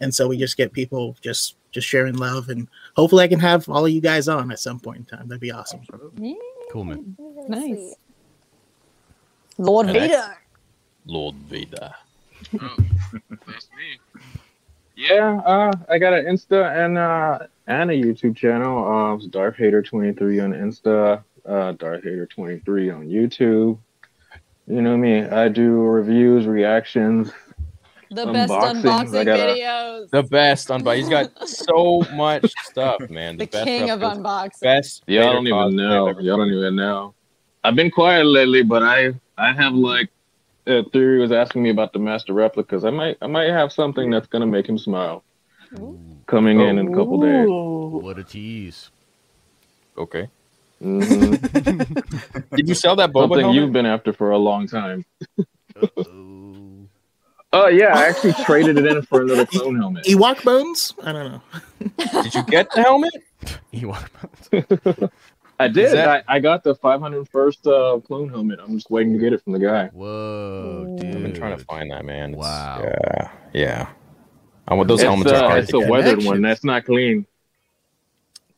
And so we just get people just just sharing love and hopefully I can have all of you guys on at some point in time. That'd be awesome. Cool man. Nice. Lord And I- Vader. Lord Vader. That's me. Yeah, uh, I got an Insta and uh, and a YouTube channel. Uh, it's Darth Hater 23 on Insta, uh, Darth Hater 23 on YouTube. You know me. I do reviews, reactions. The best Unboxings, unboxing I gotta- videos. The best unbox. He's got so much stuff, man. The best king of replicas. unboxing. Best. Yeah, I don't even know. I've Y'all don't even know. I've been quiet lately, but I I have like uh, Theory was asking me about the master replicas. I might I might have something that's gonna make him smile. Coming in in a couple days. What a tease. Okay. Mhm. Did you sell that Boba Something helmet? you've been after for a long time. Oh yeah, I actually traded it in for another clone helmet. Ewok bones? I don't know. Did you get the helmet? Ewok bones. I did. that- I, I got the 501st uh, clone helmet. I'm just waiting to get it from the guy. Whoa, dude. I've been trying to find that man. It's- Wow. Yeah. Yeah. I want those it's, helmets uh, are hard it's to a weathered one. That's not clean.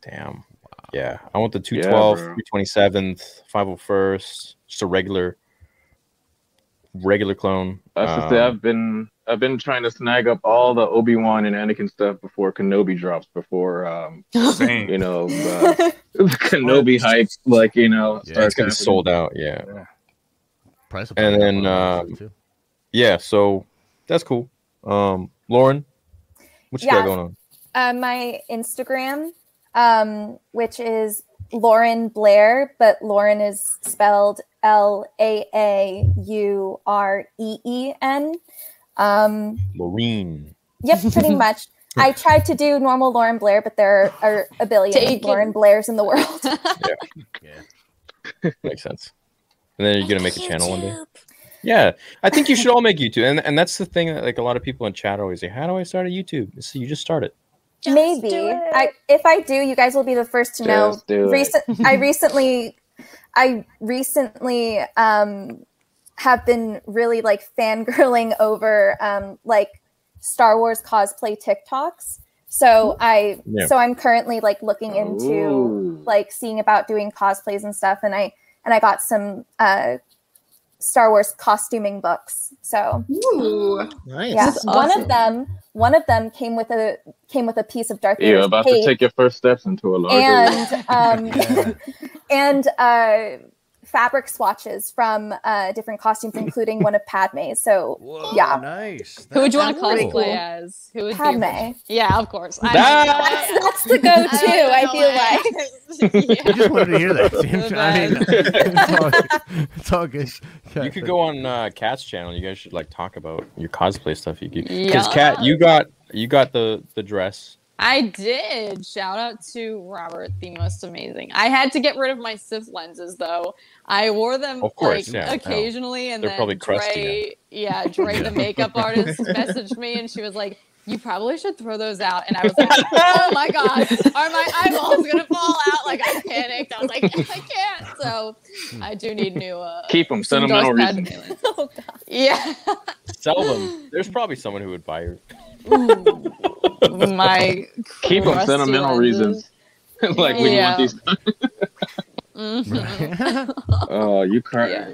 Damn. Yeah. I want the Yeah, 212, bro. 327th, 501st, just a regular regular clone. I have to say, Um, I've been I've been trying to snag up all the Obi Wan and Anakin stuff before Kenobi drops. Before um, you know, uh, Kenobi hype, like you know, Yeah, starts it's getting happening. sold out. Yeah. Price And then, go um. Yeah. So that's cool. Um, Lauren, what you Yeah. got going on? uh, my Instagram, um, which is Lauren Blair, but Lauren is spelled L A A U R E E N. Um, Laureen. yep, pretty much. I tried to do normal Lauren Blair, but there are a billion Taken. Lauren Blairs in the world. Yeah. Makes sense. And then you're gonna make a channel one day. Yeah, I think you should all make YouTube, and and that's the thing that like a lot of people in chat always say, "How do I start a YouTube?" So you just start it. Maybe I if I do, you guys will be the first to know. Just do it. Recent, I recently, I recently um, have been really like fangirling over um, like Star Wars cosplay TikToks. So I, Yeah. so I'm currently like looking into Ooh. like seeing about doing cosplays and stuff, and I and I got some uh, Star Wars costuming books. So Ooh. Nice. yeah, That's one of them, one of them came with a came with a piece of Darth You're about cape to take your first steps into a larger. and um, and uh, fabric swatches from uh, different costumes, including one of Padme's. So yeah, nice. Who would you want to That's pretty cosplay cool. as? Who would Padme. be? Yeah, of course. I That- That's, that's the go-to. I, feel like. I just wanted to hear that. Tim. I mean, it's all, it's all good. You could go on uh, Kat's channel. You guys should like talk about your cosplay stuff. You could, because Yeah. Kat, you got you got the the dress. I did. Shout out to Robert, the most amazing. I had to get rid of my Sith lenses though. I wore them Of course, like yeah, occasionally, and They're then probably crusty Dre, yeah, Dre, the makeup artist, messaged me, and she was like, "You probably should throw those out." And I was like, "Oh my god, are my eyeballs gonna fall out?" Like I panicked. I was like, "I can't." So I do need new. Uh, Keep 'em, some sentimental reasons. Padme. Yeah. Sell them. There's probably someone who would buy your. My Keep them sentimental lenses. reasons. like when Yeah. you want these. Mhm. Oh, you cried. Yeah.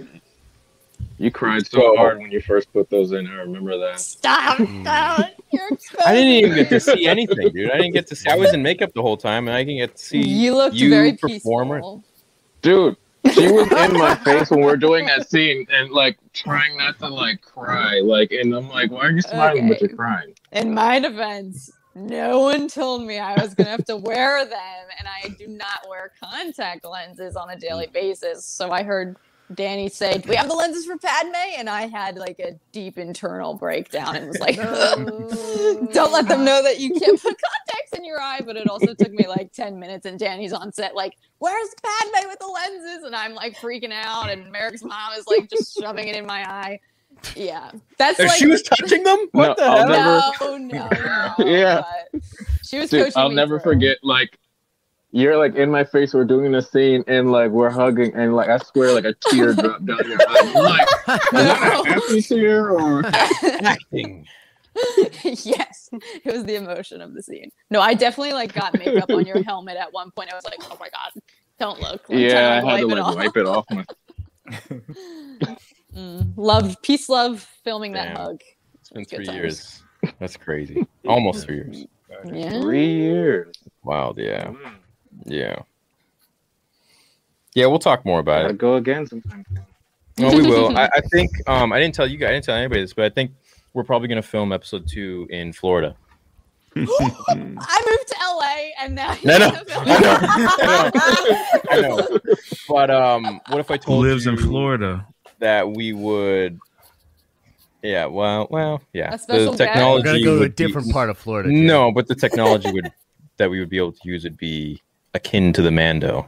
You cried so So- hard when you first put those in. I remember that. Stop! Stop! You're I didn't even get to see anything, dude. I didn't get to see. I was in makeup the whole time, and I didn't get to see You looked you very perform it. peaceful. Dude, She was in my face when we are doing that scene and like trying not to like cry. Like, and I'm like, why are you smiling but you're crying? In my defense, no one told me I was gonna have to wear them, and I do not wear contact lenses on a daily mm. basis. So I heard Danny say, "Do we have the lenses for Padme?" And I had like a deep internal breakdown and was like, "Don't let them know that you can't put contacts in your eye." But it also took me like ten minutes, and Danny's on set like, "Where's Padme with the lenses?" And I'm like freaking out, and Merrick's mom is like just shoving it in my eye. Yeah, that's If like she was touching them? What No, the hell? never- no, no, no. Yeah. She was Dude, coaching I'll me never through. forget like you're like in my face, we're doing the scene and like we're hugging and like I swear like a tear dropped down your eye. I'm like, is that a happy tear or acting? yes, it was the emotion of the scene. No, I definitely like got makeup on your helmet at one point. I was like, oh my god, don't look. I'm Yeah, I had to wipe it like off. wipe it off my Mm, love, peace, love, filming that hug. It's been three years. That's crazy. Almost three years. Yeah. three years. Wild, yeah. Yeah. Yeah, we'll talk more about Gotta it. go again sometime. No, we will. I, I think um I didn't tell you guys, I didn't tell anybody this, but I think we're probably gonna film episode two in Florida. I moved to LA and now No, no, I I know. But um what if I Who told lives in Florida? That we would yeah, well, well, yeah. A special the technology We're gonna go to a would be- different part of Florida. Jim. No, but the technology would that we would be able to use would be akin to the Mando.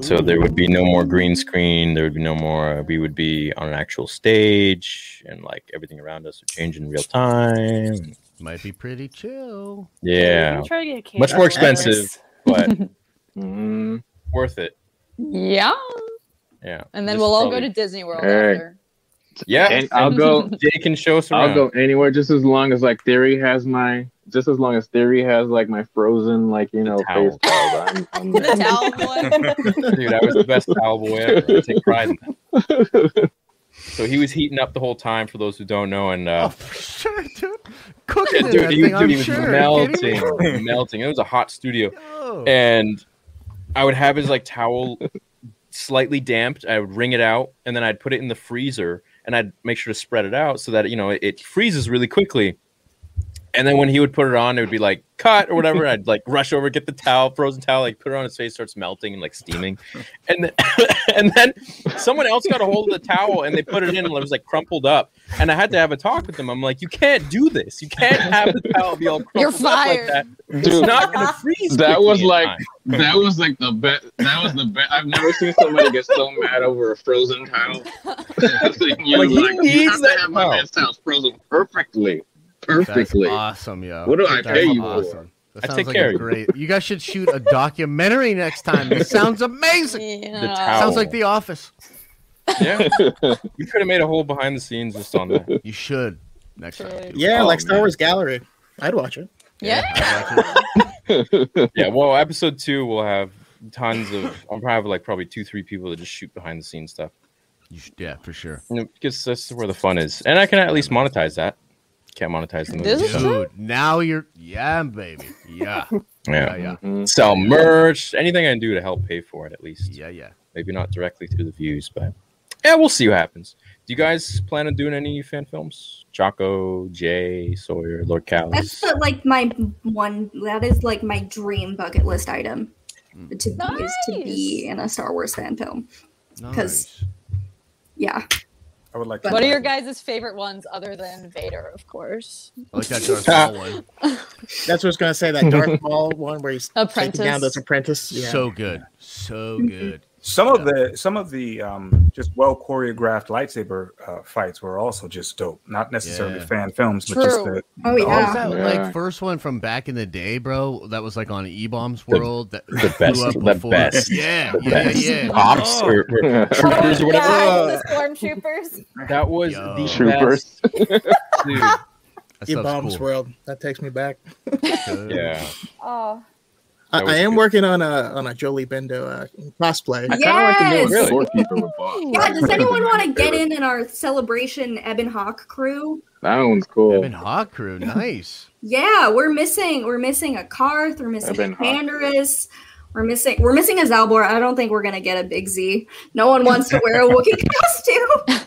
So there would be no more green screen. There would be no more. We would be on an actual stage, and like everything around us would change in real time. Might be pretty chill. Yeah, Try to get a much more expensive, but Mm, worth it. yeah. Yeah, And then Just we'll all probably- go to Disney World Hey. after. Yeah, And I'll go. Jay can show us around. I'll go anywhere just as long as like Theory has my. Just as long as Theory has like my frozen like you know towel. face towel. I'm, I'm The towel boy. Dude, I was the best towel boy ever. I take pride in that. So he was heating up the whole time. For those who don't know, and uh, Oh, for sure, dude. Cooking Yeah, dude, he, dude, he was sure. Melting, melting. It was a hot studio, Yo. and I would have his like towel slightly damped. I would wring it out, and then I'd put it in the freezer, and I'd make sure to spread it out so that you know it, it freezes really quickly. And then when he would put it on, it would be like cut or whatever. I'd like rush over, get the towel, frozen towel, like put it on his face, starts melting and like steaming. And then and then someone else got a hold of the towel and they put it in and it was like crumpled up. And I had to have a talk with them. I'm like, you can't do this. You can't have the towel be all crumpled You're up like fired. that. It's Dude, not gonna freeze. that was like time. that was like the best. That was the best. I've never seen somebody get so mad over a frozen towel. you Like, he like, you needs have to that have my towel. man's towels frozen perfectly, That's perfectly. awesome, yo. What do I That's pay you for? awesome. That I sounds take like care a great. You guys should shoot a documentary next time. This sounds amazing. The Yeah. towel. Sounds like The Office. Yeah, you could have made a whole behind the scenes just on that. You should next time. Truly. Yeah, Oh, like Star man. Wars Gallery. I'd watch it. Yeah. Yeah, well, episode two will have tons of. I'll probably have like probably two, three people that just shoot behind the scenes stuff. You should, yeah, for sure. You know, because that's where the fun is, and I can at least monetize that. Can't monetize the This movie. is so- Dude, now you're yeah, baby. Yeah. Yeah. Yeah, Mm-hmm. Sell merch, anything I can do to help pay for it at least. yeah. Yeah, Maybe not directly through the views, but yeah, we'll see what happens. Do you guys plan on doing any fan films? Jocko, Jay, Sawyer, Lord That's the, like my one. That is like my dream bucket list item. To be is to be in a Star Wars fan film. Because yeah, I would like to. What are your guys' favorite ones other than Vader, of course? I like that Darth Maul one. That's what I was gonna say. That Darth Maul one where he's Apprentice. taking down those apprentice. Yeah. So good, so mm-hmm. good. Some of the some of the um, just well choreographed lightsaber uh, fights were also just dope. Not necessarily Yeah. fan films, but just True. the Oh, the yeah. What that Yeah. like first one from back in the day, bro? That was like on E Bombs World. That the best- blew up the before. best- Yeah, the yeah, best yeah. Cops Oh. or, or troopers or whatever. Yeah, the stormtroopers. That was Yo. the Troopers. best. Dude, E Bombs cool. World. That takes me back. Yeah. Oh, I, I am good. working on a on a Jolee Bindo uh, cosplay. I kind of like the new Yes! storekeeper with Bob. yeah. Does anyone want to get in in our celebration Ebon Hawk crew? That one's cool. Ebon Hawk crew, nice. Yeah, we're missing we're missing a Carth, we're missing a Ebon Hawk. Pandorus, We're missing we're missing a Zaalbar. I don't think we're gonna get a big Z. No one wants to wear a Wookiee costume.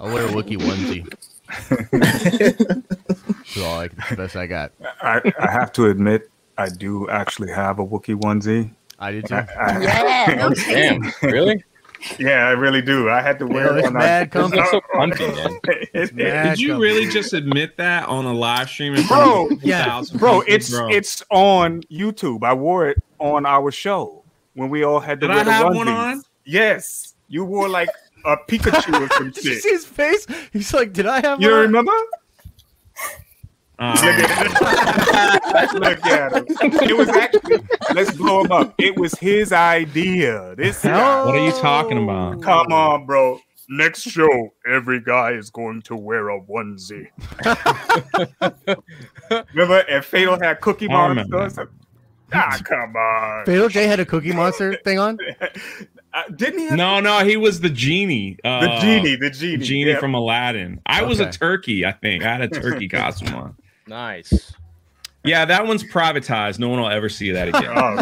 I'll wear a Wookiee onesie. That's all I, the best I got. I, I have to admit, I do actually have a Wookiee onesie. I do too. I, Oh, damn. Really? Yeah, I really do. I had to wear it's one. on- mad comfy. That's so comfy, man. It- mad Did you comfy. really just admit that on a live stream? in Bro, yeah. Bro, it's Bro. it's on YouTube. I wore it on our show when we all had to Did wear I the have onesies. one on? Yes, you wore like a Pikachu or some Did you shit. see his face? He's like, "Did I have You one?" don't remember? Um, Look at him. Look at him. It was actually let's blow him up. It was his idea. This guy. what are you talking about? Come on, bro. Next show, every guy is going to wear a onesie. Remember, and Fatal had Cookie I remember Monster. Ah, come on. Fatal J had a Cookie Monster thing on. Uh, didn't he? Have No, no, he was the genie. Uh, the genie? The genie. Genie yeah. from Aladdin. I was a turkey, I think. I had a turkey costume on. Nice. Yeah, that one's privatized. No one will ever see that again. Oh,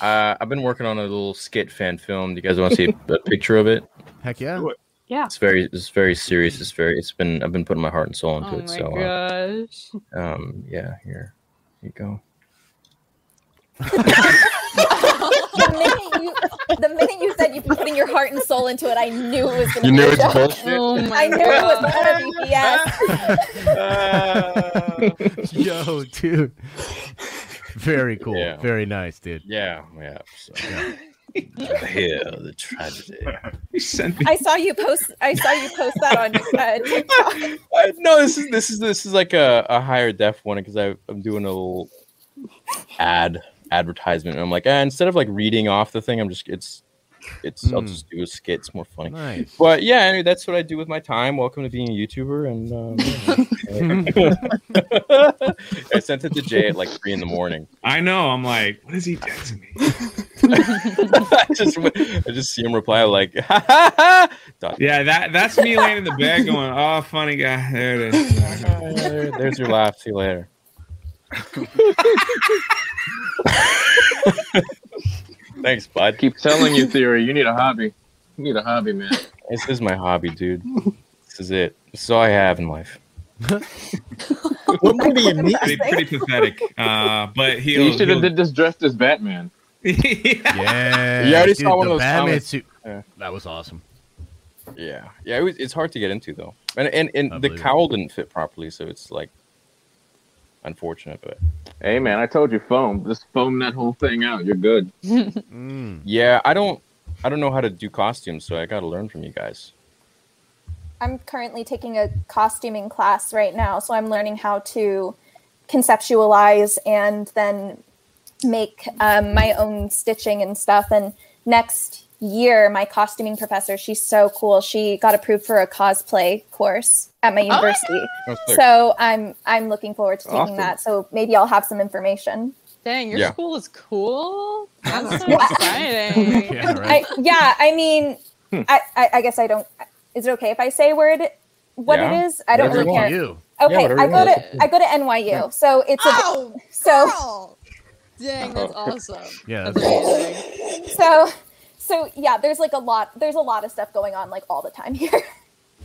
Uh, I've been working on a little skit fan film. Do you guys want to see a picture of it? Heck yeah. Yeah. It's very, it's very serious. It's very, it's been, I've been putting my heart and soul into Oh it. my So, uh, um, yeah, here, here you go. the minute you the minute you said you'd be putting your heart and soul into it, I knew it was gonna You be knew a it's joke. bullshit. Oh my I knew it was gonna be BS. Yo, dude. Very cool. Yeah. Very nice, dude. Yeah, yeah. So, here, the tragedy. Sent me. I saw you post. I saw you post that on uh, TikTok. No, this is this is this is like a, a higher def one because I'm doing a little ad advertisement. And I'm like, eh, instead of like reading off the thing, I'm just it's it's I'll Hmm. just do a skit. It's more funny. Nice. But yeah, anyway, that's what I do with my time. Welcome to being a YouTuber. And um, I sent it to Jay at like three in the morning. I know. I'm like, what is he texting me? I just I just see him reply like, ha, ha, ha. Yeah, that that's me laying in the bed going, oh, funny guy. There it is. There- there's your laugh. See you later. Thanks, bud. Keep telling you, theory. You need a hobby. You need a hobby, man. This is my hobby, dude. This is it. This is all I have in life. What movie you need? Pretty, pretty pathetic. Uh, but he'll. you should have he'll- did this dressed as Batman. Yeah. You already dude, saw one of those Batman comments. suit. Yeah. That was awesome. Yeah, yeah. It was, it's hard to get into though, and and, and the believe it. cowl didn't fit properly, so it's like unfortunate. But Hey, man, I told you foam. Just foam that whole thing out. You're good. Mm. yeah, I don't I don't know how to do costumes, so I got to learn from you guys. I'm currently taking a costuming class right now, so I'm learning how to conceptualize and then make um, my own stitching and stuff. And next year, my costuming professor, she's so cool. She got approved for a cosplay course at my oh, university. Oh, sick. so I'm I'm looking forward to taking Awesome. that. So maybe I'll have some information. Dang, your Yeah. school is cool. That's so Yeah. exciting. Yeah, right. I, yeah, I mean, hmm. I, I, I guess I don't. Is it okay if I say word what Yeah. it is? I don't Whatever really care. You. Okay, whatever I go want. to I go to NYU, so it's a Oh, so girl. Dang, that's Oh. awesome. Yeah, That's that's amazing. so so yeah. There's like a lot. There's a lot of stuff going on like all the time here.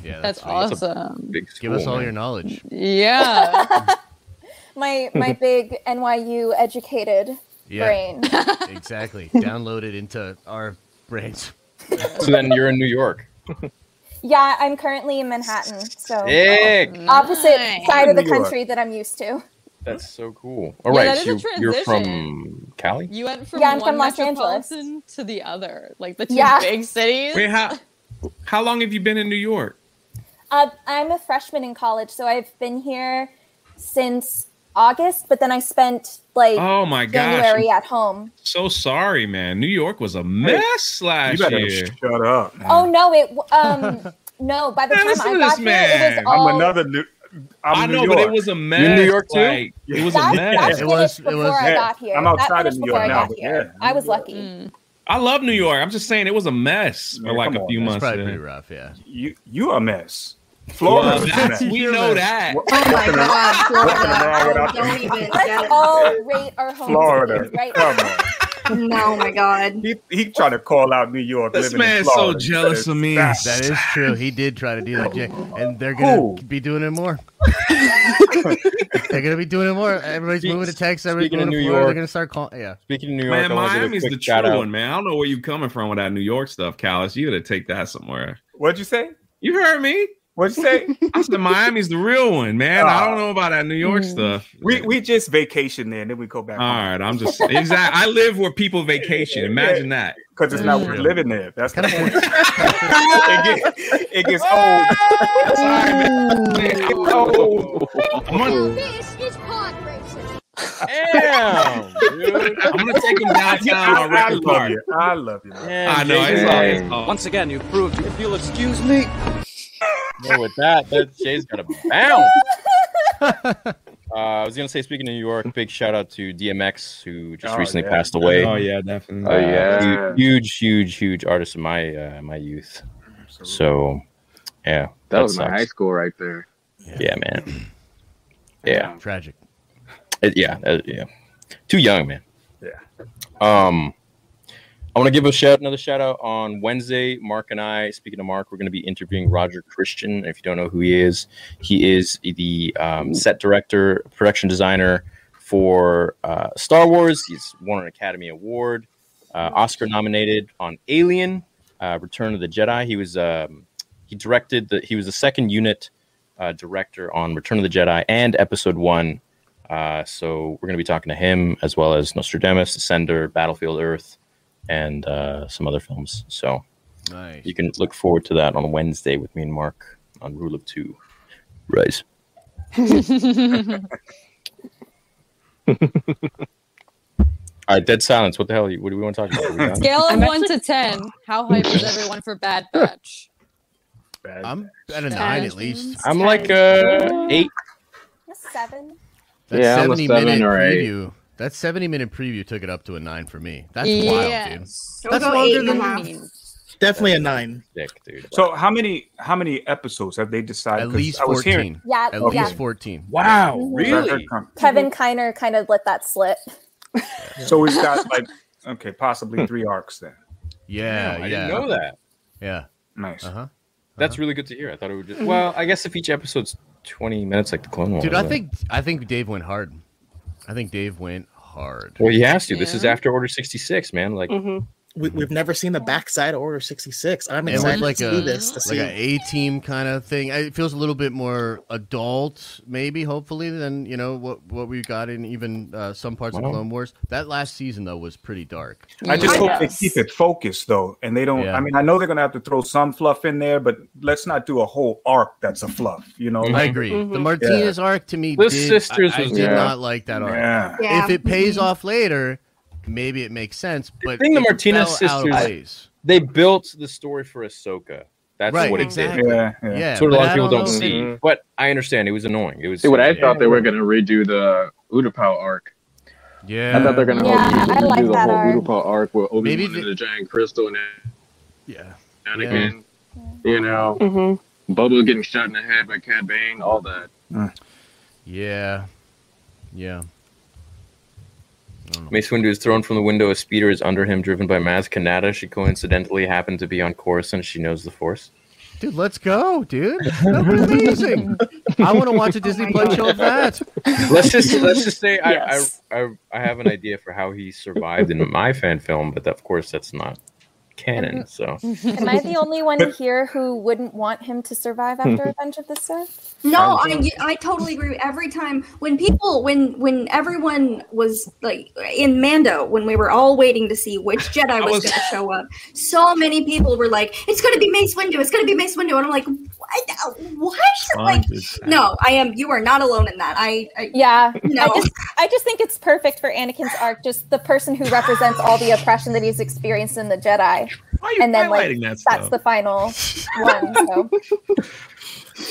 Yeah, That's sweet. awesome. Big Give us all man. your knowledge. Yeah. My my big NYU educated Yeah, brain. exactly. Download it into our brains. So then you're in New York. Yeah, I'm currently in Manhattan, so Sick. Oh, opposite Nice. side of the New York. country that I'm used to. That's so cool. All Yeah, right, that is a so you, you're from. Cali. You went from Yeah, I'm one from Los Angeles. metropolitan to the other, like the two Yeah. big cities. Wait, how how long have you been in New York? Uh, I'm a freshman in college, so I've been here since August, but then I spent like Oh my gosh. January at home. So sorry, man. New York was a mess You last better year. shut up. man. Oh no, it w- um no. By the Man, time I to got here, man. it was all I'm another new. I'm I know, York. but it was a mess. You're New York, too? Like, it was a That, that mess. It was- finished it was- I got here. I'm outside of New York now, got but here. yeah. I was lucky. Mm. I love New York. I'm just saying it was a mess for like a few man. It's months. probably pretty rough. Yeah. You you a mess. Florida. Well, that's- we know that. Oh my God, Walking around Don't even Let's all rate our homes Florida. right now. On. No, oh my God. He he trying to call out New York. This man's so jealous of me. is- That is true. He did try to do that, Jay, and they're gonna Who? be doing it more. they're gonna be doing it more. Everybody's moving to Texas. Everybody's Speaking of moving to New Florida. They're gonna start calling. Yeah. Speaking of New York, Man, I wanna give a Miami's the shout true out. one, man. I don't know where you coming from with that New York stuff, Callus. You gotta take that somewhere. What'd you say? You heard me. What'd you say? I said Miami's the real one, man. I Oh. don't know about that New York mm. stuff. we we just vacation there, and then we go back. All right, I'm just exactly. I live where people vacation. Imagine that. because it's not worth living there. That's the point. it, gets, it gets old. It gets old. I'm This is pod racing. Damn. I'm gonna take him downtown on I, I love you. I love you. man. Damn, I know. It's, like- it's, oh, Once again, you've proved if you'll excuse me. Well, with that, that Jay's got a bounce. Uh, I was gonna say, speaking of New York, big shout out to DMX who just Oh, recently yeah. passed away. oh yeah, definitely. Oh, Uh, yeah. huge, huge, huge artist in my uh, my youth. So, yeah, That was my high school right there. Yeah, man. Yeah, Tragic. It- yeah, uh, yeah. Too young, man. Yeah. Um, I want to give a shout another shout out on Wednesday. Mark and I, speaking of Mark, we're going to be interviewing Roger Christian. If you don't know who he is, he is the um, set director, production designer for uh, Star Wars. He's won an Academy Award, uh, Oscar nominated on Alien, uh, Return of the Jedi. He was um, he directed the he was the second unit uh, director on Return of the Jedi and Episode One. Uh, so we're going to be talking to him as well as Nostradamus, Ascender, Battlefield Earth, and uh, some other films. So Nice. you can look forward to that on Wednesday with me and Mark on Rule of Two. Rise. All right, dead silence. What the hell? Are you, what do we want to talk about? Are we done? Scale of one actually- to ten. How hype is everyone for Bad Batch? Bad. I'm at a Ten. nine at least. I'm like uh, eight. Seven. That Yeah, I'm a 70 seven minute or eight. preview. That 70 minute preview took it up to a nine for me. That's wild, dude. yes. I'll That's longer eight and a than- half. Definitely a nine. Sick, dude. So how many how many episodes have they decided? At 'Cause least I was 14. hearing- Yeah, At yeah. least 14. wow, really? Kevin Kiner kind of let that slip. So we've got like okay, possibly three arcs then. Yeah, Damn, I yeah. didn't know that. Yeah. Nice. Uh huh. That's really good to hear. I thought it would just. Well, I guess if each episode's 20 minutes, like the Clone Wars. Dude, I then- think I think Dave went hard. I think Dave went hard. Well, he has to. This is after Order 66, man. Like, hmm We, we've never seen the backside of Order 66. I'm excited like to a see this. To like see. an A team kind of thing. It feels a little bit more adult, maybe, hopefully, than you know what what we got in even uh, some parts Wow. of Clone Wars. That last season though was pretty dark. I just I hope they keep it focused though, and they don't. Yeah. I mean, I know they're gonna have to throw some fluff in there, but let's not do a whole arc that's a fluff. You know, I like, agree. Mhm. The Martez arc to me, The did, sisters I, I was- did Yeah. not like that arc. yeah. Yeah. If it pays off later, maybe it makes sense. But thing the Martez fell out of sisters- place. they built the story for Ahsoka. That's Right, what it exactly. did. Yeah, yeah. Yeah, That's what a lot of I people don't, know- see. Mhm. But I understand. It was annoying. It was. See what I yeah. thought they were gonna redo the Utapau arc. Yeah, I thought they're gonna Yeah, redo, I like do the whole arc. Utapau arc with Obi Maybe Wan the- and the giant crystal and yeah. Anakin. You know, hmm Bubba getting shot in the head by Cad Bane, all that. Yeah. Yeah. Mace Windu is thrown from the window. A speeder is under him, driven by Maz Kanata. She coincidentally happened to be on Coruscant. She knows the Force. Dude, let's go, dude. That'd amazing. I want to watch a Disney Plus show of that. Let's just let's just say Yes. I, I I I have an idea for how he survived in my fan film, but of course that's not canon. Mm-hmm. So Am I the only one here who wouldn't want him to survive after Revenge of the Sith? No, I'm I, I totally agree. Every time when people when when everyone was like in Mando, when we were all waiting to see which Jedi was, was- going to show up, so many people were like, "It's going to be Mace Windu. It's going to be Mace Windu," and I'm like, "What? What? Like, no, I am. You are not alone in that. I, I Yeah, no. I just I just think it's perfect for Anakin's arc, just the person who represents all the oppression that he's experienced in the Jedi, Why are you and then like highlighting that that's the final one. So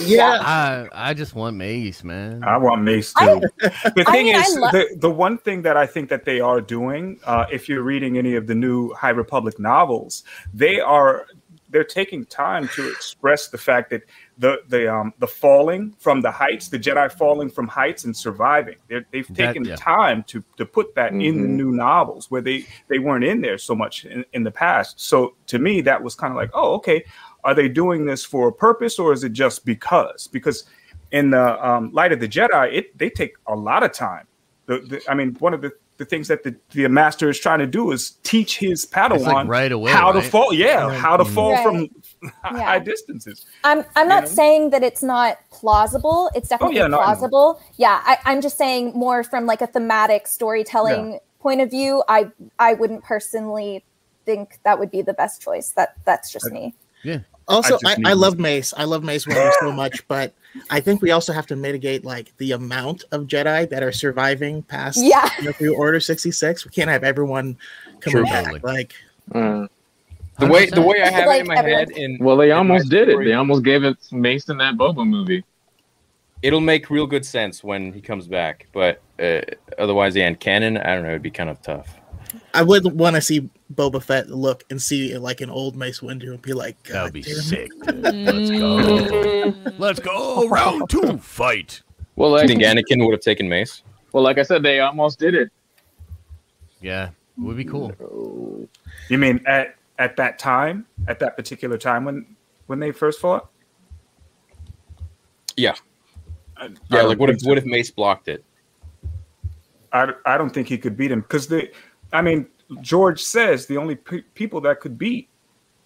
yeah. I I just want Mace, man. I want Mace too. I- the I thing mean, is, lo- the, the one thing that I think that they are doing, uh, if you're reading any of the new High Republic novels, they are they're taking time to express the fact that the the um the falling from the heights, the Jedi falling from heights and surviving. They're, they've That- taken yeah. time to to put that in the new novels where they they weren't in there so much in, in the past. So to me, that was kind of like, oh, okay, are they doing this for a purpose or is it just because? Because in the um, Light of the Jedi, it they take a lot of time. The, the, I mean, one of the, the things that the, the master is trying to do is teach his Padawan right away, how to fall. Yeah, Right. how to fall Right. from Yeah. high distances. I'm I'm not know? saying that it's not plausible. It's definitely Oh, yeah, no, I plausible. Yeah, I, I'm just saying more from like a thematic storytelling point of view. I I wouldn't personally think that would be the best choice. That that's just me. Yeah. Also, just I, I, love Mace. I love Mace Windu so much, but I think we also have to mitigate like the amount of Jedi that are surviving past Yeah. you know, through Order sixty six. We can't have everyone coming True. back. Like Uh, The way the way I have it in my everyone- head, in well, they in almost did it. They almost gave it Mason that Boba movie. It'll make real good sense when he comes back, but uh, otherwise, yeah, in canon, I don't know. It'd be kind of tough. I would want to see Boba Fett look and see like an old Mace Windu and be like, "That'd be damn sick. dude. Let's go. Let's go. Round two, fight. Well, Do like, you think Anakin would have taken Mace? well, like I said, they almost did it. Yeah, it would be cool. You mean at at that time, at that particular time when when they first fought? Yeah, I, I yeah. don't Like, what if so. what if Mace blocked it? I, I don't think he could beat him because the I mean George says the only pe- people that could beat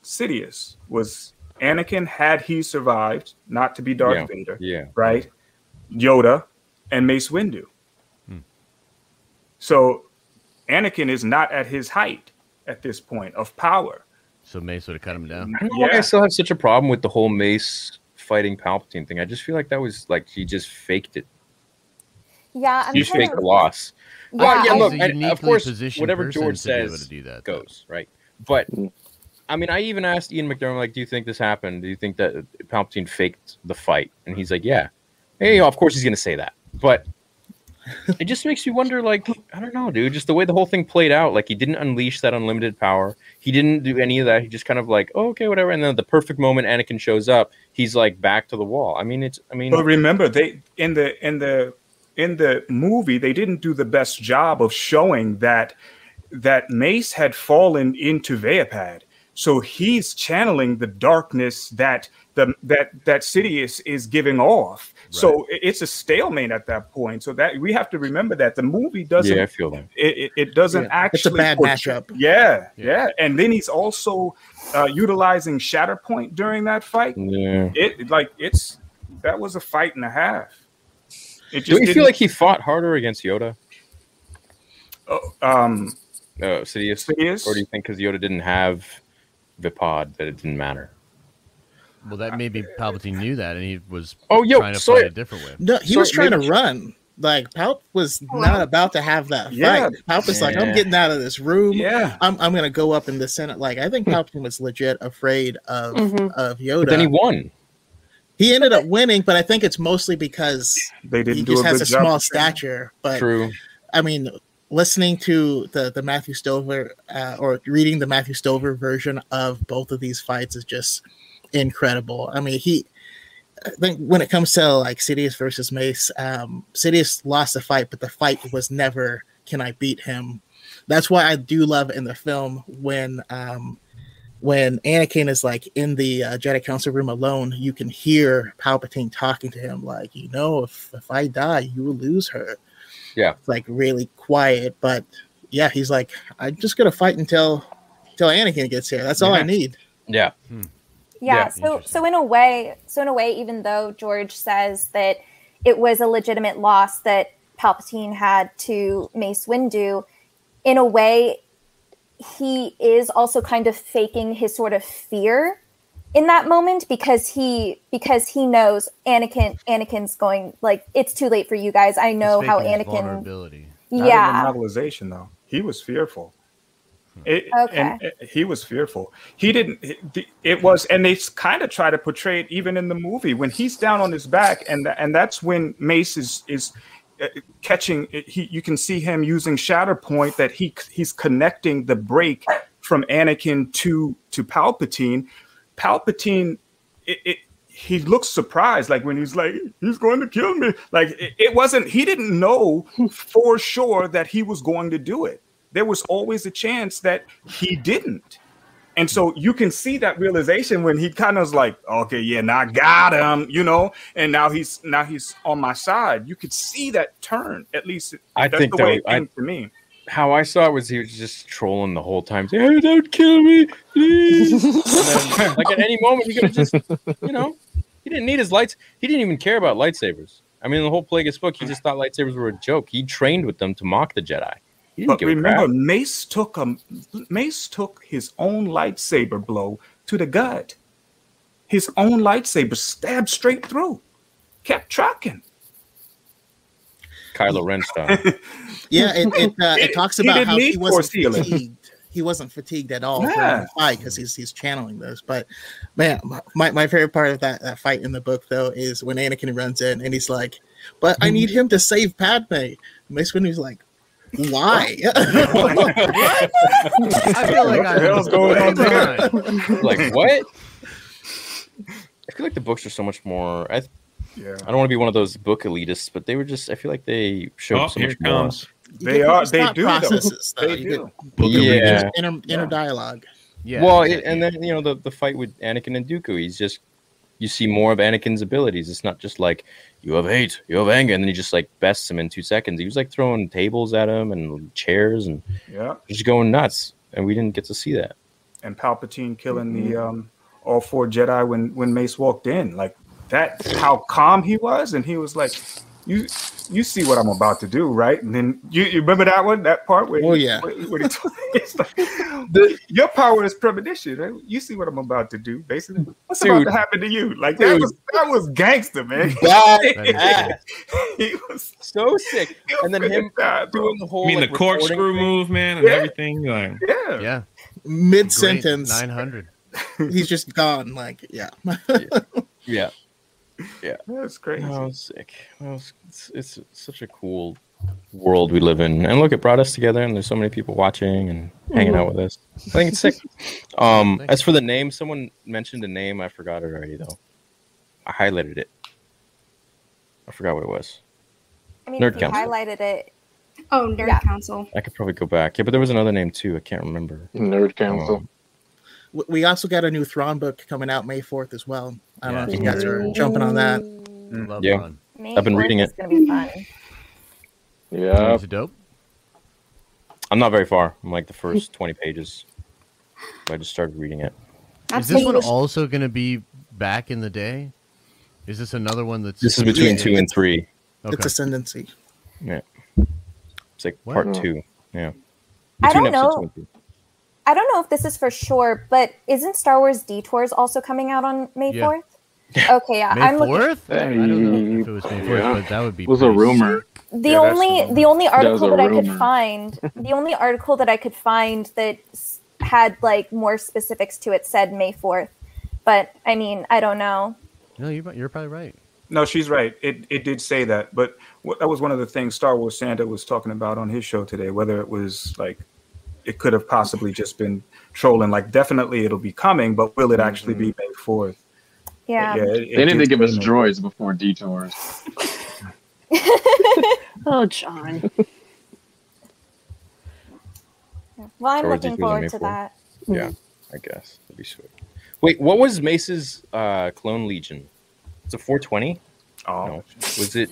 Sidious was Anakin had he survived not to be Darth Yeah, Vader, yeah. right? Yoda and Mace Windu. Hmm. So Anakin is not at his height at this point of power. So Mace would have cut him down. I don't know why I still have such a problem with the whole Mace fighting Palpatine thing. I just feel like that was like he just faked it. Yeah, I'm He trying faked to- the loss. Yeah, well, yeah, I- look, He's a and of course, whatever George to be able says to do that, though. goes right. But I mean, I even asked Ian McDiarmid, like, "Do you think this happened? Do you think that Palpatine faked the fight?" And he's like, "Yeah." Hey, of course he's gonna say that, but it just makes you wonder. Like, I don't know, dude. Just the way the whole thing played out. Like, he didn't unleash that unlimited power. He didn't do any of that. He just kind of like, oh, okay, whatever. And then the perfect moment Anakin shows up, he's like back to the wall. I mean, it's. I mean, But remember, they in the in the in the movie they didn't do the best job of showing that that Mace had fallen into Vaapad. So he's channeling the darkness that the that that Sidious is giving off. So it's a stalemate at that point. So that we have to remember that the movie doesn't. yeah, I feel that. It, it, it doesn't Yeah, actually. it's a bad portray- matchup. Yeah, yeah, and then he's also uh, utilizing Shatterpoint during that fight. Yeah. It like it's that was a fight and a half. It Do you feel like he fought harder against Yoda? Oh, um, uh, Sidious, Sidious? or do you think because Yoda didn't have Vaapad that it didn't matter? Well, that maybe Palpatine knew that, and he was Oh, yo, trying to so- fight a different way. No, he So was trying maybe- to run. Like Palp was not about to have that Yeah. fight. Palp was like, I'm getting out of this room. Yeah. I'm, I'm gonna go up in the Senate. Like I think Palpatine was legit afraid of Mhm. of Yoda. But then he won. He ended up winning, but I think it's mostly because they didn't do just a has good a job. small of training. stature. But True. I mean, listening to the the Matthew Stover uh, or reading the Matthew Stover version of both of these fights is just incredible. I mean, he. I think when it comes to like Sidious versus Mace, um, Sidious lost the fight, but the fight was never "Can I beat him?" That's why I do love in the film when um, when Anakin is like in the uh, Jedi Council room alone, you can hear Palpatine talking to him, like, you know, if if I die, you will lose her. Yeah. It's like really quiet, but yeah, he's like, I'm just gonna fight until until Anakin gets here. That's all I need. Yeah. Hmm. Yeah, Yeah, so so in a way, so in a way, even though George says that it was a legitimate loss that Palpatine had to Mace Windu, in a way, he is also kind of faking his sort of fear in that moment because he because he knows Anakin Anakin's going like it's too late for you guys. I know how faking his Anakin vulnerability. Yeah. in the novelization though. He was fearful. It, Okay. and it- he was fearful. He didn't. It, it was, and they kind of try to portray it even in the movie when he's down on his back, and and that's when Mace is is uh, catching. He you can see him using Shatterpoint that he he's connecting the break from Anakin to to Palpatine. Palpatine, it, it he looks surprised, like when he's like, he's going to kill me. Like it, it wasn't. He didn't know for sure that he was going to do it. There was always a chance that he didn't. And so you can see that realization when he kind of was like, okay, yeah, now I got him, you know, and now he's now he's on my side. You could see that turn. At least I that's think the way that it I- to me. How I saw it was he was just trolling the whole time. saying, Hey, don't kill me, please. Then, like at any moment, he could have just, you know, he didn't need his lights. He didn't even care about lightsabers. I mean, the whole Plagueis book, he just thought lightsabers were a joke. He trained with them to mock the Jedi. But remember. Mace took a Mace took his own lightsaber blow to the gut. His own lightsaber stabbed straight through. Kept trucking. Kylo Ren style. Yeah, it it, uh, He- it talks about didn't how he wasn't fatigued. He wasn't fatigued at all Yeah. the fight because he's he's channeling those. But man, my, my favorite part of that, that fight in the book though is when Anakin runs in and he's like, "But I need him to save Padme." And Mace Windu's like, "Why?" I feel like What the hell's going on there? like what? I feel like the books are so much more. I, Yeah. I don't want to be one of those book elitists, but they were just. I feel like they showed Oh, so here much it comes. They are. They do. Though. processes, though. They You do. get- more. Yeah. inner inner dialogue. Yeah. well, it, and then you know the the fight with Anakin and Dooku. He's just you see more of Anakin's abilities. It's not just like you have hate, you have anger, and then he just like bests him in two seconds. He was like throwing tables at him and chairs and Yeah. just going nuts, and we didn't get to see that. And Palpatine killing the um all four Jedi when when Mace walked in. Like that's how calm he was, and he was like, "You you see what I'm about to do, right?" And then you, you remember that one, that part where Oh, yeah. where, where he told- it's like, the, your power is premonition. Right? You see what I'm about to do, basically. What's about to happen to you? Like that was that was gangster, man. Badass. he was So sick, and then him doing the whole. I mean, like, the corkscrew recording move, man, and Yeah. everything. Like, yeah. yeah. Mid sentence, Nine hundred. he's just gone. Like, yeah. Yeah, yeah. Yeah, that's crazy. That was sick. That was, it's, it's such a cool world we live in. And look, it brought us together, and there's so many people watching and hanging out with us. I think it's sick. Um, as for the name, someone mentioned a name. I forgot it already, though. I highlighted it. I forgot what it was. I mean, Nerd if you Council. highlighted it. Oh, Nerd Council. I could probably go back. Yeah, but there was another name too. I can't remember. Nerd Council. Um, W- We also got a new Thrawn book coming out May 4th as well. I don't know if you guys are jumping on that. Love Yeah. Ron. I've been 4th reading is it. gonna be fun. Yeah. Is it dope? I'm not very far. I'm like the first 20 pages. I just started reading it. Is this one also going to be back in the day? Is this another one that's? This is between two and three. Okay. It's Ascendancy. Yeah. It's like What? part two. Yeah. I don't know. two and three. I don't know if this is for sure, but isn't Star Wars Detours also coming out on May Yeah. 4th? Okay, yeah. May I'm looking. fourth? I don't know if it was May fourth, Yeah. but that would be. It was a pretty rumor. The Yeah, only the the only article a that I could find, the only article that I could find that had like more specifics to it said May 4th. But I mean, I don't know. No, you're, you're probably right. No, she's right. It it did say that, but that was one of the things Star Wars Santa was talking about on his show today. Whether it was like, it could have possibly just been trolling. Like, definitely it'll be coming, but will it actually be May fourth? Yeah. Yeah, it- it They need to give us say May droids before detours. Oh, John. Well, I'm Star looking forward to that. Yeah, I guess. That'd be sweet. Wait, what was Mace's uh, Clone Legion? It's a 420? Oh, No. Was it?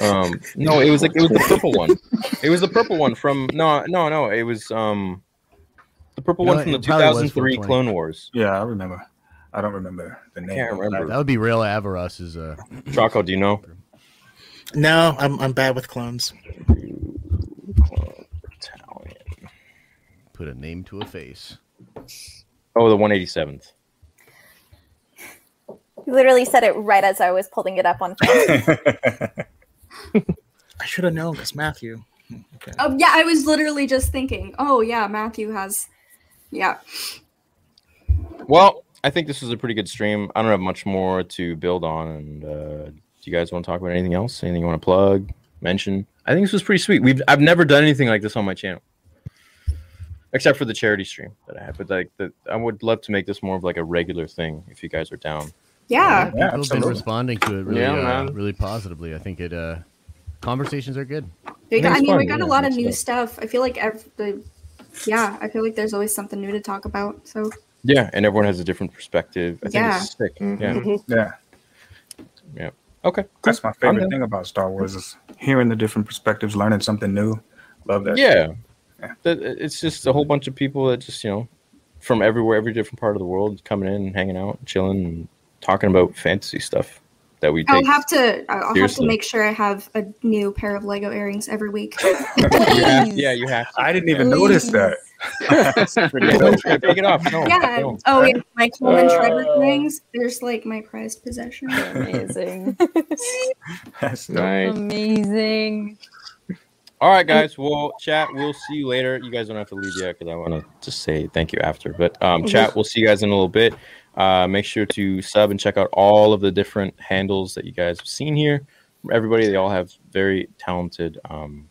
Um, no, it was like it was the purple one. It was the purple one from no, no, no. It was um, the purple No, one from the it probably was 2003 420. Clone Wars. yeah, I remember. I don't remember the name. can't remember. That would be Rael Averross's. Uh, Choco, do you know? No, I'm I'm bad with clones. Clone put a name to a face. Oh, the 187th. You literally said it right as I was pulling it up on film. I should have known because Matthew. Okay. Oh yeah, I was literally just thinking. Oh yeah, Matthew has. Yeah. Well, I think this was a pretty good stream. I don't have much more to build on. And uh, do you guys want to talk about anything else? Anything you want to plug, mention? I think this was pretty sweet. We've I've never done anything like this on my channel. except for the charity stream that I had. But like, the, I would love to make this more of like a regular thing if you guys are down. Yeah. People have been responding to it really, Yeah, uh, really positively. I think it. Uh, conversations are good. We got, I it's mean, we fun, got a lot of new fun. stuff. I feel like every, yeah, I feel like there's always something new to talk about. So Yeah, and everyone has a different perspective. I think Yeah. it's sick. Mhm. Yeah. Yeah. Yeah. Okay. That's my favorite thing about Star Wars is hearing the different perspectives, learning something new. Love that. Yeah. That- It's just a whole bunch of people that just, you know, from everywhere, every different part of the world coming in and hanging out, chilling, and talking about fantasy stuff that we do I'll take. have to, I'll have to make sure I have a new pair of Lego earrings every week. You have- yeah, you have to. I didn't even notice that. Take it off. No, yeah. don't. Oh, yeah. My Coleman Uh, Trebor rings. There's like my prized possession. Amazing. That's Nice. Amazing. All right, guys. Well, chat. We'll see you later. You guys don't have to leave yet because I want to just say thank you after. But um, chat. We'll see you guys in a little bit. Uh, make sure to sub and check out all of the different handles that you guys have seen here. Everybody, they all have very talented. Um,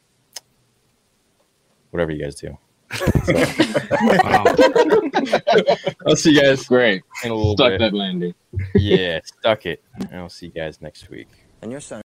whatever you guys do. So- I'll see you guys. Great. In a little Stuck bit. that landing. Yeah, stuck it. And I'll see you guys next week. And your son.